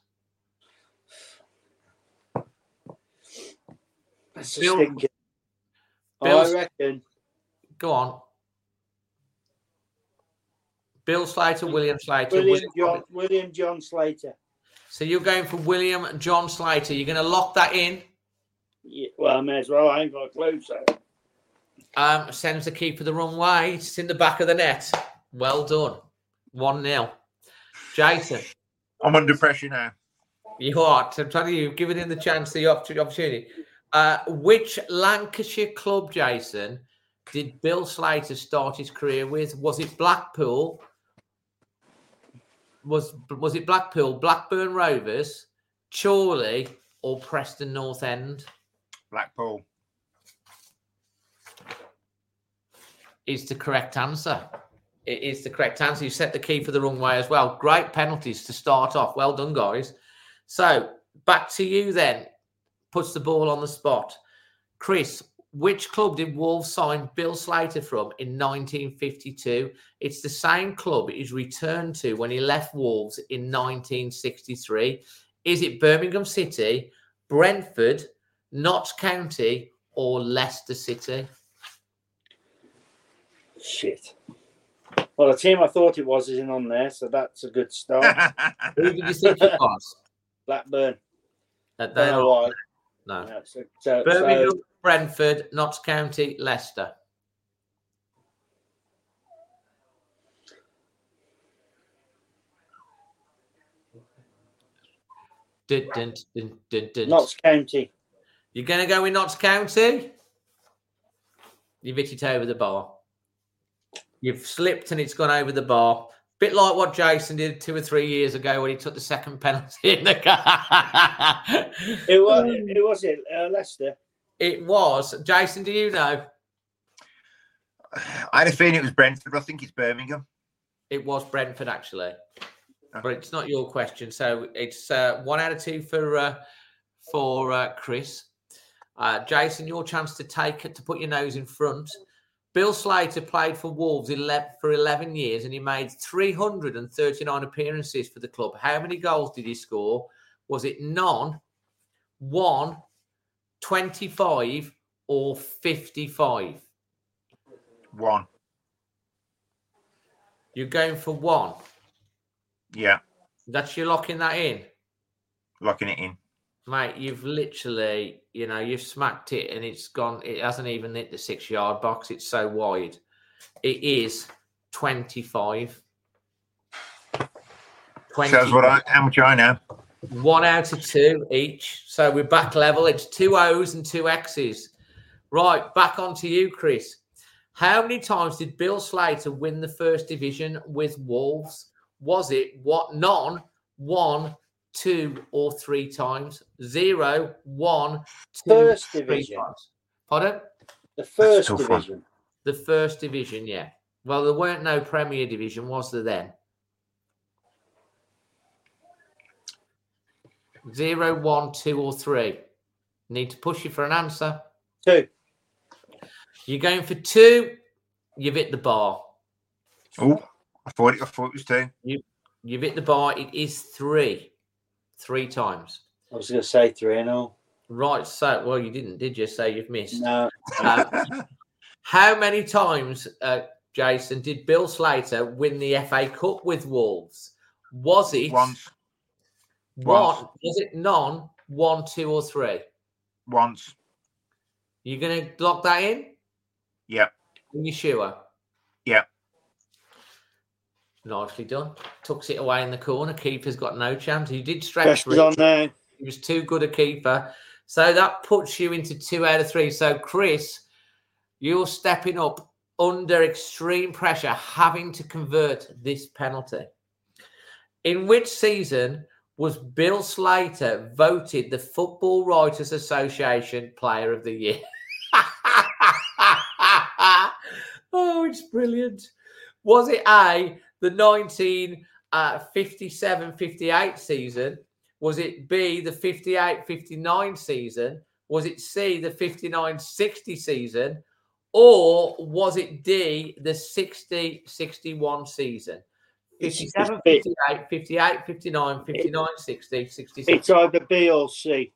That's Bill-. Bill's- I reckon. Go on. Bill Slater, William Slater. William William John, William John Slater. So you're going for William John Slater. You're going to lock that in. Yeah, well, I may as well. I ain't got a clue. So Um, sends the keeper the wrong way. It's in the back of the net. Well done. 1 0. Jason, I'm under pressure now. you are. I'm telling you, you've given him the chance, the opportunity. Uh, which Lancashire club, Jason, did Bill Slater start his career with? Was it Blackpool? Was was it Blackpool, Blackburn Rovers, Chorley, or Preston North End? Blackpool. Is the correct answer. It is the correct answer. You set the keeper the wrong way as well. Great penalties to start off. Well done, guys. So back to you then. Puts the ball on the spot. Chris, which club did Wolves sign Bill Slater from in 1952? It's the same club he's returned to when he left Wolves in 1963. Is it Birmingham City, Brentford, Notts County, or Leicester City? shit. Well, the team I thought it was isn't on there, so that's a good start. Who did you think it was? Blackburn. That Don't they know are no. So, so, Birmingham, so Brentford, Notts County, Leicester. Dun, dun, dun. Notts County. You're going to go with Notts County? You've hit it over the bar. You've slipped and it's gone over the bar. Bit like what Jason did two or three years ago when he took the second penalty in the car. Who was, who was it? Uh, Leicester. it was. Jason, do you know? I had a feeling it was Brentford, I think it's Birmingham. It was Brentford, actually. Oh. But it's not your question. So it's uh, one out of two for uh, for uh, Chris. Uh, Jason, your chance to take it to put your nose in front. Bill Slater played for Wolves for 11 years and he made 339 appearances for the club. How many goals did he score? Was it none, one, 25, or 55? One. You're going for one. Yeah, That's you locking that in. locking it in. Mate, you've literally, you know, you've smacked it and it's gone, it hasn't even hit the six yard box. It's so wide. It is 25. 20. Shows what I, how much I know. One out of two each. So we're back level. It's two O's and two X's. Right, back onto you, Chris. How many times did Bill Slater win the first division with Wolves? Was it what none, one, two, or three times? Zero, one, two, First three division. times. Pardon? The first tough one. division. The first division, yeah. Well, there weren't no Premier Division, was there then? Zero, one, two, or three. Need to push you for an answer. Two. You're going for two. You've hit the bar. Oh, I thought it. I thought it was two. You've hit the bar. It is three. Three times. I was going to say three and all. Right. So, well, you didn't, did you? Say you've missed. No. Uh, how many times, uh, Jason, did Bill Slater win the FA Cup with Wolves? Was it Once, one? once. Was it none? One, two, or three? once. You're going to lock that in? Yeah. Are you sure? Yeah. Nicely done. Tucks it away in the corner. Keeper's got no chance. He did stretch. Pressure's on there. He was too good a keeper. So that puts you into two out of three. So, Chris, you're stepping up under extreme pressure, having to convert this penalty. In which season was Bill Slater voted the Football Writers Association Player of the Year? oh, it's brilliant. Was it A, the 1957 uh, 58 season? Was it B, the 58 59 season? Was it C, the 59 60 season? Or was it D, the 60 61 season? It's- 57 it's- 58 58 59 59 60 66. It's either B or C.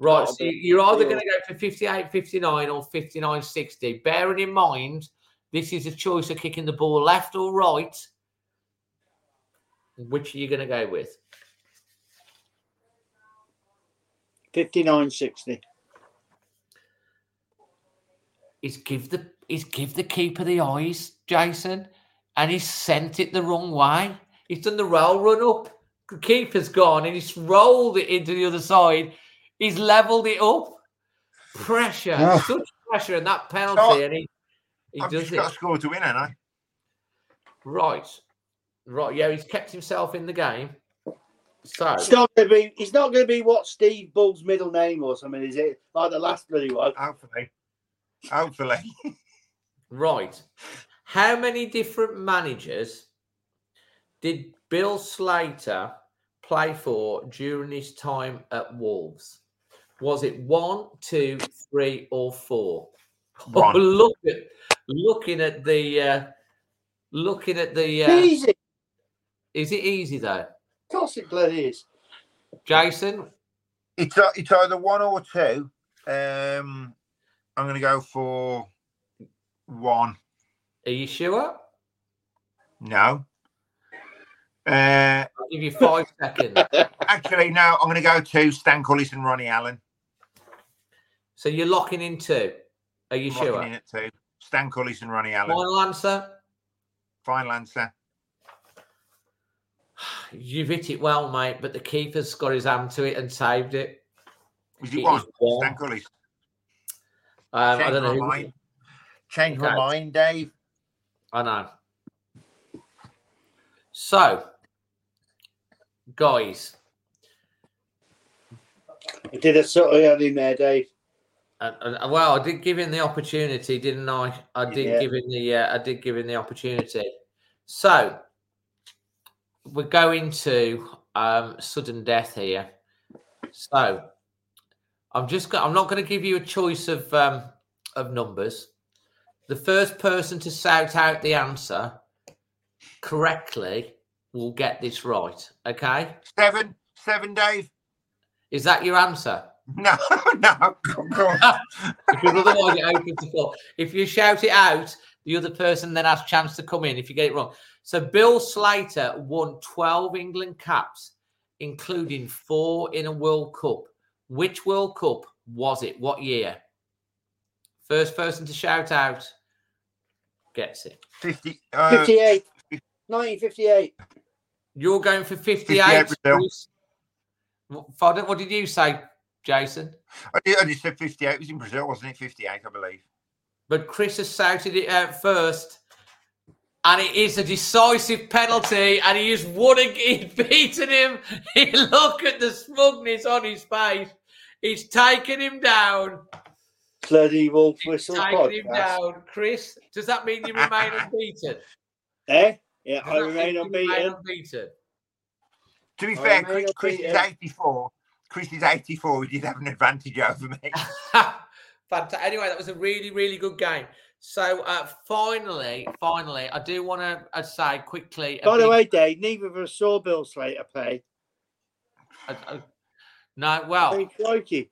Right, so you're either going to go for 58 59 or 59 60. Bearing in mind, this is a choice of kicking the ball left or right. Which are you going to go with? 59 60. Is give the is give the keeper the eyes, Jason, and he's sent it the wrong way. He's done the roll run up. The keeper's gone and he's rolled it into the other side. He's leveled it up. Pressure, Oh. such pressure, and that penalty, Oh, and he he I've does just it. got to score to win, haven't I? Right. Right. Yeah, he's kept himself in the game. So It's not going to be. It's not going to be what Steve Bull's middle name was. I mean, is it like the last bloody one? Hopefully. Hopefully. right. How many different managers did Bill Slater play for during his time at Wolves? Was it one, two, three, or four? Oh, One. look at looking at the uh, looking at the. Uh, Easy. is it easy though, Of course it bloody is. Jason? It's, uh, it's either one or two. Um, I'm going to go for one. Are you sure? No. Uh, I'll give you five seconds. actually, no. I'm going to go two. Stan Cullis and Ronnie Allen. So you're locking in two. Are you I'm sure? Locking in at two. Stan Cullis and Ronnie Allen. Final answer. Final answer. You've hit it well, mate, but the keeper's got his hand to it and saved it. Was It it one? is one. Stan Cullis. Um, I Change don't know. my Who, mind. Change my mind, Dave. I know. So, guys, I did a sort of had him there, Dave. And, and- well, I did give him the opportunity, didn't I? I did Yeah. give him the. Uh, I did give him the opportunity. So, we're going to um, sudden death here. So, I'm just. Go- I'm not going to give you a choice of um, of numbers. The first person to shout out the answer correctly will get this right. Okay? Seven. Seven, Dave. Is that your answer? No, no. Come on. Because otherwise it opens the floor. If you shout it out, the other person then has a chance to come in if you get it wrong. So Bill Slater won 12 England caps, including four in a World Cup. Which World Cup was it? What year? First person to shout out gets it. 50. Uh, 58. 1958. You're going for 58. 58 Brazil. Bruce. What, what did you say, Jason? I did, I just said 58. It was in Brazil, wasn't it? 58, I believe. But Chris has shouted it out first. And it is a decisive penalty, and he has won. A, he's beaten him. He look at the smugness on his face. He's taken him down. Bloody wolf whistle Taken him down. Chris, does that mean you remain unbeaten? Eh? Yeah, Does I that mean remain unbeaten. unbeaten? To be I fair, Chris, Chris is 84. Chris is 84. He did have an advantage over me. Fantastic. Anyway, that was a really, really good game. So, uh, finally, finally, I do want to uh, say quickly. a By the big- way, Dave, neither of us saw Bill Slater play. no, well, Hey, crikey.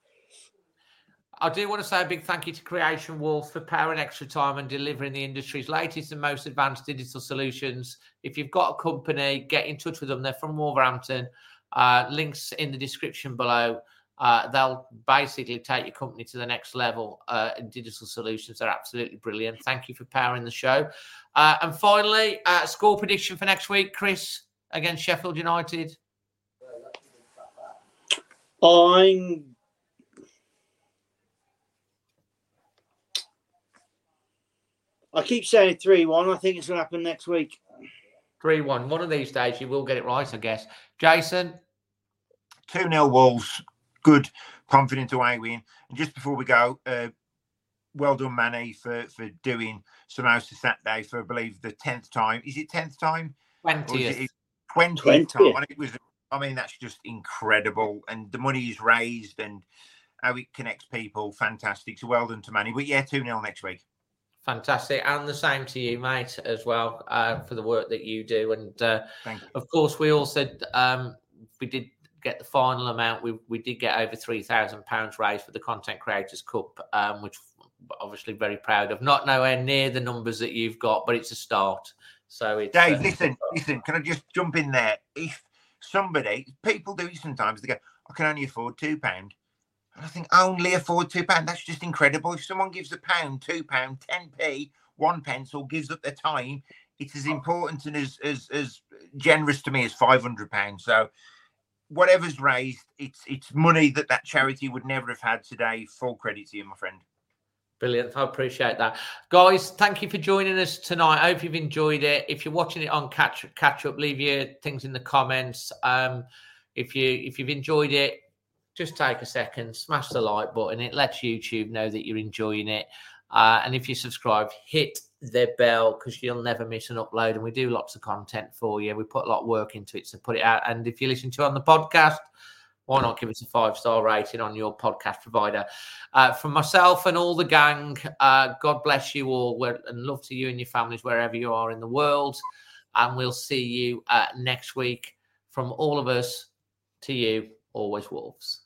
I do want to say a big thank you to Creation Wolf for powering extra time and delivering the industry's latest and most advanced digital solutions. If you've got a company, get in touch with them. They're from Wolverhampton. Uh, links in the description below. Uh, they'll basically take your company to the next level uh, in digital solutions. They're absolutely brilliant. Thank you for powering the show. Uh, and finally, uh, score prediction for next week, Chris, against Sheffield United. I'm. I keep saying 3 1. I think it's going to happen next week. 3 1. One of these days, you will get it right, I guess. Jason, 2 0 Wolves. Good, confident away win. And just before we go, uh, well done, Manny, for, for doing Samosa Saturday for, I believe, the 10th time. Is it 10th time? Or is 20th. it 20th, 20th. time? And it was, I mean, that's just incredible. And the money is raised and how it connects people, fantastic. So well done to Manny. But yeah, 2 0 next week. Fantastic, and the same to you, mate, as well uh, for the work that you do. And uh, you. of course, we also um, we did get the final amount. We we did get over three thousand pounds raised for the Content Creators Cup, um, which obviously very proud of. Not nowhere near the numbers that you've got, but it's a start. So it's Dave, uh, listen, listen, can I just jump in there? If somebody, people do sometimes, they go, I can only afford £2. And I think, only afford £2? That's just incredible. If someone gives a pound, £2, 10p, one pence, or gives up their time, it's as important and as, as, as generous to me as £500. So whatever's raised, it's it's money that that charity would never have had today. Full credit to you, my friend. Brilliant. I appreciate that. Guys, thank you for joining us tonight. I hope you've enjoyed it. If you're watching it on catch catch up, leave your things in the comments. Um, if you if you've enjoyed it, just take a second, smash the like button. It lets YouTube know that you're enjoying it. Uh, and if you subscribe, hit the bell because you'll never miss an upload. And we do lots of content for you. We put a lot of work into it to put it out. And if you listen to on the podcast, why not give us a five star rating on your podcast provider? Uh, from myself and all the gang, uh, God bless you all and love to you and your families wherever you are in the world. And we'll see you uh, next week. From all of us to you, always Wolves.